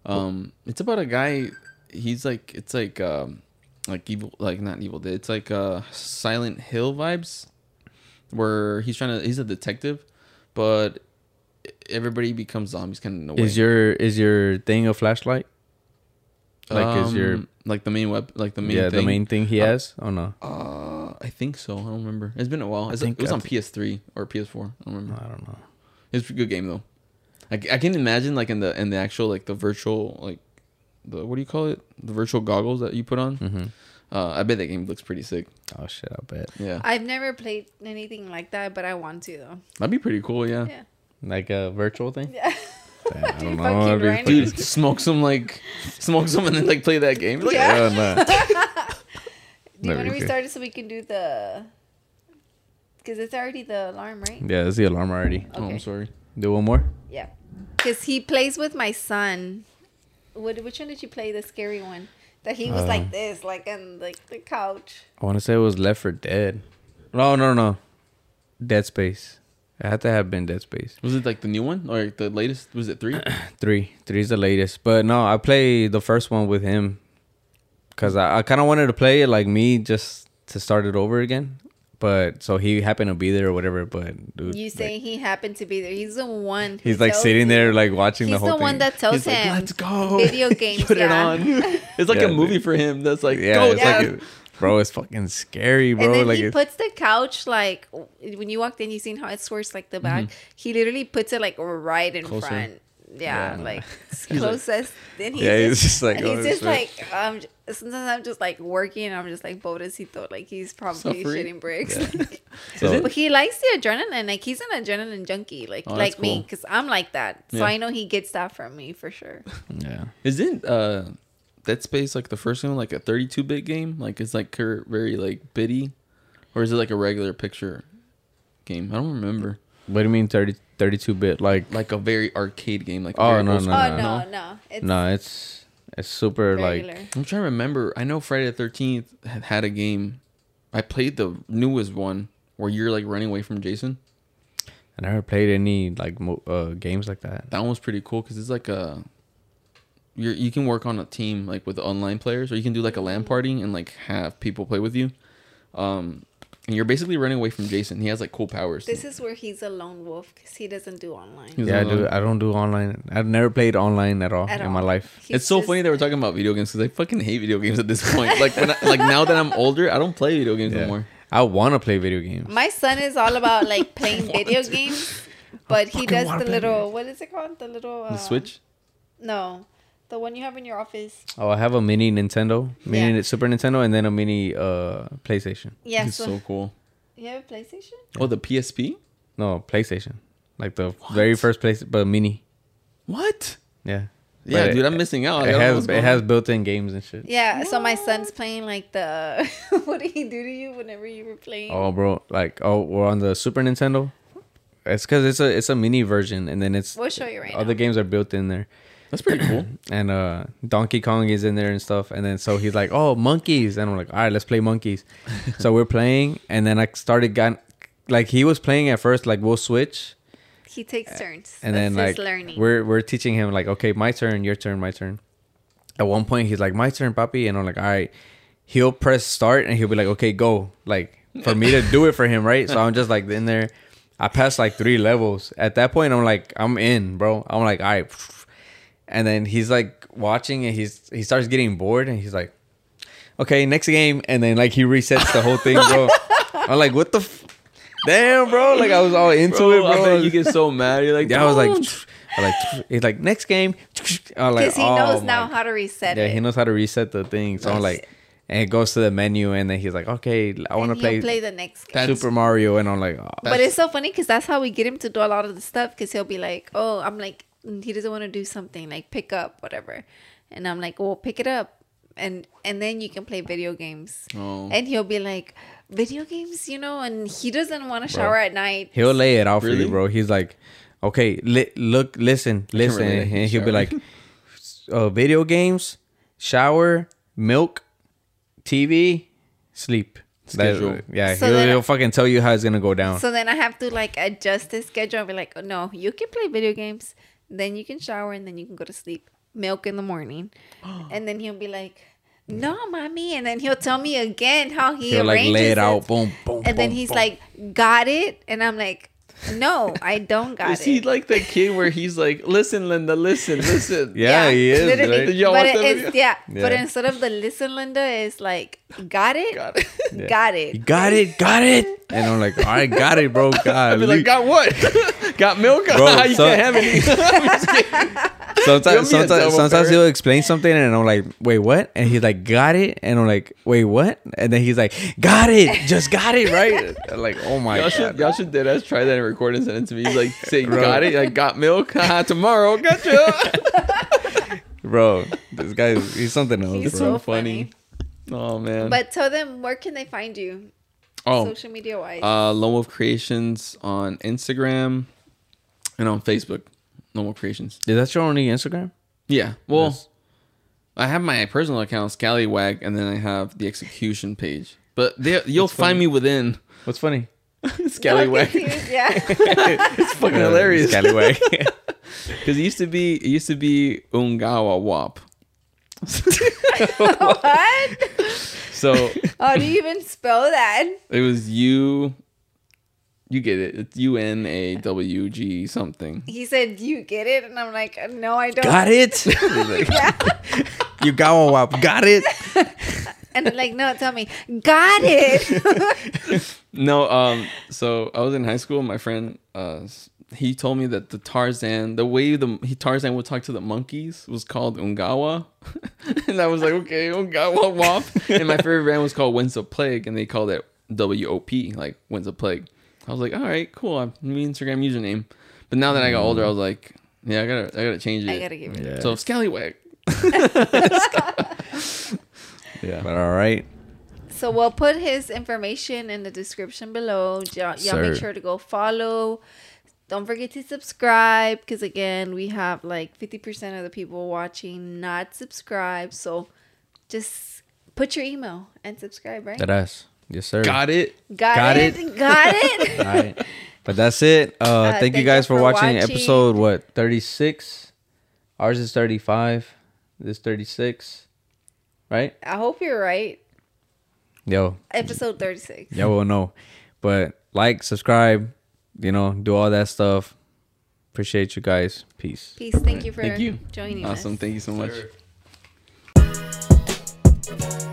Um, it's about a guy. He's like it's like um, like evil, like not evil dead. It's like uh, Silent Hill vibes, where he's trying to. He's a detective, but everybody becomes zombies kind of in a way. Is your is your thing a flashlight? Like is your Um, like the main web like the main yeah thing? the main thing he has? Oh no, Uh, I think so. I don't remember. It's been a while. It's think- it was on thi- PS3 or PS4. I don't remember. I don't know. It's a good game though. I, I can imagine like in the in the actual like the virtual like the what do you call it the virtual goggles that you put on. hmm Uh, I bet that game looks pretty sick. Oh shit, I bet. Yeah, I've never played anything like that, but I want to though. that'd be pretty cool. Yeah, Yeah. Like a virtual thing. Yeah. Damn, I *laughs* don't know. fucking It'd be ran pretty- dude, smoke some like smoke some and then like play that game. Like, Yeah. Hell no. *laughs* Do you want to restart it so we can do the? Because it's already the alarm, right? Yeah, that's the alarm already. Oh, I'm sorry. Do one more. Yeah. Because he plays with my son. What? Which one did you play? The scary one that he was Uh, like this, like on like the couch. I want to say it was Left 4 Dead. No, no, no. Dead Space. It had to have been Dead Space. Was it like the new one or the latest? Was it three? *clears throat* Three. Three's the latest. But no, I played the first one with him. Because I, I kind of wanted to play it like me just to start it over again. But so he happened to be there or whatever. But dude. You like, say he happened to be there. He's the one. he's like sitting there like watching the whole thing. He's the one thing. that tells He's like, him "Let's go." video *laughs* games. Put it on. *laughs* It's like Yeah, a movie dude. for him. That's like, yeah, go, it's yeah. like, bro, it's fucking scary, bro. and then like he it's, puts the couch like when you walked in, you seen how it swerves like the back. He literally puts it like right in Mm-hmm. Closer. front. Yeah, Yeah. like *laughs* closest. Like- Then he's Yeah, he's just, just like, and oh, he's just like um. Sometimes I'm just like working. and I'm just like pobrecito. Like he's probably Suffering. shitting bricks. *laughs* *laughs* so, but he likes the adrenaline. Like he's an adrenaline junkie. Like Oh, like that's me, because I'm like that. So Yeah. I know he gets that from me for sure. yeah. Isn't uh Dead Space like the first one like a 32 bit game? Like it's like very like bitty, or is it like a regular picture game? I don't remember. What do you mean 30, 32 bit? Like, Like a very arcade game. Like Oh, very no, no, oh no. no, no, it's no, it's it's super regular. like I'm trying to remember. I know Friday the 13th had had a game. I played the newest one where you're like running away from Jason. I never played any like mo- uh, games like that. That one was pretty cool because it's like a. You're, you can work on a team like with online players, or you can do like a LAN party and like have people play with you. Um, and you're basically running away from Jason. He has like cool powers. This is where he's a lone wolf because he doesn't do online. He's Yeah, online. dude, I don't do online. I've never played online at all At in all. my life. He's it's so just- funny that we're talking about video games because I fucking hate video games at this point. *laughs* like when I, like now that I'm older, I don't play video games Yeah. anymore. I want to play video games. My son is all about like *laughs* playing video games, but he does the little what is it called? The little uh, The Switch. No, the one you have in your office. Oh, I have a mini Nintendo, mini Yeah. Super Nintendo, and then a mini uh PlayStation. Yeah, It's so, so cool. you have a PlayStation. Oh, the PSP. No, PlayStation. Like the very first place, but mini. What? Yeah. Yeah, But dude, it- I'm missing out. I It don't know has what's it has built-in games and shit. Yeah, so my son's playing like the. *laughs* what did he do to you whenever you were playing? Oh, bro, like oh, we're on the Super Nintendo. It's because it's a it's a mini version, and then it's We'll show you right all now. the games are built in there. That's pretty cool. *clears throat* and uh Donkey Kong is in there and stuff. And then so he's like, "Oh, monkeys!" And I'm like, "All right, let's play monkeys." so we're playing, and then I started got like he was playing at first. Like we'll switch, He takes turns. and That's then his like learning. we're we're teaching him like, "Okay, my turn, your turn, my turn." At one point, he's like, "My turn, papi," and I'm like, "All right." He'll press start, and he'll be like, "Okay, go!" Like for me to do it for him, right? So I'm just like in there. I passed like three levels. At that point, I'm like, I'm in, bro. I'm like, all right. And then he's like watching, and he's he starts getting bored, and he's like, okay, next game. And then like he resets the whole thing, bro. *laughs* I'm like, what the, f-? damn, bro. Like I was all into it, I bro. bet you get so mad. You're like, yeah, I was like, *laughs* I like he's like next game. *laughs* I'm like, Because he oh knows my now how to reset yeah, it. he knows how to reset the thing. So I'm like, and it goes to the menu, and then he's like, okay, I want to play, play the next game. Super Mario, and I'm like, oh, But it's so funny because that's how we get him to do a lot of the stuff. Because he'll be like, "Oh, I'm like, he doesn't want to do something like pick up whatever," and I'm like, "Well, pick it up," and and then you can play video games. Oh. And he'll be like, "Video games, you know," and he doesn't want to shower at night. He'll lay it out for you, bro. He's like, okay, li- look, listen, listen, and he'll be like, uh, video games, shower, milk, TV, sleep. That- Schedule. yeah, So he'll, then- he'll fucking tell you how it's gonna go down. So then I have to like adjust the schedule and be like, oh, no, you can play video games, then you can shower, and then you can go to sleep. Milk in the morning. *gasps* and then he'll be like, no, mommy. And then he'll tell me again how he he'll like lay it it. out, boom, boom, And then he's boom. like, got it? And I'm like, no, I don't got Is it. he like the kid where he's like, listen, Linda, listen, listen? *laughs* yeah, he is. literally. right? Did y'all but watch it's, video? yeah, but instead of the listen, Linda, it's like, got it? Got it. *laughs* Yeah. Got it. got it, got it. And I'm like, all right, got it, bro. *laughs* God, I'd be like, got what? got milk? Bro, you so- can't have any. I'm just kidding. sometimes, You'll be a sometimes, sometimes he'll explain something, and I'm like, wait, what? And he's like, got it, and I'm like, wait, what? And then he's like, got it, just got it, right? I'm like, oh my y'all god, should y'all should dead ass try that and record and send it to me. He's like, *laughs* say, Bro. got it? Like, got milk? *laughs* Haha, Tomorrow, gotcha. *laughs* bro. This guy, he's something else, He's bro. so funny. oh man. But tell them, where can they find you? oh, Social media wise. uh, Lone Wolf Creations on Instagram and on Facebook. Lone Wolf Creations. Is that your only Instagram? Yeah. Well, Yes. I have my personal account, Scallywag, and then I have the execution page. But there, *laughs* you'll That's funny. find me within What's funny? *laughs* Scallywag. Confused, yeah. *laughs* it's fucking Uh, hilarious. Scallywag. Because it used to be, it used to be Ungawa Wap. what? So How do you even spell that? it was U. You get it. It's U N A W G *laughs* something. He said, "You get it," and I'm like, "No, I don't." got it. *laughs* Like, *laughs* you got. Got it. And they're like, "No, tell me, got it." No, um, so I was in high school. My friend, uh, he told me that the Tarzan, the way the he Tarzan would talk to the monkeys was called Ungawa, and I was like, okay, Ungawa Wop. and my favorite band was called When's the Plague, and they called it W O P, like When's the Plague. I was like, all right, cool. I'm my Instagram username. But now that I got older, I was like, yeah, I gotta, I gotta change it. I gotta give it. Yeah. So Scallywag. *laughs* yeah. But all right. So we'll put his information in the description below. Y'all, y'all make sure to go follow. Don't forget to subscribe because again, we have like fifty percent of the people watching not subscribed. So just put your email and subscribe, right? That ass. Yes, sir. Got it. Got, Got it. it. *laughs* Got it. *laughs* All right. But that's it. Uh, thank, you guys for, watching, episode what thirty six. Ours is thirty five. This thirty six. Right? I hope you're right. Yo, Episode thirty six. y'all will know. But like, subscribe, you know, do all that stuff. Appreciate you guys. Peace. Peace. Thank you for Thank you. joining Awesome. us. Thank you so much. Sir.